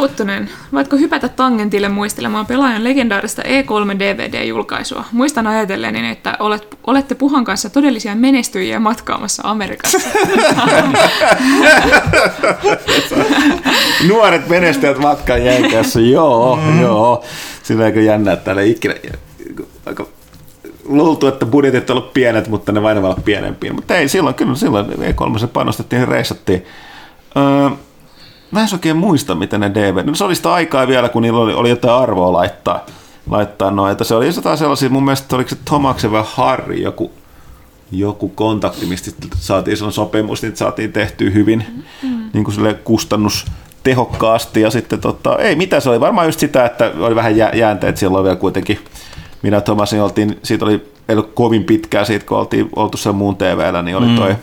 Huttunen, voitko hypätä tangentille muistelemaan pelaajan legendaarista E3 DVD-julkaisua? Muistan ajatelleni, että olet, olette Puhan kanssa todellisia menestyjiä matkaamassa Amerikassa. Nuoret menestäjät matkan jälkeessä, joo, mm. joo. Sillä eikö jännä, että täällä ikinä aika luultu, että budjetit on ollut pienet, mutta ne vain ovat pienempiä. Mutta ei, silloin kyllä, silloin E3 panostettiin ja reissattiin. Öö, mä en oikein muista, miten ne DVD... No, se oli sitä aikaa vielä, kun niillä oli, oli jotain arvoa laittaa, laittaa noita. Se oli jotain sellaisia, mun mielestä oliko se Tomaksen vai Harri, joku, joku kontakti, mistä saatiin sellainen sopimus, niin saatiin tehtyä hyvin mm. niin kuin sille kustannus tehokkaasti ja sitten tota, ei mitä se oli varmaan just sitä, että oli vähän jä- jäänteet silloin vielä kuitenkin minä ja Thomas niin oltiin, siitä oli, ei ollut kovin pitkää siitä, kun oltiin oltu sen muun TVllä, niin oli Mm. toi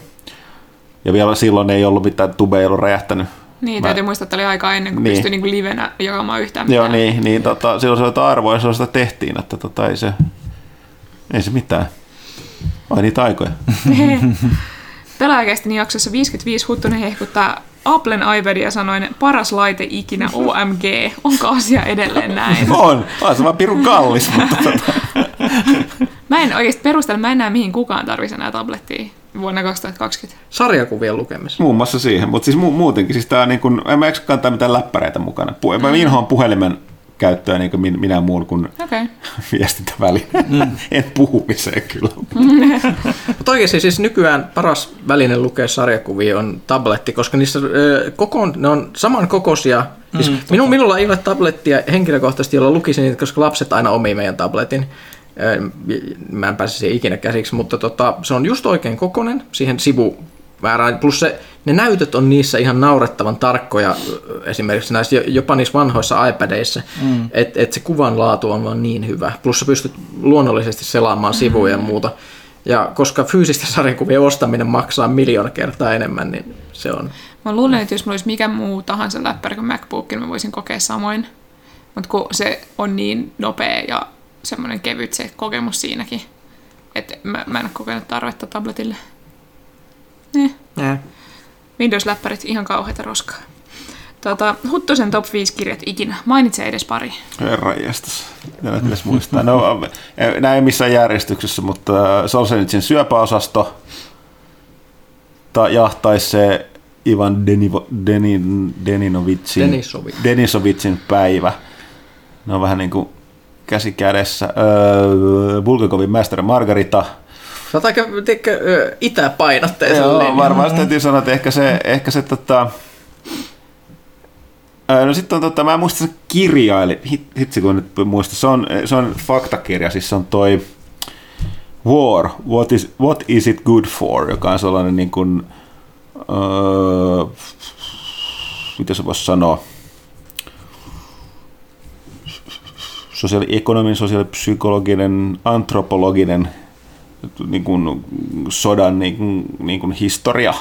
ja vielä silloin ei ollut mitään, tube ei ollut räjähtänyt. Niin, Mä- täytyy muistaa, että oli aika ennen kuin Niin. pystyi niin kuin livenä jakamaan yhtään Joo, mitään. niin, niin tota, silloin se oli jotain arvoa ja silloin sitä tehtiin, että tota, ei se, ei se mitään. Ai niitä aikoja. Pelaajakästin jaksossa 55 Huttunen hehkuttaa Applen iPadia sanoen paras laite ikinä OMG. Onko asia edelleen näin? On, on se vaan pirun kallis, mutta tota, Mä en oikeasti perustella, mä en näe mihin kukaan tarvitsisi enää tablettia vuonna 2020. Sarjakuvien lukemista. muun muassa siihen, mutta siis mu- muutenkin, siis tää niin kun, en mä eikö kantaa mitään läppäreitä mukana. Pu- mä inhoan puhelimen käyttöä niin kuin min- minä muun kuin Okei. Okay. viestintäväline. Mm. en puhumiseen kyllä. Mutta oikeasti siis nykyään paras väline lukea sarjakuvia on tabletti, koska niissä ö, kokoon, ne on saman kokoisia. Siis mm, minu, minulla ei ole tablettia henkilökohtaisesti, jolla lukisin niitä, koska lapset aina omii meidän tabletin. Mä en pääse siihen ikinä käsiksi, mutta tota, se on just oikein kokonen siihen sivu väärään. Plus se, ne näytöt on niissä ihan naurettavan tarkkoja, esimerkiksi näissä, jo- jopa niissä vanhoissa iPadeissa, mm. että et se kuvan laatu on vaan niin hyvä. Plus sä pystyt luonnollisesti selaamaan sivuja ja muuta. Ja koska fyysisten sarjakuvien ostaminen maksaa miljoona kertaa enemmän, niin se on... Mä luulen, että jos mulla olisi mikä muu tahansa läppäri kuin MacBook, niin mä voisin kokea samoin. Mutta kun se on niin nopea ja semmoinen kevyt se kokemus siinäkin, että mä, mä en ole kokenut tarvetta tabletille. Eh. Eh. Windows-läppärit, ihan kauheita roskaa. Tota, Huttosen top 5 kirjat ikinä. Mainitse edes pari. Herra jästäs. Pitäisi muistaa? No, nämä ei missään järjestyksessä, mutta äh, Solzhenitsin syöpäosasto ta, ja tai se Ivan Denivo, Denin, Deninovitsin, Denisovit. Denisovitsin päivä. Ne on vähän niin kuin käsi kädessä. Öö, Bulgakovin Master Margarita. Sä oot aika tiedätkö, itäpainotteisen Joo, linjan. varmaan täytyy sanoa, että ehkä se, ehkä se tota, Öö, No sitten on tota, mä en muista se kirjaili, Hit- hitsi kun nyt muista, se on, se on faktakirja, siis se on toi War, What is, What is it good for, joka on sellainen niin kuin, öö, mitä se voisi sanoa, sosiaaliekonominen, sosiaalipsykologinen, antropologinen niin kuin, sodan niin kuin, niin kuin historia.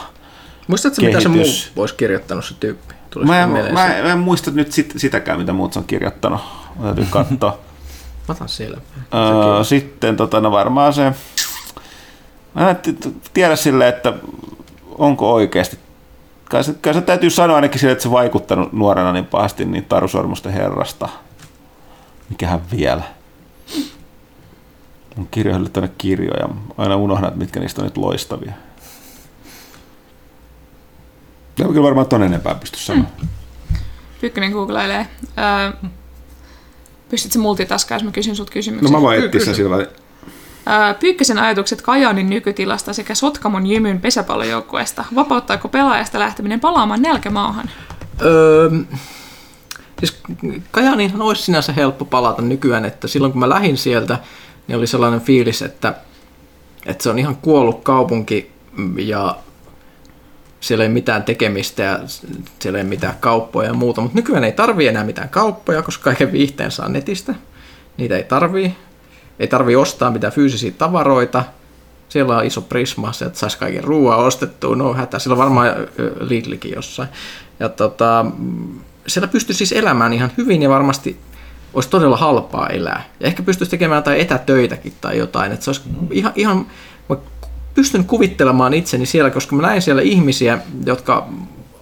Muistatko mitä se muu kehitys. olisi kirjoittanut se tyyppi? Tulisiko Mä en, mä, se? mä en muista nyt sit, sitäkään, mitä muut on kirjoittanut. Mä täytyy katsoa. Mä otan selvää. Öö, sitten tota, no varmaan se... Mä en tiedä silleen, että onko oikeasti. Kai se, kai se täytyy sanoa ainakin sille, että se vaikuttanut nuorena niin pahasti niin Taru Sormusten herrasta. Mikähän vielä. On kirjoitettu tänne kirjoja. Aina unohdan, että mitkä niistä on nyt loistavia. Tämä kyllä varmaan ton enempää pysty sanoa. Pyykkönen googlailee. Öö, pystytkö multitaskaan, jos mä kysyn sut kysymyksen? No mä voin etsiä sen sillä. Öö, Pyykkösen ajatukset Kajaanin nykytilasta sekä Sotkamon jymyn pesäpallojoukkueesta. Vapauttaako pelaajasta lähteminen palaamaan nälkämaahan? Öö, siis Kajaaniinhan olisi sinänsä helppo palata nykyään, että silloin kun mä lähdin sieltä, niin oli sellainen fiilis, että, että se on ihan kuollut kaupunki ja siellä ei mitään tekemistä ja siellä ei mitään kauppoja ja muuta, mutta nykyään ei tarvii enää mitään kauppoja, koska kaiken viihteen saa netistä. Niitä ei tarvii. Ei tarvii ostaa mitään fyysisiä tavaroita. Siellä on iso prisma, sieltä saisi kaiken ruoan ostettua, no hätä. Siellä on varmaan Lidlikin jossain. Ja tota, siellä pystyy siis elämään ihan hyvin ja varmasti olisi todella halpaa elää. Ja ehkä pystyisi tekemään jotain etätöitäkin tai jotain. Että se olisi ihan, ihan mä pystyn kuvittelemaan itseni siellä, koska mä näin siellä ihmisiä, jotka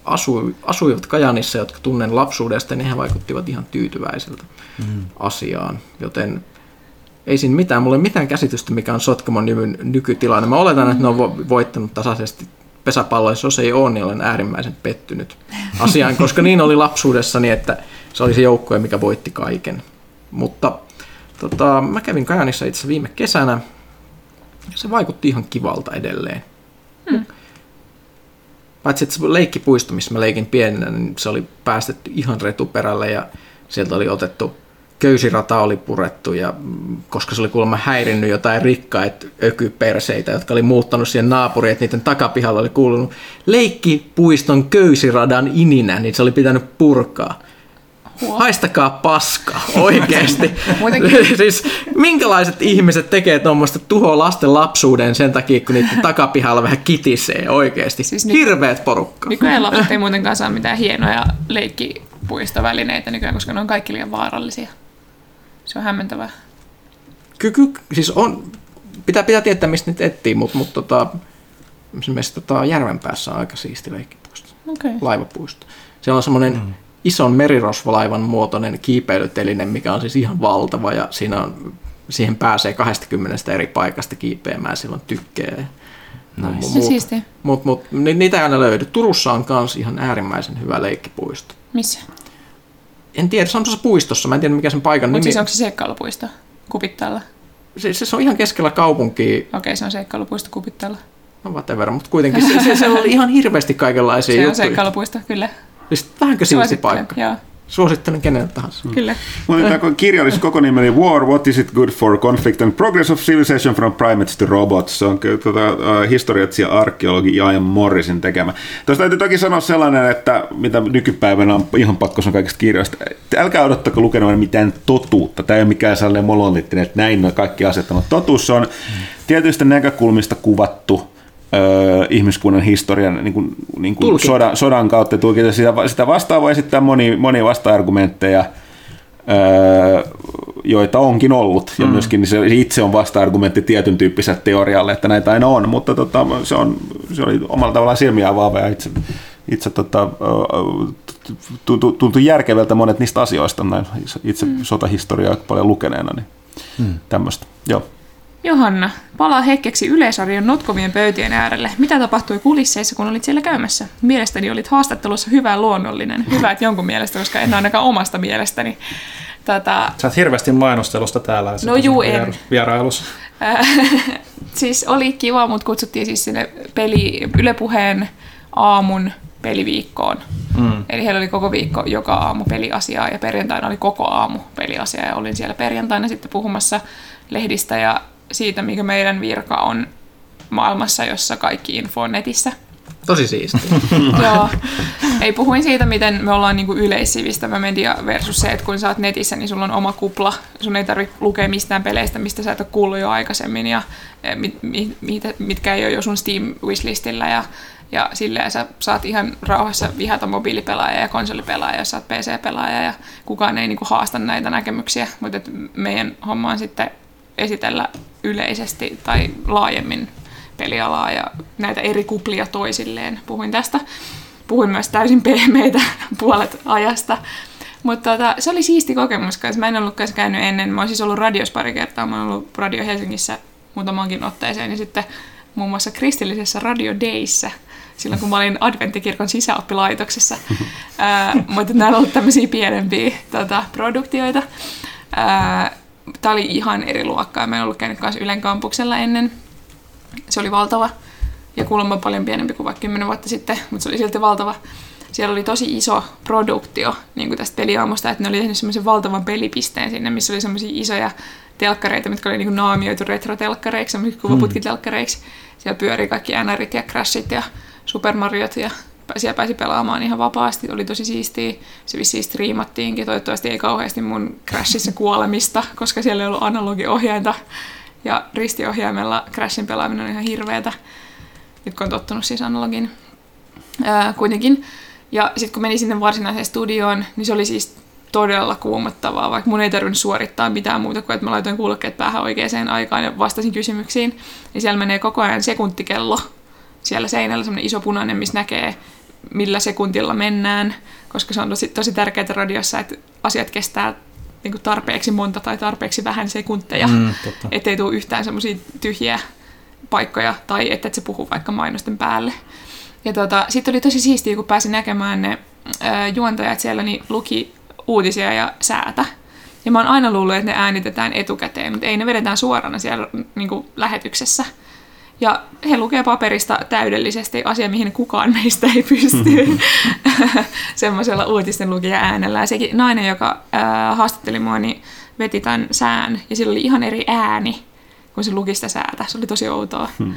asui, asuivat Kajanissa, jotka tunnen lapsuudesta, ja nehän vaikuttivat ihan tyytyväisiltä mm. asiaan. Joten ei siinä mitään, mulla ei mitään käsitystä, mikä on Sotkamon nyky- nykytilanne. Mä oletan, että ne on vo- voittanut tasaisesti pesäpalloissa, jos ei ole, niin olen äärimmäisen pettynyt asiaan, koska niin oli lapsuudessani, että se oli se joukkue, mikä voitti kaiken. Mutta tota, mä kävin Kajanissa itse viime kesänä, ja se vaikutti ihan kivalta edelleen. Hmm. Paitsi että se leikkipuisto, missä mä leikin pienenä, niin se oli päästetty ihan retuperälle ja sieltä oli otettu köysirata oli purettu ja mm, koska se oli kuulemma häirinnyt jotain rikkaita ökyperseitä, jotka oli muuttanut siihen naapuriin, että niiden takapihalla oli kuulunut leikkipuiston köysiradan ininä, niin se oli pitänyt purkaa. Haistakaa paska, oikeesti. Muutenkin. siis minkälaiset ihmiset tekee tuommoista tuhoa lasten lapsuuden sen takia, kun niiden takapihalla vähän kitisee oikeesti. Siis Siis nyt- Hirveet porukka. Nykyään lapset ei muutenkaan saa mitään hienoja leikkipuistovälineitä nykyään, koska ne on kaikki liian vaarallisia. Se on hämmentävää. Ky- ky- siis on, pitää, pitää tietää, mistä nyt etsii, mutta mut, tota, esimerkiksi tota, Järvenpäässä on aika siisti leikkipuisto, Okei. Okay. laivapuisto. Siellä on semmoinen mm. ison merirosvolaivan muotoinen kiipeilyteline, mikä on siis ihan valtava ja siinä on, siihen pääsee 20 eri paikasta kiipeämään, silloin tykkää. Nice. Se siistiä. Mutta mut, ni, niitä ei aina löydy. Turussa on myös ihan äärimmäisen hyvä leikkipuisto. Missä? En tiedä, se on tuossa puistossa, mä en tiedä mikä sen paikan Mutta nimi. siis onko se seikkailupuisto Kupittaalla? se, se, se, on ihan keskellä kaupunkia, Okei, okay, se on seikkailupuisto Kupittaalla. no whatever, mutta kuitenkin se, se, se oli ihan hirveästi kaikenlaisia Se on juttuja. seikkailupuisto, kyllä. Siis vähänkö siisti paikka? Joo, Suosittelen kenelle tahansa. kyllä. Mutta tämä kirjallisuus koko nimi oli War, What is it good for? Conflict and Progress of Civilization from Primates to Robots. Se on kyllä tuota, uh, historiatsija arkeologi Ian Morrisin tekemä. Tuosta täytyy toki sanoa sellainen, että mitä nykypäivänä on ihan pakko sanoa kaikista kirjoista. Älkää odottako lukemaan mitään totuutta. Tämä ei ole mikään sellainen monoliittinen, että näin nuo kaikki asiat on. Totuus on tietyistä näkökulmista kuvattu öö, ihmiskunnan historian niin kuin, niin kuin sodan, sodan kautta tulkita. Sitä, sitä vastaan voi esittää moni, moni vasta-argumentteja. öö, joita onkin ollut, ja mm. myöskin se itse on vasta-argumentti tietyn tyyppiselle teorialle, että näitä aina on, mutta tota, se, on, se oli omalla tavallaan silmiä avaava ja itse, itse tota, tuntui, tuntui järkevältä monet niistä asioista, näin itse mm. sotahistoriaa paljon lukeneena, niin mm. tämmöistä. Joo. Johanna, palaa hetkeksi yleisarjon notkovien pöytien äärelle. Mitä tapahtui kulisseissa, kun olit siellä käymässä? Mielestäni olit haastattelussa hyvä luonnollinen. Hyvä, että jonkun mielestä, koska en ainakaan omasta mielestäni. Tätä... Sä oot hirveästi mainostelusta täällä. No juu, en. Vierailussa. siis oli kiva, mutta kutsuttiin siis sinne peli, Yle Puheen aamun peliviikkoon. Mm. Eli heillä oli koko viikko joka aamu peliasiaa ja perjantaina oli koko aamu peliasiaa ja olin siellä perjantaina sitten puhumassa lehdistä ja siitä, mikä meidän virka on maailmassa, jossa kaikki info on netissä. Tosi siisti. Joo. Ei puhuin siitä, miten me ollaan niinku yleissivistävä media versus se, että kun sä oot netissä, niin sulla on oma kupla. Sun ei tarvitse lukea mistään peleistä, mistä sä et ole kuullut jo aikaisemmin ja e, mit, mit, mit, mitkä ei ole jo sun Steam wishlistillä ja ja silleen sä saat ihan rauhassa vihata mobiilipelaaja ja konsolipelaaja, jos sä oot PC-pelaaja ja kukaan ei niinku haasta näitä näkemyksiä, mutta meidän homma on sitten esitellä yleisesti tai laajemmin pelialaa ja näitä eri kuplia toisilleen. Puhuin tästä. Puhuin myös täysin pehmeitä puolet ajasta. Mutta tota, se oli siisti kokemus, koska mä en ollut käynyt ennen. Mä oon siis ollut radios pari kertaa. Mä oon ollut Radio Helsingissä muutamankin otteeseen. Ja sitten muun muassa kristillisessä Radio Dayssä, silloin kun mä olin Adventtikirkon sisäoppilaitoksessa. mutta nämä on ollut tämmöisiä pienempiä tota, produktioita. Tämä oli ihan eri luokkaa. Mä en ollut käynyt kanssa Ylen kampuksella ennen. Se oli valtava ja kuulemma paljon pienempi kuin vaikka 10 vuotta sitten, mutta se oli silti valtava. Siellä oli tosi iso produktio niin kuin tästä peliaamusta, että ne oli tehnyt semmoisen valtavan pelipisteen sinne, missä oli semmoisia isoja telkkareita, mitkä oli niin kuin naamioitu retrotelkkareiksi, semmoisiksi kuvaputkitelkkareiksi. Siellä pyöri kaikki NRit ja Crashit ja Super Mariot ja siellä pääsi pelaamaan ihan vapaasti, oli tosi siistiä. Se vissiin striimattiinkin, toivottavasti ei kauheasti mun Crashissa kuolemista, koska siellä ei ollut analogiohjainta. Ja ristiohjaimella Crashin pelaaminen on ihan hirveetä, nyt kun on tottunut siis analogin ää, kuitenkin. Ja sitten kun meni sinne varsinaiseen studioon, niin se oli siis todella kuumottavaa, vaikka mun ei tarvinnut suorittaa mitään muuta kuin, että mä laitoin kuulokkeet päähän oikeaan aikaan ja vastasin kysymyksiin. Niin siellä menee koko ajan sekuntikello siellä seinällä, semmoinen iso punainen, missä näkee, millä sekuntilla mennään, koska se on tosi, tosi tärkeää radiossa, että asiat kestää niin kuin tarpeeksi monta tai tarpeeksi vähän sekunteja, mm, ettei tule yhtään semmoisia tyhjiä paikkoja tai että et se puhuu vaikka mainosten päälle. Ja tota, sitten oli tosi siistiä, kun pääsin näkemään ne ää, juontajat siellä, niin luki uutisia ja säätä. Ja mä oon aina luullut, että ne äänitetään etukäteen, mutta ei ne vedetään suorana siellä niin kuin lähetyksessä. Ja he lukee paperista täydellisesti asia, mihin kukaan meistä ei pysty semmoisella uutisten lukija äänellä. Ja sekin nainen, joka ää, haastatteli mua, niin veti tämän sään ja sillä oli ihan eri ääni, kun se luki sitä säätä. Se oli tosi outoa. Hmm.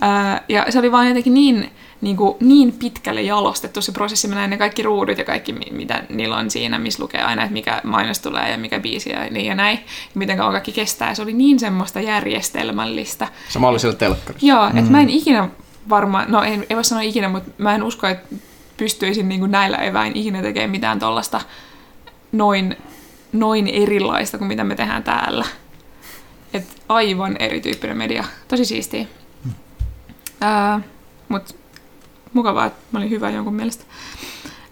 Ää, ja se oli vaan jotenkin niin, niin, kuin, niin pitkälle jalostettu se prosessi. Mä näin ne kaikki ruudut ja kaikki, mitä niillä on siinä, missä lukee aina, että mikä mainos tulee ja mikä biisi ja niin ja näin. Ja miten kauan kaikki kestää. Se oli niin semmoista järjestelmällistä. Sama oli siellä telkkarissa. Joo, mm-hmm. että mä en ikinä varmaan, no en, en voi sanoa ikinä, mutta mä en usko, että pystyisin niin kuin näillä eväin ikinä tekemään mitään tuollaista noin, noin erilaista kuin mitä me tehdään täällä. Et aivan erityyppinen media. Tosi siistiä. Mm. Uh, Mutta mukavaa, että mä olin hyvä jonkun mielestä.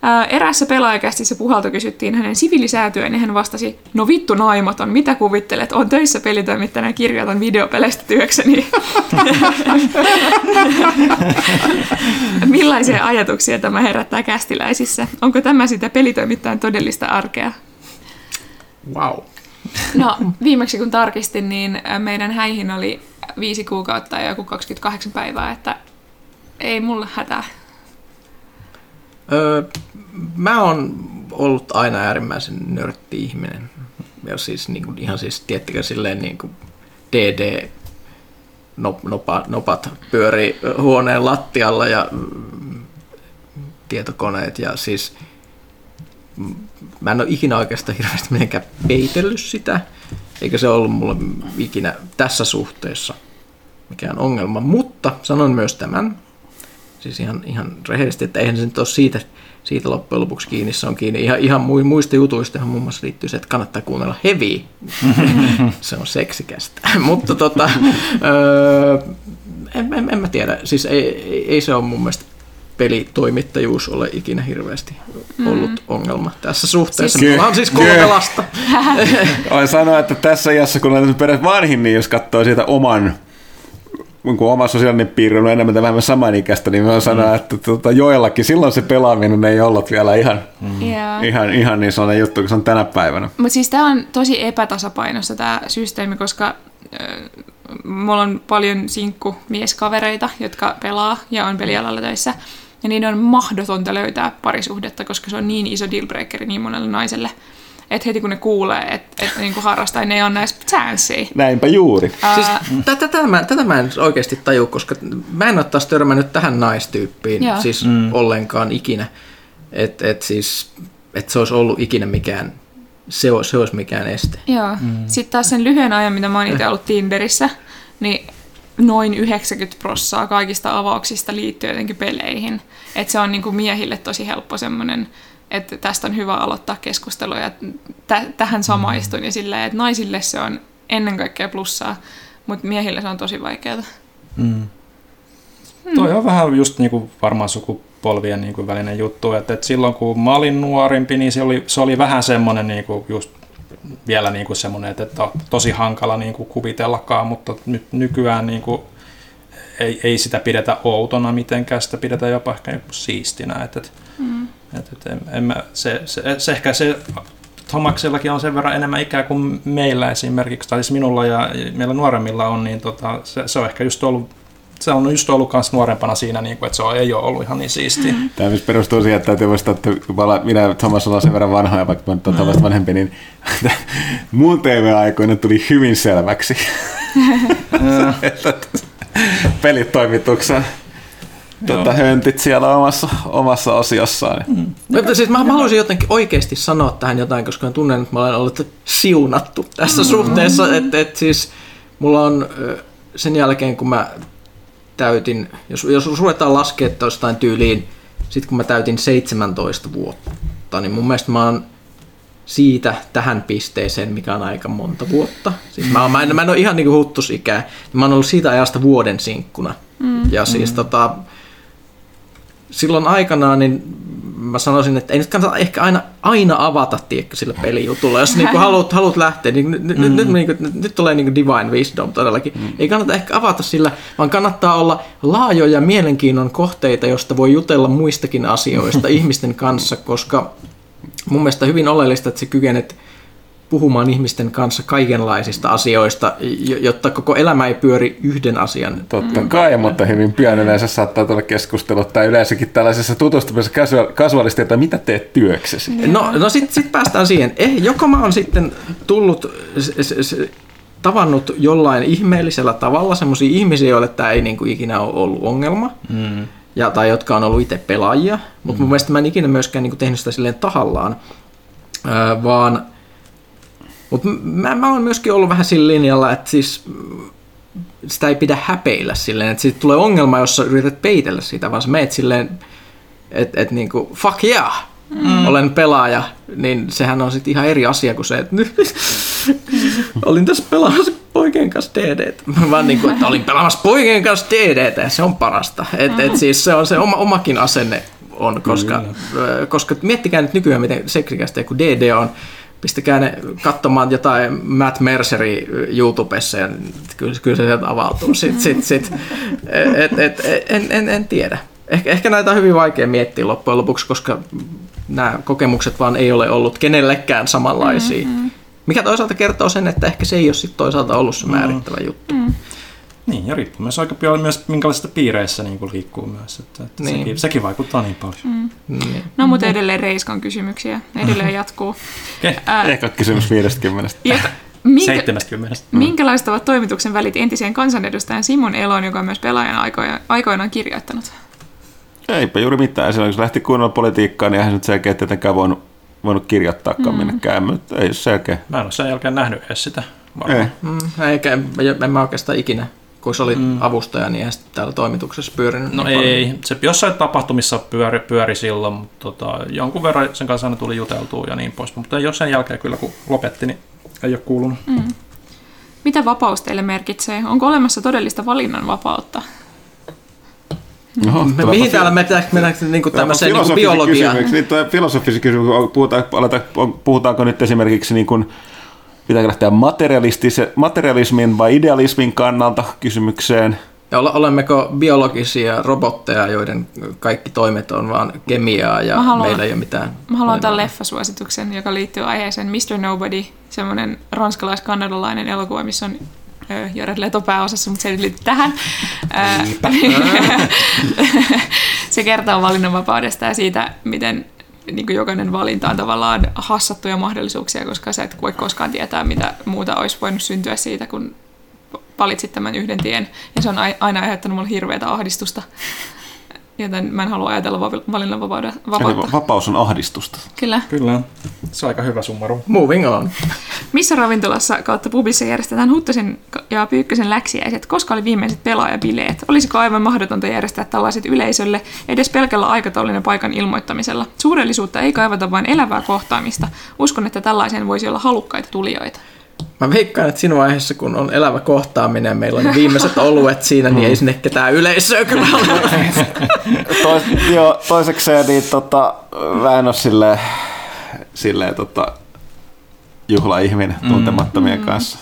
Ää, eräässä pelaajakästissä puhalta kysyttiin hänen siviilisäätyään ja hän vastasi, no vittu naimaton, mitä kuvittelet, on töissä pelitoimittajana ja kirjoitan videopeleistä työkseni. Millaisia ajatuksia tämä herättää kästiläisissä? Onko tämä sitä pelitoimittajan todellista arkea? Wow. No, viimeksi kun tarkistin, niin meidän häihin oli viisi kuukautta ja joku 28 päivää, että ei mulle hätää. Öö, mä oon ollut aina äärimmäisen nörtti ihminen. Ja siis niin kuin, ihan siis, tiettikö silleen niin kuin DD nopa, nopat pyörii huoneen lattialla ja mm, tietokoneet ja siis mm, mä en ole ikinä oikeastaan hirveästi mitenkään peitellyt sitä, eikä se ollut mulle ikinä tässä suhteessa mikään ongelma, mutta sanon myös tämän, Siis ihan, ihan rehellisesti, että eihän se nyt ole siitä, siitä loppujen lopuksi kiinni se on kiinni. Ihan, ihan mu- muista jutuista muun muassa liittyy se, että kannattaa kuunnella heavy. se on seksikästä. Mutta tota, öö, en, en, en, mä tiedä. Siis ei, ei, ei se ole mun mielestä pelitoimittajuus ole ikinä hirveästi ollut mm. ongelma tässä suhteessa. Siis- Mulla on siis Kyllä. kolme lasta. Voin sanoa, että tässä iässä, kun olen perät vanhin, niin jos katsoo siitä oman kun oma sosiaalinen piiri on enemmän tai vähemmän samanikäistä, niin mä sanoa, että tuota, joillakin silloin se pelaaminen ei ollut vielä ihan, Yeah. ihan, ihan niin sellainen juttu, kun se on tänä päivänä. Mutta siis tämä on tosi epätasapainossa tämä systeemi, koska äh, mulla on paljon sinkkumieskavereita, jotka pelaa ja on pelialalla töissä. Ja niiden on mahdotonta löytää parisuhdetta, koska se on niin iso dealbreakeri niin monelle naiselle. Että heti kun ne kuulee, että et niinku harrastaa, niin ne ei ole näissä chanssiä. Näinpä juuri. Siis tätä, tätä, mä, tätä mä en oikeasti taju, koska mä en ole taas törmännyt tähän naistyyppiin Joo. siis mm. ollenkaan ikinä. Että et siis, et se olisi ollut ikinä mikään, se olisi, se olisi mikään este. Joo. Mm. Sitten taas sen lyhyen ajan, mitä mä oon itse ollut Tinderissä, niin noin 90 prossaa kaikista avauksista liittyy jotenkin peleihin. Että se on niinku miehille tosi helppo semmoinen, että tästä on hyvä aloittaa keskustelua ja tä- tähän samaistun. Ja silleen, että naisille se on ennen kaikkea plussaa, mutta miehille se on tosi vaikeaa. Mm. Toi on vähän just niinku varmaan sukupolvien niinku välinen juttu, että, että silloin kun mä olin nuorimpi, niin se oli, se oli vähän semmoinen niinku just vielä niinku semmoinen, että, että on tosi hankala niinku kuvitellakaan, mutta nyt nykyään niinku ei, ei sitä pidetä outona mitenkään, sitä pidetään jopa ehkä joku siistinä. Että, että, mm. Että, että en, en mä, se, se, se, ehkä se Tomaksellakin on sen verran enemmän ikää kuin meillä esimerkiksi, tai siis minulla ja meillä nuoremmilla on, niin tota, se, se on ehkä just ollut se on just ollut myös nuorempana siinä, niin kuin, että se on, ei ole ollut ihan niin siistiä. Mm. Tämä myös perustuu siihen, että täytyy muistaa, että minä ja Thomas ollaan sen verran vanhoja, vaikka mä olen Thomas vanhempi, niin mun TV-aikoina tuli hyvin selväksi että pelitoimituksen tota, höntit siellä omassa, omassa osiossaan. Mm. Mutta siis mä, mä haluaisin jotenkin oikeasti sanoa tähän jotain, koska mä tunnen, että mä olen ollut siunattu tässä suhteessa. Että et siis mulla on sen jälkeen, kun mä täytin, jos, jos ruvetaan laskea jostain tyyliin, sitten kun mä täytin 17 vuotta, niin mun mielestä mä oon siitä tähän pisteeseen, mikä on aika monta vuotta. Siis mä, oon, mä, en, mä en ole ihan niin kuin huttusikää. Mä oon ollut siitä ajasta vuoden sinkkuna. Mm. Ja siis mm. tota, silloin aikanaan, niin mä sanoisin, että ei nyt kannata ehkä aina, aina avata, tiedätkö, sillä pelijutulla. Jos niin haluat, haluat lähteä, niin nyt, mm. nyt, nyt, niin kuin, nyt, nyt tulee niin divine wisdom todellakin. Mm. Ei kannata ehkä avata sillä, vaan kannattaa olla laajoja mielenkiinnon kohteita, josta voi jutella muistakin asioista ihmisten kanssa, koska mun mielestä hyvin oleellista, että sä kykenet puhumaan ihmisten kanssa kaikenlaisista asioista, jotta koko elämä ei pyöri yhden asian Totta kai, mutta hyvin pian yleensä saattaa tulla keskustelut tai yleensäkin tällaisessa tutustumisessa kasua- kasuaalisti, että mitä teet työksesi. No, no sitten sit päästään siihen. Eh, joko mä oon sitten tullut, s- s- s- tavannut jollain ihmeellisellä tavalla semmoisia ihmisiä, joille tämä ei niinku ikinä ole ollut ongelma, mm. ja, tai jotka on ollut itse pelaajia, mutta mm. mun mielestä mä en ikinä myöskään niinku tehnyt sitä silleen tahallaan, öö, vaan mutta mä, mä oon myöskin ollut vähän sillä linjalla, että siis mm, sitä ei pidä häpeillä silleen, että siitä tulee ongelma, jos sä yrität peitellä sitä, vaan sä meet silleen, että et niinku, fuck yeah, mm. olen pelaaja, niin sehän on sitten ihan eri asia kuin se, että nyt olin tässä pelaamassa poikien kanssa DD. Vaan niin kuin, että olin pelaamassa poikien kanssa DD, ja se on parasta. Et, et siis se on se oma, omakin asenne on, koska, koska miettikää nyt nykyään, miten seksikästä kun DD on, pistäkää ne katsomaan jotain Matt Merceri YouTubessa ja kyllä, kyllä se sieltä avautuu. Sit, sit, sit. Et, et, et, en, en, en tiedä. Ehkä, ehkä näitä on hyvin vaikea miettiä loppujen lopuksi, koska nämä kokemukset vaan ei ole ollut kenellekään samanlaisia. Mm-hmm. Mikä toisaalta kertoo sen, että ehkä se ei ole sit toisaalta ollut se määrittävä juttu. Mm. Niin, ja riippuu myös aika paljon myös minkälaisista piireissä niin kuin liikkuu myös. Että, että Niin. sekin, sekin vaikuttaa niin paljon. Mm. Niin. No mutta edelleen Reiskan kysymyksiä. Edelleen jatkuu. Okay. Ää, Ehkä kysymys 50. ja minkä, 70. minkälaiset ovat toimituksen välit entiseen kansanedustajan Simon Eloon, joka on myös pelaajan aikoina, aikoinaan kirjoittanut? Eipä juuri mitään. Silloin kun se lähti kunnolla politiikkaan, niin eihän se nyt selkeä tietenkään voinut, voinut kirjoittaakaan mm. minnekään, mutta ei se selkeä. Mä en ole sen jälkeen nähnyt edes sitä. Ei. Mm, eikä en, en mä oikeastaan ikinä kun se oli mm. avustaja, niin eihän sitten täällä toimituksessa pyörinyt. No niin paljon. ei, se jossain tapahtumissa pyöri, pyöri silloin, mutta tota, jonkun verran sen kanssa aina tuli juteltua ja niin pois. Mutta jos sen jälkeen kyllä kun lopetti, niin ei ole kuulunut. Mm. Mitä vapaus teille merkitsee? Onko olemassa todellista valinnanvapautta? Oho, Me, mihin täällä mennään mennään niin kuin tämmöiseen niin biologiaan? Niin, filosofisia kysymyksiä. Puhutaan, aletaan, on- puhutaanko nyt esimerkiksi niin kuin, pitääkö lähteä materialistise- materialismin vai idealismin kannalta kysymykseen? Ja ole- olemmeko biologisia robotteja, joiden kaikki toimet on vaan kemiaa ja Mä haluan- meillä ei ole mitään... Mä haluan tämän leffasuosituksen, joka liittyy aiheeseen Mr. Nobody, semmoinen ranskalais-kanadalainen elokuva, missä on Jared Leto pääosassa, mutta se ei liity tähän. Se kertoo valinnanvapaudesta ja siitä, miten niin kuin jokainen valinta on tavallaan hassattuja mahdollisuuksia, koska sä et voi koskaan tietää, mitä muuta olisi voinut syntyä siitä, kun valitsit tämän yhden tien. Ja se on ai- aina aiheuttanut mulle hirveätä ahdistusta. Joten mä en halua ajatella va- valinnanvapautta. Eli vapaus on ahdistusta. Kyllä. Kyllä, se on aika hyvä summaru. Moving on. Missä ravintolassa kautta pubissa järjestetään Huttosen ja Pyykkösen läksiäiset? Koska oli viimeiset pelaajabileet? Olisiko aivan mahdotonta järjestää tällaiset yleisölle edes pelkällä aikataulun ja paikan ilmoittamisella? Suurellisuutta ei kaivata vain elävää kohtaamista. Uskon, että tällaiseen voisi olla halukkaita tulijoita. Mä veikkaan, että siinä vaiheessa, kun on elävä kohtaaminen ja meillä on viimeiset oluet siinä, niin ei sinne ketään yleisöä kyllä ole. Tois, joo, toisekseen niin tota, mä en ole silleen, silleen tota, juhlaihminen tuntemattomien kanssa.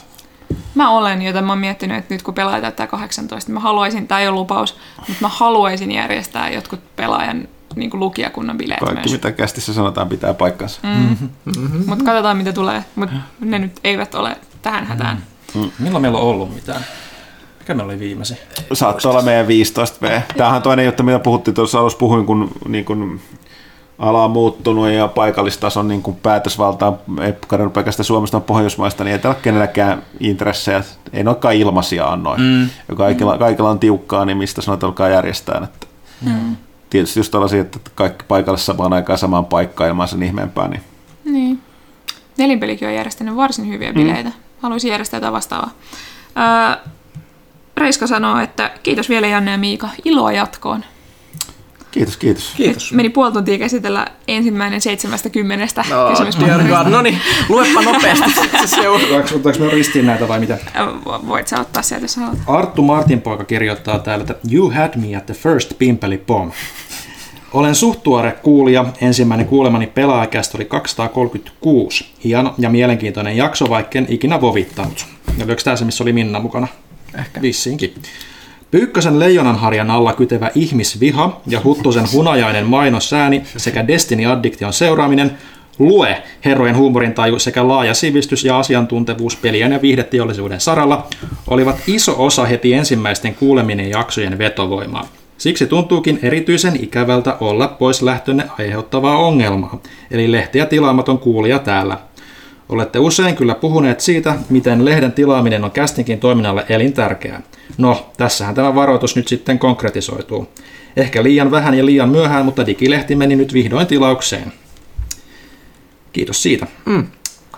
Mä olen, joten mä oon miettinyt, että nyt kun pelaaja täyttää 18, niin mä haluaisin, tämä ei ole lupaus, mutta mä haluaisin järjestää jotkut pelaajan niin kuin lukijakunnan bileet Kaikki myös. mitä kästissä sanotaan pitää paikkansa. Mm. Mutta katsotaan, mitä tulee. Mutta ne nyt eivät ole tähän hätään. Milloin meillä on ollut mitään? Mikä meillä oli viimeisin? Saattoi olla meidän 15V. Tämähän on toinen juttu, mitä puhuttiin tuossa alussa, puhuin, kun niin kun ala on muuttunut ja paikallistason niin kun päätösvalta on ei kadonnut pelkästään Suomesta, vaan Pohjoismaista, niin ei täällä ole kenelläkään intressejä. Ei ne olekaan ilmaisia annoin. Mm. Ja kaikilla, kaikilla on tiukkaa, niin mistä sanot alkaa järjestää. Että Mm. Tietysti just tällaisia, että kaikki paikalle samaan aikaan samaan paikkaan ilman sen ihmeempää, niin Niin. Nelinpelikin on järjestänyt varsin hyviä bileitä. Haluaisin järjestää jotain vastaavaa. Öö, Reiska sanoo, että kiitos vielä Janne ja Miika. Iloa jatkoon. Kiitos, kiitos. Kiitos. Meni puoli tuntia käsitellä ensimmäinen seitsemästä kymmenestä No, kysymyspaperista. No niin, luepa nopeasti. Otetaanko, me ristiin näitä vai mitä? Voit sä ottaa sieltä, jos haluat. Arttu Martinpoika kirjoittaa täällä, että You had me at the first pimpeli bomb. Olen suht tuore kuulija. Ensimmäinen kuulemani pelaajakästä oli 236. Hieno ja mielenkiintoinen jakso, vaikken ikinä vovittanut. Ja oliko tämä se, missä oli Minna mukana? Ehkä. Vissiinkin. Pyykkösen leijonanharjan alla kytevä ihmisviha ja Huttusen hunajainen mainossääni sekä Destiny-addiktion seuraaminen Lue, herrojen huumorintaju sekä laaja sivistys ja asiantuntevuus pelien ja viihdeteollisuuden saralla olivat iso osa heti ensimmäisten kuuleminen jaksojen vetovoimaa. Siksi tuntuukin erityisen ikävältä olla pois lähtönne aiheuttavaa ongelmaa, eli lehteä tilaamaton kuulija täällä. Olette usein kyllä puhuneet siitä, miten lehden tilaaminen on kästinkin toiminnalle elintärkeää. No, tässähän tämä varoitus nyt sitten konkretisoituu. Ehkä liian vähän ja liian myöhään, mutta digilehti meni nyt vihdoin tilaukseen. Kiitos siitä. Mm.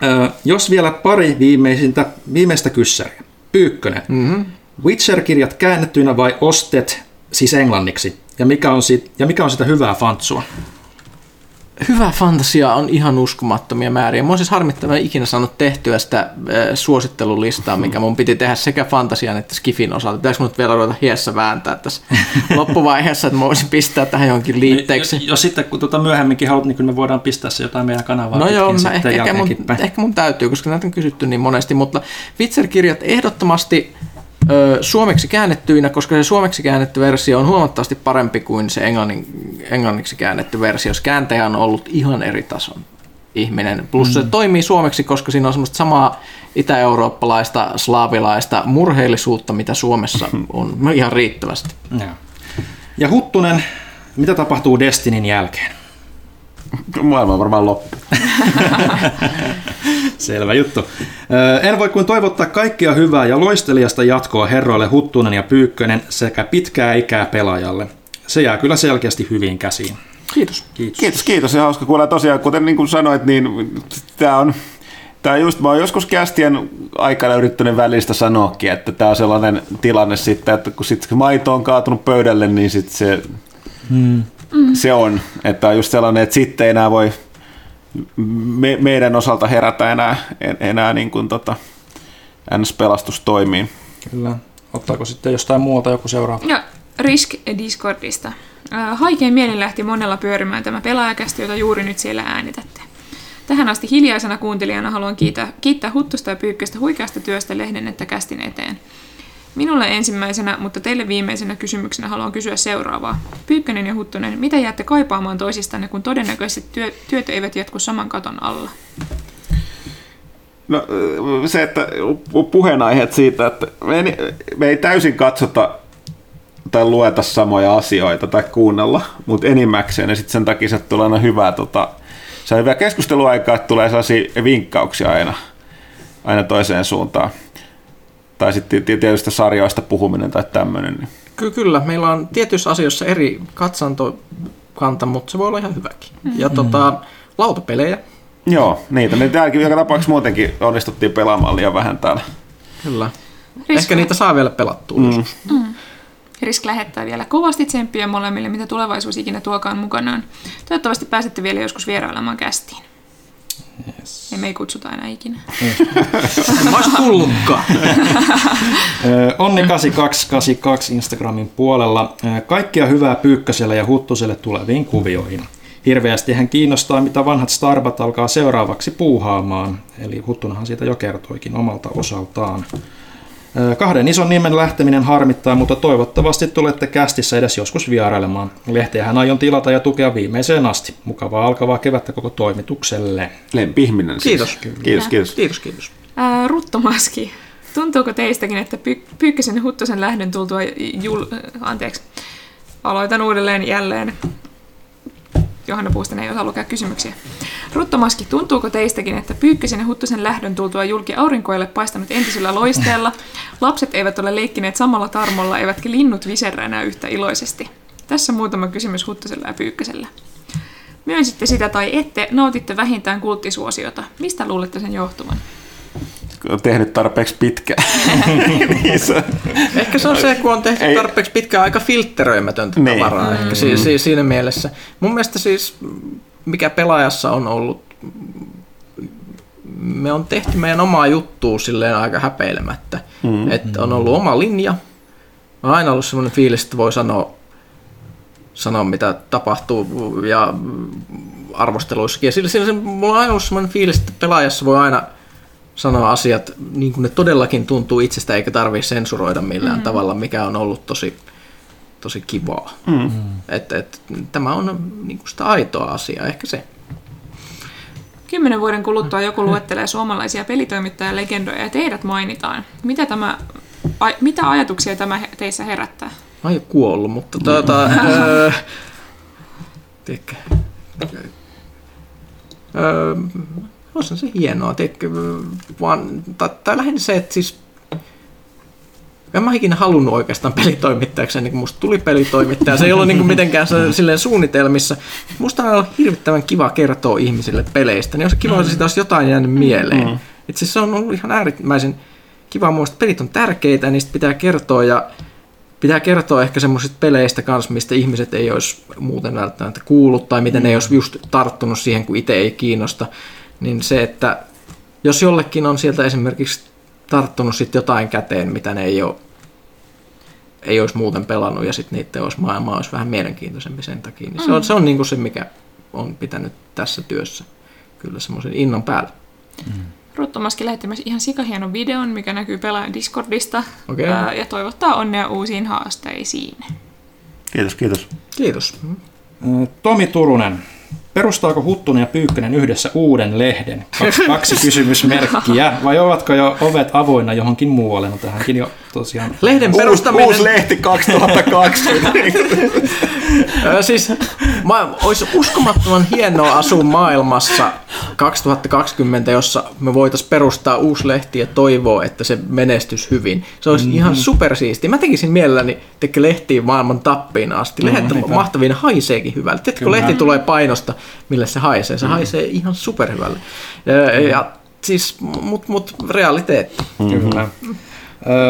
Ö, jos vielä pari viimeisintä, viimeistä kyssäriä. Pyykkönen. Mm-hmm. Witcher-kirjat käännettyinä vai ostet, siis englanniksi? Ja mikä on, sit, ja mikä on sitä hyvää fantsua? Hyvä fantasia on ihan uskomattomia määriä. Mä oon siis harmittavan ikinä saanut tehtyä sitä äh, suosittelulistaa, mikä mun piti tehdä sekä fantasian että skifin osalta. Pitäisikö mut vielä ruveta hiessä vääntää tässä loppuvaiheessa, että mä voisin pistää tähän johonkin liitteeksi? Jos, jos sitten kun tuota myöhemminkin haluat, niin kyllä me voidaan pistää se jotain meidän kanavaa No joo, mä ehkä, ehkä, mun, ehkä mun täytyy, koska näitä on kysytty niin monesti, mutta Witcher-kirjat ehdottomasti ö, suomeksi käännettyinä, koska se suomeksi käännetty versio on huomattavasti parempi kuin se englannin, englanniksi käännetty versio. Se kääntäjä on ollut ihan eri tason ihminen. Plus mm. se toimii suomeksi, koska siinä on semmoista samaa itä-eurooppalaista, slaavilaista murheellisuutta, mitä Suomessa on ihan riittävästi. Joo. Ja Huttunen, mitä tapahtuu Destinin jälkeen? Maailma on varmaan loppu. Selvä juttu. En voi kuin toivottaa kaikkia hyvää ja loistelijasta jatkoa herroille Huttunen ja Pyykkönen sekä pitkää ikää pelaajalle. Se jää kyllä selkeästi hyvin käsiin. Kiitos. Kiitos. Kiitos, kiitos ja hauska kuulla. Tosiaan, kuten niin kuin sanoit, niin tämä on Tämä just, mä oon joskus kästien aikana yrittänyt välistä sanoakin, että tämä on sellainen tilanne sitten, että kun sit maito on kaatunut pöydälle, niin sit se, hmm. se on. Että on just sellainen, että sitten ei enää voi me, meidän osalta herätä enää, en- enää niin kuin tota, NS-pelastus toimii. Kyllä. Ottaako sitten jostain muualta joku seuraava? Ja Risk Discordista. Haikein mielin lähti monella pyörimään tämä pelaajakästi, jota juuri nyt siellä äänitätte. Tähän asti hiljaisena kuuntelijana haluan kiittää, kiittää Huttusta ja Pyykköstä huikeasta työstä lehden että kästin eteen. Minulle ensimmäisenä, mutta teille viimeisenä kysymyksenä haluan kysyä seuraavaa. Pyykkönen ja Huttunen, mitä jäätte kaipaamaan toisistanne, kun todennäköisesti työ, työt eivät jatku saman katon alla? No se, että puheenaiheet siitä, että me ei, me ei täysin katsota tai lueta samoja asioita tai kuunnella, mutta enimmäkseen ja sitten sen takia se tulee aina hyvää, tota, se on hyvää keskusteluaikaa, että tulee sellaisia vinkkauksia aina, aina toiseen suuntaan. Tai sitten tietystä sarjoista puhuminen tai tämmöinen. Niin. Ky- kyllä, meillä on tietyissä asioissa eri katsantokanta, mutta se voi olla ihan hyväkin. Mm-hmm. Ja tota, lautapelejä, Joo, niitä. Me täälläkin joka tapauksessa muutenkin onnistuttiin pelaamaan liian vähän täällä. kyllä. Risk- Ehkä niitä saa vielä pelattua. Mm. Risk lähettää vielä kovasti tsemppiä molemmille, mitä tulevaisuus ikinä tuokaan mukanaan. Toivottavasti pääsette vielä joskus vierailemaan kästiin. Yes. Ja me ei kutsuta enää ikinä. Mä ois tullutkaan. Ö, Onni8282 Instagramin puolella. Kaikkia hyvää Pyykköselle ja Huttuselle tuleviin kuvioihin. Hirveästi hän kiinnostaa, mitä vanhat Starbat alkaa seuraavaksi puuhaamaan. Eli Huttunahan siitä jo kertoikin omalta osaltaan. Kahden ison nimen lähteminen harmittaa, mutta toivottavasti tulette kästissä edes joskus vierailemaan. Lehteähän aion tilata ja tukea viimeiseen asti. Mukavaa alkavaa kevättä koko toimitukselle. Lempi-ihminen siis. Kiitos. Kiitos, kiitos. Kiitos, kiitos. Ää, Ruttomaski. Tuntuuko teistäkin, että Py- Pyykkösen ja Huttosen lähdön tultua jul... Anteeksi. Aloitan uudelleen jälleen. Johanna Puusten ei osaa lukea kysymyksiä. Ruttomaski, tuntuuko teistäkin, että Pyykkösen ja Huttosen lähdön tultua julki aurinkoille paistanut entisellä loisteella? Lapset eivät ole leikkineet samalla tarmolla, eivätkä linnut viserrä enää yhtä iloisesti. Tässä muutama kysymys Huttosella ja Pyykkösellä. Myönsitte sitä tai ette, nautitte vähintään kulttisuosiota. Mistä luulette sen johtuvan? Tehnyt tarpeeksi pitkään. niin se, Ehkä se on se, kun on tehty Ei. tarpeeksi pitkään aika filtteröimätöntä Niin. tavaraa. Ehkä si- si- siinä mielessä. Mun mielestä siis, mikä pelaajassa on ollut, me on tehty meidän omaa juttua silleen aika häpeilemättä. Mm. Että on ollut oma linja. On aina ollut semmoinen fiilis, että voi sanoa, sanoa mitä tapahtuu ja arvosteluissakin. Ja sillä, sillä se, mulla on aina ollut semmoinen fiilis, että pelaajassa voi aina sanoa asiat niin kuin ne todellakin tuntuu itsestä, eikä tarvitse sensuroida millään mm. tavalla, mikä on ollut tosi, tosi kivaa. Mm. Et, et, tämä on niin kuin sitä aitoa asiaa, ehkä se. Kymmenen vuoden kuluttua joku luettelee suomalaisia pelitoimittajalegendoja ja teidät mainitaan. Mitä, tämä, a, mitä ajatuksia tämä teissä herättää? Mä oon kuollut, mutta tuota... öö, tiedätkö, öö, olisi se hienoa, tiedätkö, vaan, tai, tai lähinnä se, että siis en mä ikinä halunnut oikeastaan pelitoimittajaksi, niin kuin musta tuli pelitoimittaja. Se ei ollut niin kuin mitenkään se, silleen suunnitelmissa. Musta on ollut hirvittävän kiva kertoa ihmisille peleistä. Niin olisi kiva, jos siitä olisi jotain jäänyt mieleen. Mm. Itse asiassa se on ollut ihan äärimmäisen kiva muistaa, että pelit on tärkeitä niistä pitää kertoa. Ja pitää kertoa ehkä semmoisista peleistä kanssa, mistä ihmiset ei olisi muuten välttämättä kuullut tai miten mm. ne ei olisi just tarttunut siihen, kun itse ei kiinnosta. Niin se, että jos jollekin on sieltä esimerkiksi tarttunut sit jotain käteen, mitä ne ei ole ei olisi muuten pelannut ja sitten niiden olisi maailma olisi vähän mielenkiintoisempi sen takia. Niin se on, se on niinku se, mikä on pitänyt tässä työssä kyllä semmoisen innon päällä. Ruttomaski lähetti myös ihan sikahienon videon, mikä näkyy pelaajan Discordista. Okei. Ää, ja toivottaa onnea uusiin haasteisiin. kiitos, kiitos. Kiitos. Tomi Turunen. Perustaako Huttunen ja Pyykkönen yhdessä uuden lehden? Kaksi, kysymysmerkkiä. Vai ovatko jo ovet avoinna johonkin muualle? No tähänkin jo tosiaan. Lehden Uusi, perustaminen... uusi lehti 2020. Ö, siis mä, olisi uskomattoman hienoa asua maailmassa 2020, jossa me voitaisiin perustaa uusi lehti ja toivoa, että se menestys hyvin. Se olisi mm-hmm. ihan supersiisti. Mä tekisin mielelläni tekee lehtiin maailman tappiin asti. Lehdet on mahtavia, ne haiseekin hyvältä. Tiedätkö, kun lehti tulee painosta, millä se haisee? Se mm. haisee ihan superhyvälle. Ja, ja siis, mut, mut realiteetti. Kyllä.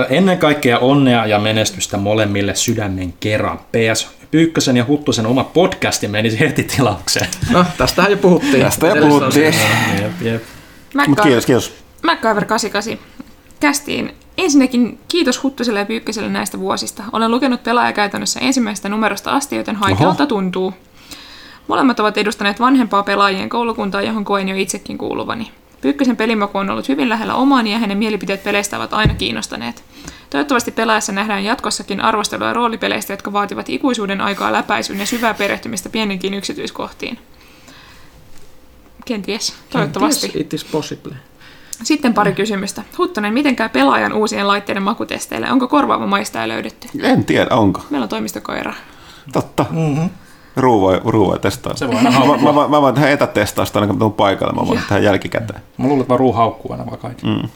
Ennen kaikkea onnea ja menestystä molemmille sydämen kerran. PS Pyykkösen ja Huttusen oma podcasti menisi heti tilaukseen. No, tästähän jo puhuttiin. Tästä jo puhuttiin. jep, jep. Mutta kiitos, kiitos. MacGyver 88 kästiin. Ensinnäkin kiitos Huttuselle ja Pyykköselle näistä vuosista. Olen lukenut pelaajakäytännössä ensimmäisestä numerosta asti, joten haikealta tuntuu. Molemmat ovat edustaneet vanhempaa pelaajien koulukuntaa, johon koen jo itsekin kuuluvani. Pyykkösen pelimaku on ollut hyvin lähellä omaani ja hänen mielipiteet peleistä ovat aina kiinnostaneet. Toivottavasti pelaajassa nähdään jatkossakin arvostelua roolipeleistä, jotka vaativat ikuisuuden aikaa läpäisyyn ja syvää perehtymistä pieninkin yksityiskohtiin. Kenties, toivottavasti. Yes, it is possible. Sitten pari kysymystä. Huttonen, miten käy pelaajan uusien laitteiden makutesteille? Onko korvaava maistaja löydetty? En tiedä, onko. Meillä on toimistokoira. Totta. Mm-hmm. Ruu voi, Ruu voi testaa. Se voi aina mä, mä, mä, mä voin tehdä etätestausta aina kun tuun paikalle. Mä voin tehdä jälkikäteen. Mä luulen, että vaan ruu haukkuu aina vaan kaikki. Mm.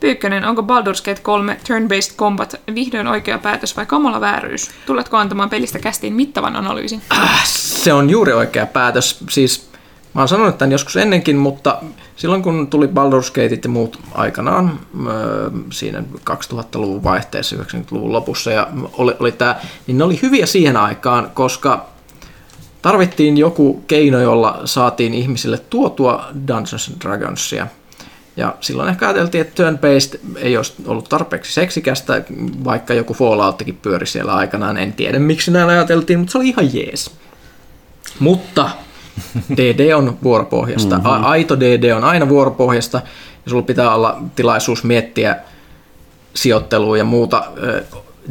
Pyykkönen, onko Baldur's Gate 3 Turn-Based Combat vihdoin oikea päätös vai kamala vääryys? Tuletko antamaan pelistä kästiin mittavan analyysin? Se on juuri oikea päätös. Siis mä oon sanonut tämän joskus ennenkin, mutta silloin kun tuli Baldur's Gateit ja muut aikanaan öö, siinä 2000-luvun vaihteessa, 90-luvun lopussa ja oli, oli tää, niin ne oli hyviä siihen aikaan, koska tarvittiin joku keino, jolla saatiin ihmisille tuotua Dungeons and Dragonsia. Ja silloin ehkä ajateltiin, että turn-based ei olisi ollut tarpeeksi seksikästä, vaikka joku Falloutkin pyöri siellä aikanaan. En tiedä, miksi näin ajateltiin, mutta se oli ihan jees. Mutta DD on vuoropohjasta. Mm-hmm. Aito DD on aina vuoropohjasta, ja sulla pitää olla tilaisuus miettiä sijoittelua ja muuta.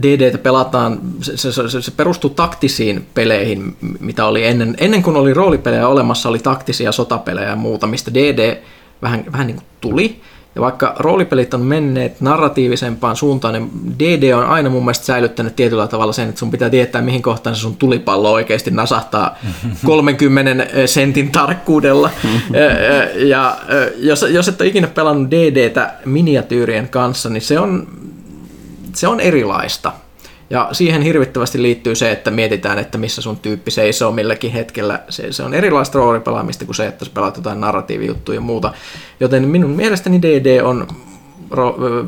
DD pelataan, se, se, se, se perustuu taktisiin peleihin, mitä oli ennen. Ennen kuin oli roolipelejä olemassa, oli taktisia sotapelejä ja muuta, mistä DD vähän, vähän niin kuin tuli. Ja vaikka roolipelit on menneet narratiivisempaan suuntaan, niin DD on aina mun mielestä säilyttänyt tietyllä tavalla sen, että sun pitää tietää, mihin kohtaan se sun tulipallo oikeasti nasahtaa 30 sentin tarkkuudella. ja jos, jos et ole ikinä pelannut DDtä miniatyyrien kanssa, niin se on, se on erilaista. Ja siihen hirvittävästi liittyy se, että mietitään, että missä sun tyyppi seisoo milläkin hetkellä. Se, se on erilaista roolipelaamista kuin se, että sä pelaat jotain narratiivijuttuja ja muuta. Joten minun mielestäni DD on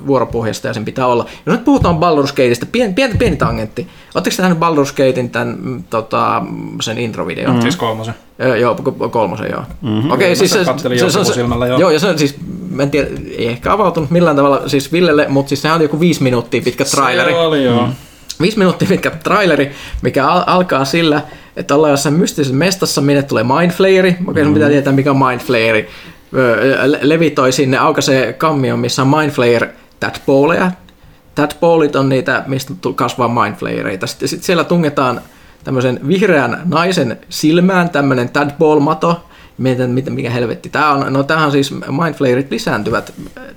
vuoropohjasta ja sen pitää olla. Jos nyt puhutaan Baldur's Gateista, pieni, pieni, pieni tangentti. Oletteko te nähnyt Baldur's Gatein tämän, mm, tota, sen introvideon? Mm. Siis kolmosen. Joo, joo, ko- kolmosen, joo. Mm-hmm. Okei, Mä siis se, se, se, se, silmällä, joo. joo, ja se on siis, mä en tiedä, ei ehkä avautunut millään tavalla siis Villelle, mutta siis sehän oli joku viisi minuuttia pitkä traileri. Se oli joo. Mm. Viisi minuuttia pitkä traileri, mikä al- alkaa sillä, että ollaan jossain mystisessä mestassa, minne tulee Mindflayeri. Okei, sun pitää tietää, mikä on Mindflayeri. Le- levitoi sinne, aukaisee kammion, missä on Mindflayer tadpoleja. Tadpolit on niitä, mistä kasvaa Mindflayereita. Sitten sit siellä tungetaan tämmöisen vihreän naisen silmään tämmöinen tadpole-mato. Mietin, mitä, mikä helvetti tämä on. No tämähän siis mindflayerit lisääntyvät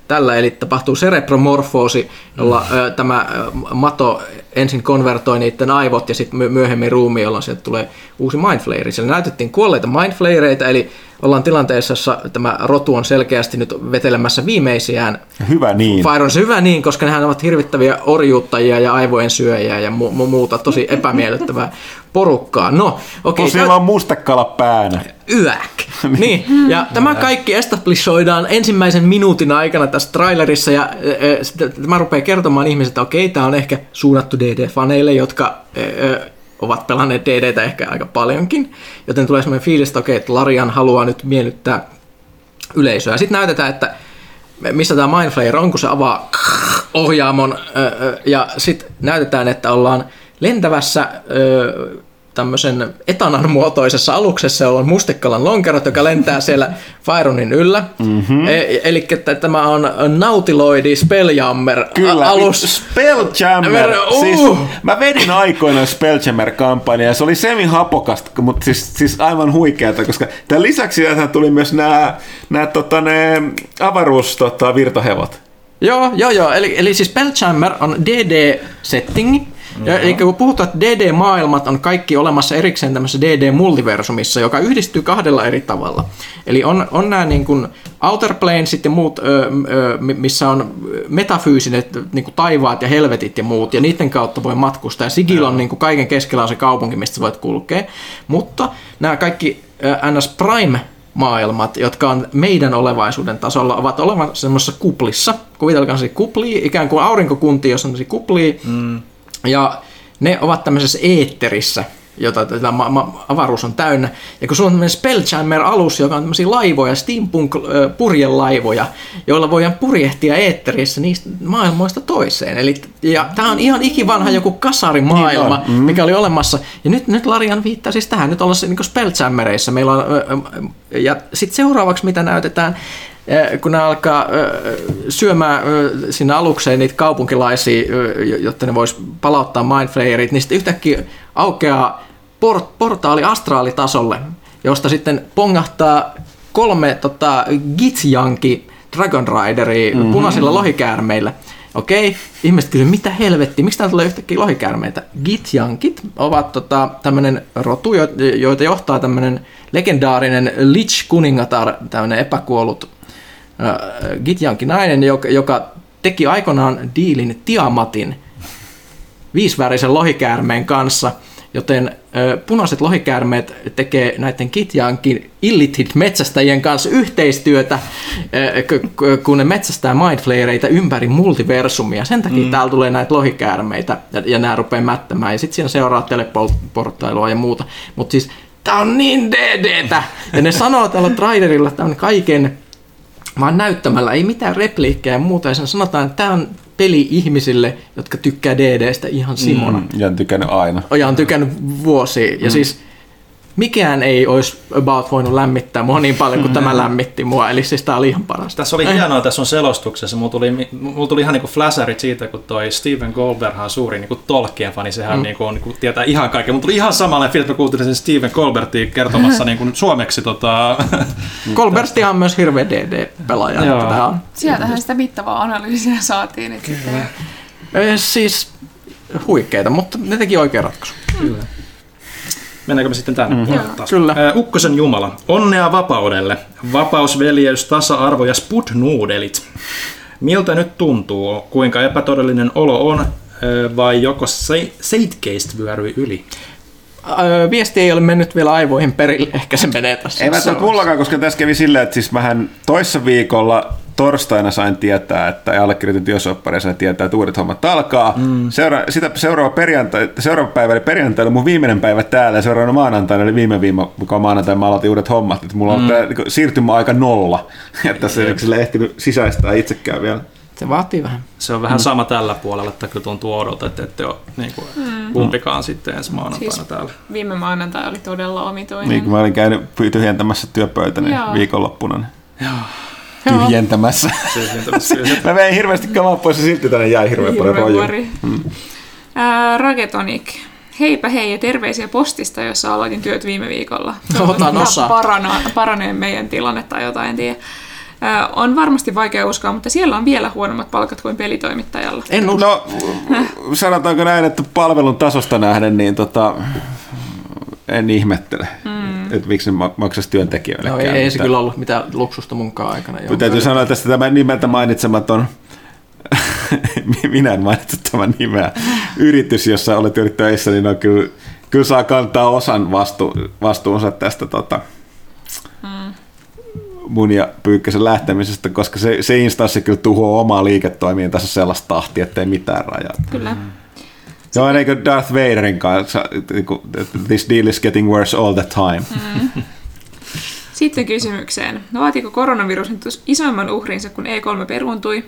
tällä, eli tapahtuu cerebromorfoosi, jolla mm. tämä mato ensin konvertoi niiden aivot ja sitten myöhemmin ruumiin, jolloin sieltä tulee uusi mindflayeri. Siellä näytettiin kuolleita mindflayereita, eli ollaan tilanteessa, jossa tämä rotu on selkeästi nyt vetelemässä viimeisiään. Hyvä niin. Fire on se hyvä niin, koska nehän ovat hirvittäviä orjuuttajia ja aivojen syöjiä ja mu- mu- muuta tosi epämiellyttävää porukkaa. No, okei. Okay, siellä on mustekala päänä. Yäk. niin, ja tämä kaikki establishoidaan ensimmäisen minuutin aikana tässä trailerissa, ja äh, sitten tämä rupeaa kertomaan ihmisille, että okei, tämä on ehkä suunnattu DD-faneille, jotka äh, ovat pelanneet DDtä ehkä aika paljonkin, joten tulee sellainen fiilis, että okei, että Larian haluaa nyt miellyttää yleisöä. Sitten näytetään, että missä tämä Mindflayer on, kun se avaa ohjaamon, ja sitten näytetään, että ollaan lentävässä tämmöisen etanan muotoisessa aluksessa, jolla on mustikkalan lonkerot, joka lentää siellä Fyronin yllä. Mm-hmm. E- eli että tämä on Nautiloidi Spelljammer Kyllä, alus. Spelljammer. Uh. Siis, mä vedin aikoinaan Spelljammer-kampanjaa ja se oli semi-hapokasta, mutta siis, siis aivan huikeata, koska tämän lisäksi tähän tuli myös nämä, nämä tota, ne avaruus tota, virtahevot. Joo, joo, joo. Eli, eli siis Spelljammer on DD-settingi, ja, eli kun puhutaan, että DD-maailmat on kaikki olemassa erikseen tämmöisessä DD-multiversumissa, joka yhdistyy kahdella eri tavalla. Eli on, on nämä niin kuin Outer Planesit ja muut, ö, ö, missä on metafyysiset niin kuin taivaat ja helvetit ja muut, ja niiden kautta voi matkustaa. Ja Sigil on niin kuin kaiken keskellä on se kaupunki, mistä voit kulkea. Mutta nämä kaikki ö, NS Prime maailmat, jotka on meidän olevaisuuden tasolla, ovat olemassa semmoisessa kuplissa. Kuvitelkaa se kuplia, ikään kuin aurinkokunti, jossa on kuplia. Mm. Ja ne ovat tämmöisessä eetterissä, jota tätä ma- ma- avaruus on täynnä. Ja kun sulla on tämmöinen Spelljammer-alus, joka on tämmöisiä laivoja, steampunk-purjelaivoja, joilla voidaan purjehtia eetterissä niistä maailmoista toiseen. Eli, ja tämä on ihan ikivanha joku kasarimaailma, Niin on. mikä oli olemassa. Ja nyt, nyt Larian viittaa siis tähän, nyt ollaan niin Spelljammereissa. Meillä on, ja sitten seuraavaksi, mitä näytetään, kun ne alkaa ö, syömään ö, sinne alukseen niitä kaupunkilaisia, jotta ne vois palauttaa mindflayerit, niin sitten yhtäkkiä aukeaa port, portaali astraalitasolle, josta sitten pongahtaa kolme tota, Gitsjanki Dragon Rideria mm-hmm. punaisilla lohikäärmeillä. Okei, ihmiset kysyvät, mitä helvetti, miksi täällä tulee yhtäkkiä lohikäärmeitä? Gitjankit ovat tota, tämmöinen rotu, jo- joita johtaa tämmöinen legendaarinen Lich kuningatar, tämmöinen epäkuollut äh, Gitjanki nainen, joka, joka teki aikoinaan diilin Tiamatin viisivärisen lohikäärmeen kanssa, joten ö, punaiset lohikäärmeet tekee näiden Kitjankin illitit metsästäjien kanssa yhteistyötä, ö, kun ne metsästää mindflayereita ympäri multiversumia. Sen takia mm. täällä tulee näitä lohikäärmeitä ja, ja nämä rupeaa mättämään. Ja sitten siinä seuraa teleporttailua ja muuta. Mutta siis tää on niin DDtä! Ja ne sanoo tällä trailerilla tämän kaiken vaan näyttämällä, ei mitään repliikkejä ja muuta. Ja sen sanotaan, että tämä on peli ihmisille, jotka tykkää DDstä ihan Simona. Mm. Ja on tykännyt aina. Ja on tykännyt vuosia. Ja siis mikään ei olisi about voinut lämmittää mua niin paljon kuin tämä lämmitti mua. Eli siis tää oli ihan parasta. Tässä oli hienoa tässä on selostuksessa. Mulla tuli, mulla tuli ihan niinku flasherit siitä, kun toi Steven Goldberg on suuri niinku Tolkien fani. Sehän mm. niinku, on, niinku, tietää ihan kaiken. Mulla tuli ihan samanlainen fiilis, kun kuuntelin sen Steven Goldbergin kertomassa niinku suomeksi. Tota, Colberttihan on myös hirveä DD-pelaaja. Joo. Sieltähän sitä mittavaa analyysiä saatiin. Että sitten- Ö, Siis huikeeta, mutta ne teki oikea ratkaisu. Mennäänkö me sitten tänne mm-hmm. taas? Kyllä. Ukkosen Jumala. Onnea vapaudelle. Vapaus, veljeys, tasa-arvo ja spudnuudelit. Miltä nyt tuntuu? Kuinka epätodellinen olo on? Vai joko se- Zeitgeist vyöryi yli? Viesti ei ole mennyt vielä aivoihin perille, ehkä se menee tässä. Ei välttämättä mullakaan, koska tässä kävi silleen, että siis mähän toissa viikolla torstaina sain tietää, että ja allekirjoitin työsoppari ja sain tietää, että uudet hommat alkaa. Mm. Seura- sitä seuraava, perjantai, seuraava päivä eli perjantai oli mun viimeinen päivä täällä ja seuraavana maanantaina oli viime viikon maanantaina mä aloitin uudet hommat. Että mulla on mm. tää, niin siirtymäaika nolla. Että tässä ei sille ehtinyt sisäistää itsekään vielä. Se vaatii vähän. Se on vähän mm. sama tällä puolella, että kyllä tuntuu odolta, että ette ole niin kuin, mm. kumpikaan sitten ensi maanantaina Siis täällä. viime maanantai oli todella omituinen. Niin kun mä olin käynyt tyhjentämässä työpöytäni Joo. viikonloppuna. Niin Joo. Tyhjentämässä. mä vein hirveästi kamaa pois ja silti tänne jäi hirveän paljon rojuja. vuori. Ää, Ragetonic. Heipä hei ja terveisiä postista, jossa aloitin työt viime viikolla. Otan osaa. Parana, paranee meidän tilanne tai jotain, en tiedä. On varmasti vaikea uskoa, mutta siellä on vielä huonommat palkat kuin pelitoimittajalla. En usko. No, sanotaanko näin, että palvelun tasosta nähden, niin tota, en ihmettele, mm. Että miksi ne ma- maksaisi työntekijöille. No, ei, ei se kyllä ollut mitään luksusta munkaan aikana. Joo. Täytyy sanoa tästä tämä nimeltä mainitsematon, minä en mainitse tämän nimeä, yritys, jossa olet yrittänyt töissä, niin on kyllä, kyllä saa kantaa osan vastu, vastuunsa tästä tota, mun ja Pyykkäsen lähtemisestä, koska se, se instanssi kyllä tuhoaa omaa liiketoimiin tässä sellaista tahtia, ettei mitään rajaa. Kyllä. Joo, eikö Darth Vaderin kanssa, niinku, this deal is getting worse all the time. Sitten kysymykseen. No, vaatiko koronavirus nyt isoimman uhrinsa, kun E3 peruuntui?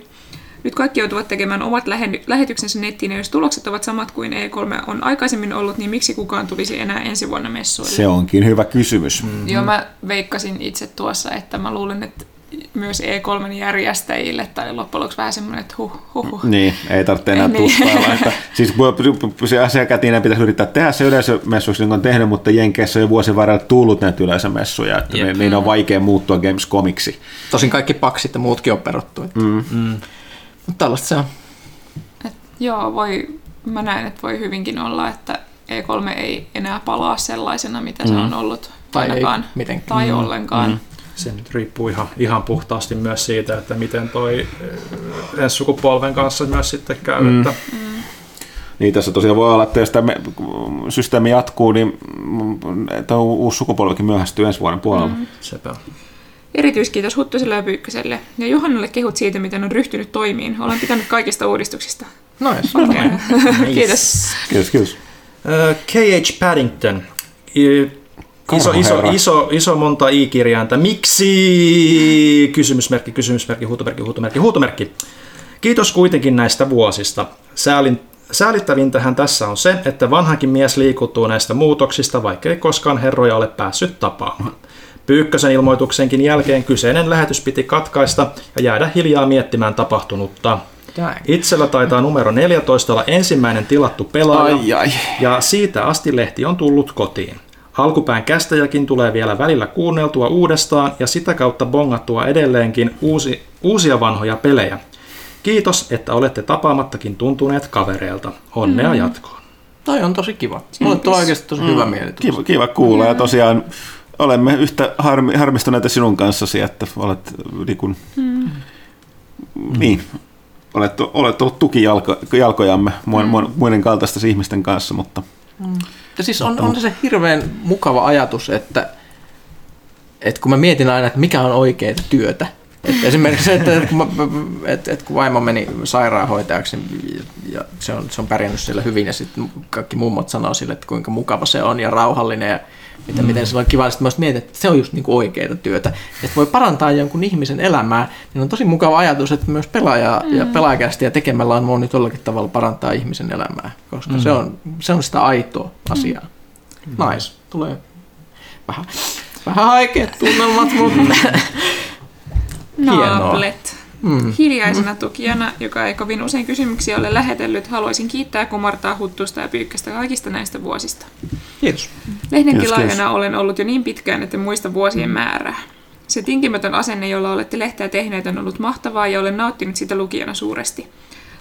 Nyt kaikki joutuvat tekemään omat lähetyksensä nettiin, ja jos tulokset ovat samat kuin E3 on aikaisemmin ollut, niin miksi kukaan tulisi enää ensi vuonna messuille? Se onkin hyvä kysymys. Mm. Joo, mä veikkasin itse tuossa, että mä luulen, että myös E3 järjestäjille tai loppujen lopuksi vähän semmoinen, että huh, huh, huh. Niin, ei tarvitse enää Niin. tuskailla. Että, siis se asiakätinen pitäisi yrittää tehdä se yleisömessuksi, niin kuin on tehnyt, mutta Jenkeissä on jo vuosien varrella tullut näitä yleisömessuja, että Jep. niin on vaikea muuttua Gamescomiksi. Tosin kaikki paksit ja muutkin on peruttu. Mm. Mm. Mutta tällaista se on. Et, joo, voi, mä näen, että voi hyvinkin olla, että E3 ei enää palaa sellaisena, mitä se on ollut Tai ei ainakaan, mitenkään. tai ollenkaan. Mm. Se nyt riippuu ihan, ihan puhtaasti myös siitä, että miten toi eh, ensi sukupolven kanssa myös sitten käy. Mm. Että, Niin tässä tosiaan voi olla, että jos tämä systeemi jatkuu, niin tämä uusi sukupolvikin myöhästyy ensi vuoden puolella. Mm. Sepä. Erityiskiitos Huttuselle ja Pyykköselle ja Johannalle kehut siitä, miten on ryhtynyt toimiin. Olen pitänyt kaikista uudistuksista. Nice. Okay. Kiitos. Kiitos, kiitos. Ö, K.H. Paddington. I- Iso, iso, iso, iso monta i-kirjainta. Miksi? Kysymysmerkki, kysymysmerkki, huutomerkki, huutomerkki, huutomerkki. Kiitos kuitenkin näistä vuosista. Säälin, säälittävintähän tässä on se, että vanhankin mies liikuttuu näistä muutoksista, vaikka ei koskaan herroja ole päässyt tapaamaan. Pyykkösen ilmoituksenkin jälkeen kyseinen lähetys piti katkaista ja jäädä hiljaa miettimään tapahtunutta. Itsellä taitaa numero 14 olla ensimmäinen tilattu pelaaja, Ai, ai. ja siitä asti lehti on tullut kotiin. Alkupään kästäjäkin tulee vielä välillä kuunneltua uudestaan ja sitä kautta bongattua edelleenkin uusi, uusia vanhoja pelejä. Kiitos, että olette tapaamattakin tuntuneet kavereilta. Onnea mm. jatkoon. Toi on tosi kiva. Mulle tulee oikeasti tosi hyvä mieli. Kiva, kiva kuulla ja tosiaan olemme yhtä harmi, harmistuneita sinun kanssasi, että olet niin, kuin, mm. niin olet, olet ollut tukijalkojamme muiden, mm. muiden kaltaisten ihmisten kanssa, mutta Ja siis on, on se hirveän mukava ajatus, että, että kun mä mietin aina, että mikä on oikeaa työtä. Että esimerkiksi se, että, että, kun, mä, että, että kun vaimo meni sairaanhoitajaksi ja- ja se on, se on pärjännyt siellä hyvin ja sitten kaikki mummot sanoo sille, että kuinka mukava se on ja rauhallinen ja miten, miten se on kiva. Sitten mä mietin, että se on just niin oikeaa työtä. Että voi parantaa jonkun ihmisen elämää, niin on tosi mukava ajatus, että myös pelaaja ja pelaajakästiä tekemällä on voinut jollakin tavalla parantaa ihmisen elämää, koska se, on, se on sitä aitoa asiaa. Nice. Tulee vähän, vähän haikeat tunnelmat, mutta Hienoa. Naaplet. Mm. Hiljaisena tukijana, joka ei kovin usein kysymyksiä ole lähetellyt, haluaisin kiittää kumartaa Huttusta ja Pyykkästä kaikista näistä vuosista. kiitos. Lehden Kiitos, tilaajana olen ollut jo niin pitkään, että muista vuosien määrää. Se tinkimätön asenne, jolla olette lehteä tehneet, on ollut mahtavaa ja olen nauttinut sitä lukijana suuresti.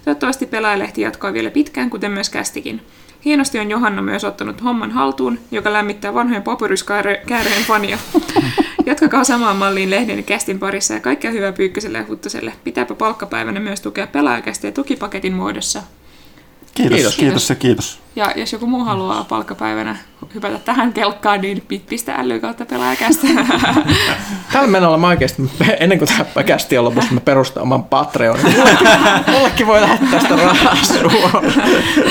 Toivottavasti pelaajalehti jatkaa vielä pitkään, kuten myös kästikin. Hienosti on Johanna myös ottanut homman haltuun, joka lämmittää vanhojen papyryskääreen fania. Jatkakaa samaan malliin lehden ja kästin parissa ja kaikkea hyvää Pyykköselle ja Huttuselle. Pitääpä palkkapäivänä myös tukea pelaajakästiä tukipaketin muodossa. Kiitos, Kiitos. kiitos, kiitos ja kiitos. Ja jos joku muu haluaa palkkapäivänä hypätä tähän kelkkaan, niin pi- pistä äly kautta pelaajakästä. Tällä menolla mä oikeasti, ennen kuin tämä kästi on lopussa, mä perustan oman Patreonin. Mullekin, voi lähettää sitä rahaa suoraan.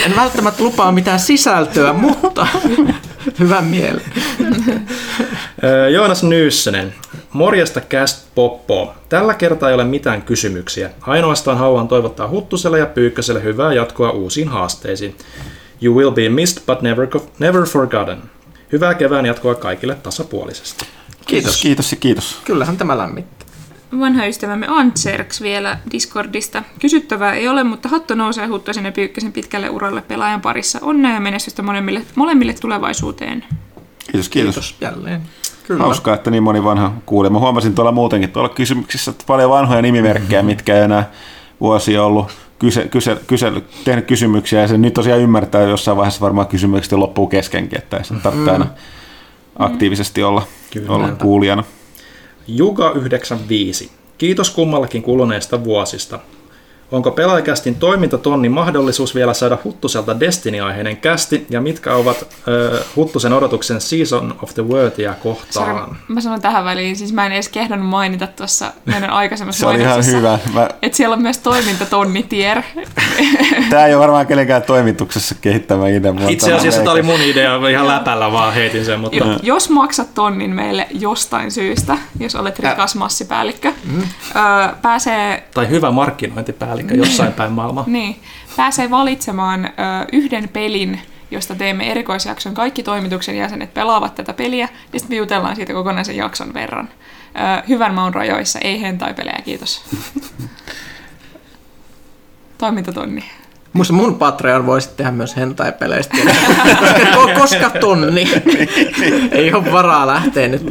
En välttämättä lupaa mitään sisältöä, mutta hyvän mielen. Joonas Nyyssönen. Morjesta Cast Poppo. Tällä kertaa ei ole mitään kysymyksiä. Ainoastaan haluan toivottaa Huttuselle ja Pyykköselle hyvää jatkoa uusiin haasteisiin. You will be missed but never, never forgotten. Hyvää kevään jatkoa kaikille tasapuolisesti. Kiitos, kiitos ja kiitos. Kyllähän tämä lämmittää. Vanha ystävämme Antserks vielä Discordista. Kysyttävää ei ole, mutta hattu nousee Huttosen ja Pyykkösen pitkälle uralle pelaajan parissa. Onnea ja menestystä molemmille, molemmille tulevaisuuteen. Kiitos, kiitos. Kiitos jälleen. Kyllä. Hauskaa, että niin moni vanha kuulee. Mä huomasin tuolla muutenkin tuolla kysymyksissä, että paljon vanhoja nimimerkkejä, mitkä ei enää vuosia ollut kyse, kyse, kyse, tehnyt kysymyksiä. Ja se nyt tosiaan ymmärtää jossain vaiheessa varmaan kysymykset loppuu keskenkin, että ei tarvitse aina aktiivisesti olla, Kyllä. olla kuulijana. Juga 95. Kiitos kummallakin kuluneista vuosista. Onko pelaajakästin toimintatonnin mahdollisuus vielä saada Huttuselta Destiny-aiheinen kästi, ja mitkä ovat ö, Huttusen odotuksen Season of the Worldia kohtaan? Sori, mä sanon tähän väliin, siis mä en edes kehdannut mainita tuossa meidän aikaisemmassa Se oli ihan hyvä. Mä, Että siellä on myös toimintatonnitier. Tämä ei ole varmaan kenenkään toimituksessa kehittämä idea. mutta Itse asiassa mä tämä oli mun idea, ihan läpällä vaan heitin sen, mutta Jo- Jos maksat tonnin meille jostain syystä, jos olet rikas massipäällikkö, Mm. öö, pääsee tai hyvä markkinointipäällikkö jossain päin maailmaa. Niin, pääsee valitsemaan ö, yhden pelin, josta teemme erikoisjakson. Kaikki toimituksen jäsenet pelaavat tätä peliä, ja sitten me jutellaan siitä kokonaisen jakson verran. Ö, hyvän maun rajoissa, ei hentai-pelejä, kiitos. Toimintatonni. Muista mun Patreon voisi tehdä myös hentai-peleistä, koska, koska tonni. Ei ole varaa lähteä nyt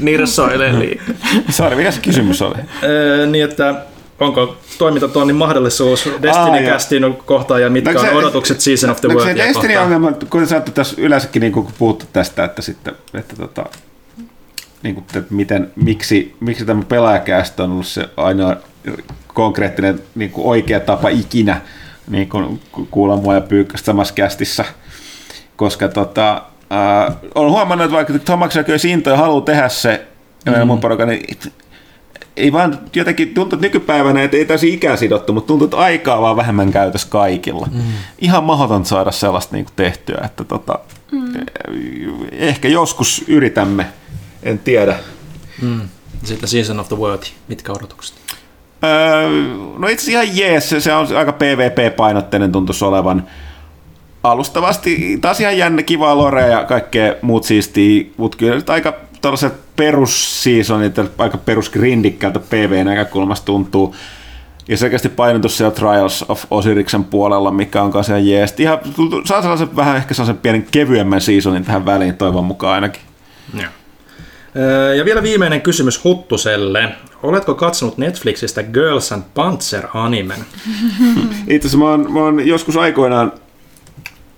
nirsoilemaan liikaa. Sori, mikä se kysymys oli? Öö, niin, että onko toimintatonnin mahdollisuus Aa, Destiny-kästin kohtaan ja mitkä No, on se- odotukset Season of the No, se Worldia kohtaan? Destiny-ongelma, kuten sanottu tässä yleensäkin, niin kun puhuttu tästä, että, sitten, että tota, niin kuin, että miten, miksi, miksi tämä pelaajakästä on ollut se ainoa konkreettinen niin kuin oikea tapa ikinä niin kuin kuulla mua ja Pyykköstä samassa kästissä, koska tota, äh, olen huomannut, että vaikka Tomaksella kyllä into ja haluaa tehdä se, ja mm. mun porukka, niin ei vaan jotenkin tuntuu, että nykypäivänä, että ei täysin ikää sidottu, mutta tuntuu, että aikaa vaan vähemmän käytössä kaikilla. Mm. Ihan mahdoton saada sellaista niin tehtyä, että tota, mm. ehkä joskus yritämme, en tiedä. Mm. Sitten Season of the World, mitkä odotukset? Öö, no itse asiassa ihan jees, se on aika PvP-painotteinen tuntuisi olevan alustavasti. Taas ihan jännä, kivaa lore ja kaikkea muut siistiä, mutta kyllä aika tällaiset perusseasonit, aika perusgrindikkäältä PV-näkökulmasta tuntuu. Ja selkeästi painotus siellä Trials of Osiriksen puolella, mikä on kanssa ihan jees. Ihan, saa sellaisen vähän ehkä sellaisen pienen kevyemmän seasonin tähän väliin toivon mukaan ainakin. Ja. Ja vielä viimeinen kysymys Huttuselle. Oletko katsonut Netflixistä Girls and Panzer-animen? Itse asiassa mä oon, mä oon joskus aikoinaan,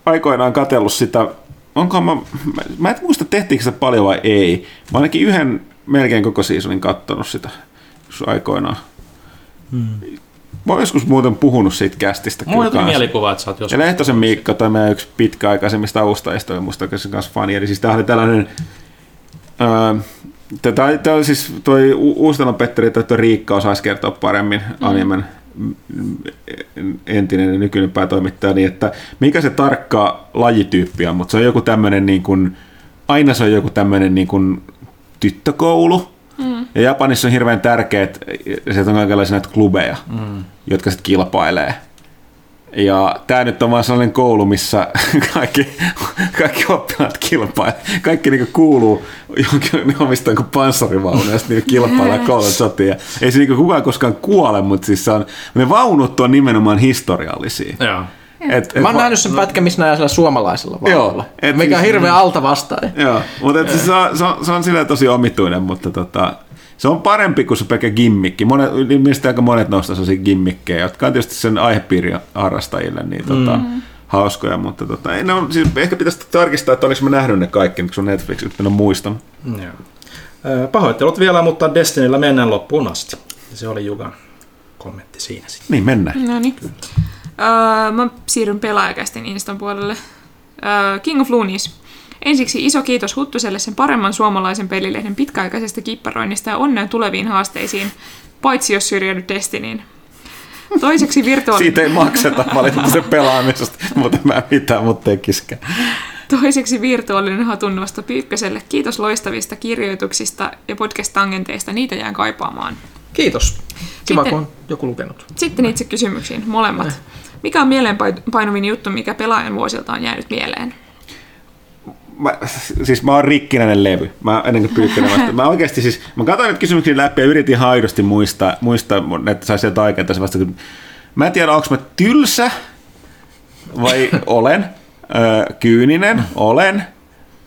aikoinaan katsellut sitä, onko mä, mä, mä en muista tehtiinkö sitä paljon vai ei. Mä ainakin yhden melkein koko seasonin kattonut sitä aikoinaan. Hmm. Mä oon joskus muuten puhunut siitä kästistä. Mulla on mielikuva, että sä oot joskus. Ja Lehtosen Miikka, tai meidän yksi pitkäaikaisemmista avustajista, ja musta kanssa fani. Eli siis tää oli tällainen Tämä, tämä on siis toi Uustalon Petteri että tuo Riikka osaisi kertoa paremmin mm. animen entinen ja nykyinen päätoimittaja, niin että mikä se tarkka lajityyppi on, mutta se on joku tämmöinen niin kuin, aina se on joku tämmöinen niin kuin tyttökoulu, mm. ja Japanissa on hirveän tärkeää, että sieltä on kaikenlaisia näitä klubeja, mm. jotka sitten kilpailee ja tämä nyt on vaan sellainen koulu, missä kaikki, kaikki oppilaat kilpailevat. Kaikki niinku kuuluu omistaa kuin panssarivaunu ja sitten niinku kilpaillaan koulun sotia. Ei se niinku kukaan koskaan kuole, mutta siis se on, ne vaunut on nimenomaan historiallisia. Joo. Et, et, Mä oon nähnyt sen pätkän, missä näin suomalaisella vaunulla, mikä on hirveän alta vastaan. Joo, mutta et siis se, on, se, on, se on silleen tosi omituinen, mutta tota, se on parempi kuin se pelkä gimmikki. Monet, mistä aika monet nostaa sellaisia gimmikkejä, jotka on tietysti sen aihepiirin harrastajille niin tota, mm. hauskoja, mutta tota, ei, no, siis ehkä pitäisi tarkistaa, että oliko mä nähnyt ne kaikki, kun se on Netflix, nyt en muistan. Pahoittelut vielä, mutta Destinyllä mennään loppuun asti. Se oli Jukan kommentti siinä sitten. Niin, mennään. No niin. Uh, mä siirryn pelaajakästin Instan puolelle. Uh, King of Loonies Ensiksi iso kiitos Huttuselle sen paremman suomalaisen pelilehden pitkäaikaisesta kipparoinnista ja onnea tuleviin haasteisiin, paitsi jos syrjäydy Destinyin. Toiseksi virtuaalinen... Siitä ei makseta valitettavasti pelaamisesta, mutta mä mitään mut tekiskään. Toiseksi virtuaalinen hatunnosto Pyykköselle. Kiitos loistavista kirjoituksista ja podcast-tangenteista. Niitä jään kaipaamaan. Kiitos. Kiva, sitten, kun on joku lukenut. Sitten itse kysymyksiin, molemmat. Eh. Mikä on mieleenpainuvin juttu, mikä pelaajan vuosilta on jäänyt mieleen? Mä, siis mä oon rikkinäinen levy. Mä ennen kuin pyykkönen vasta. Mä oikeasti siis, mä katsoin nyt kysymyksiä läpi ja yritin haidosti muistaa, muistaa että saisi sieltä aikaa tässä vasta. Mä en tiedä, onko mä tylsä vai olen, öö, kyyninen, olen,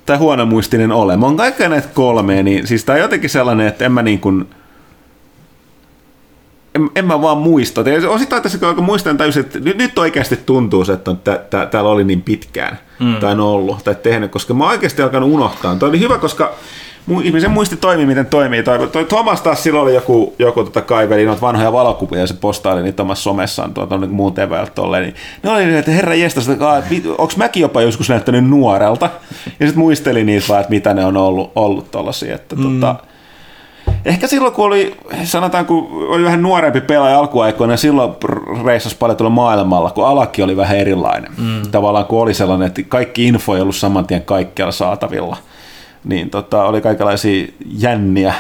tai huonomuistinen olen. Mä oon kaikkea näitä kolmea, niin siis tää on jotenkin sellainen, että en mä niin kuin, en, en mä vaan muista. Osittain tässä kun muistan täysin, että nyt, nyt oikeasti tuntuu se, että on, tä, tä, täällä oli niin pitkään mm. tai on ollut tai tehnyt, koska mä oikeasti alkanut unohtaa. Toi oli hyvä, koska ihmisen muisti toimii, miten toimii. Toi, toi Thomas taas silloin oli joku, joku tota kaiveli noita vanhoja valokuvia ja se postaili niitä omassa somessaan tuota niin muun teväältä tolleen. Niin ne oli että herra jestas, onko mäkin jopa joskus näyttänyt nuorelta? Ja sitten muisteli niitä vaan, että mitä ne on ollut, ollut tollasia. Että mm. tota, Ehkä silloin, kun oli, sanotaan, kun oli vähän nuorempi pelaaja alkuaikoina, silloin reissasi paljon tuolla maailmalla, kun alaki oli vähän erilainen. Mm. Tavallaan kun oli sellainen, että kaikki info ei ollut saman tien kaikkialla saatavilla. Niin tota, oli kaikenlaisia jänniä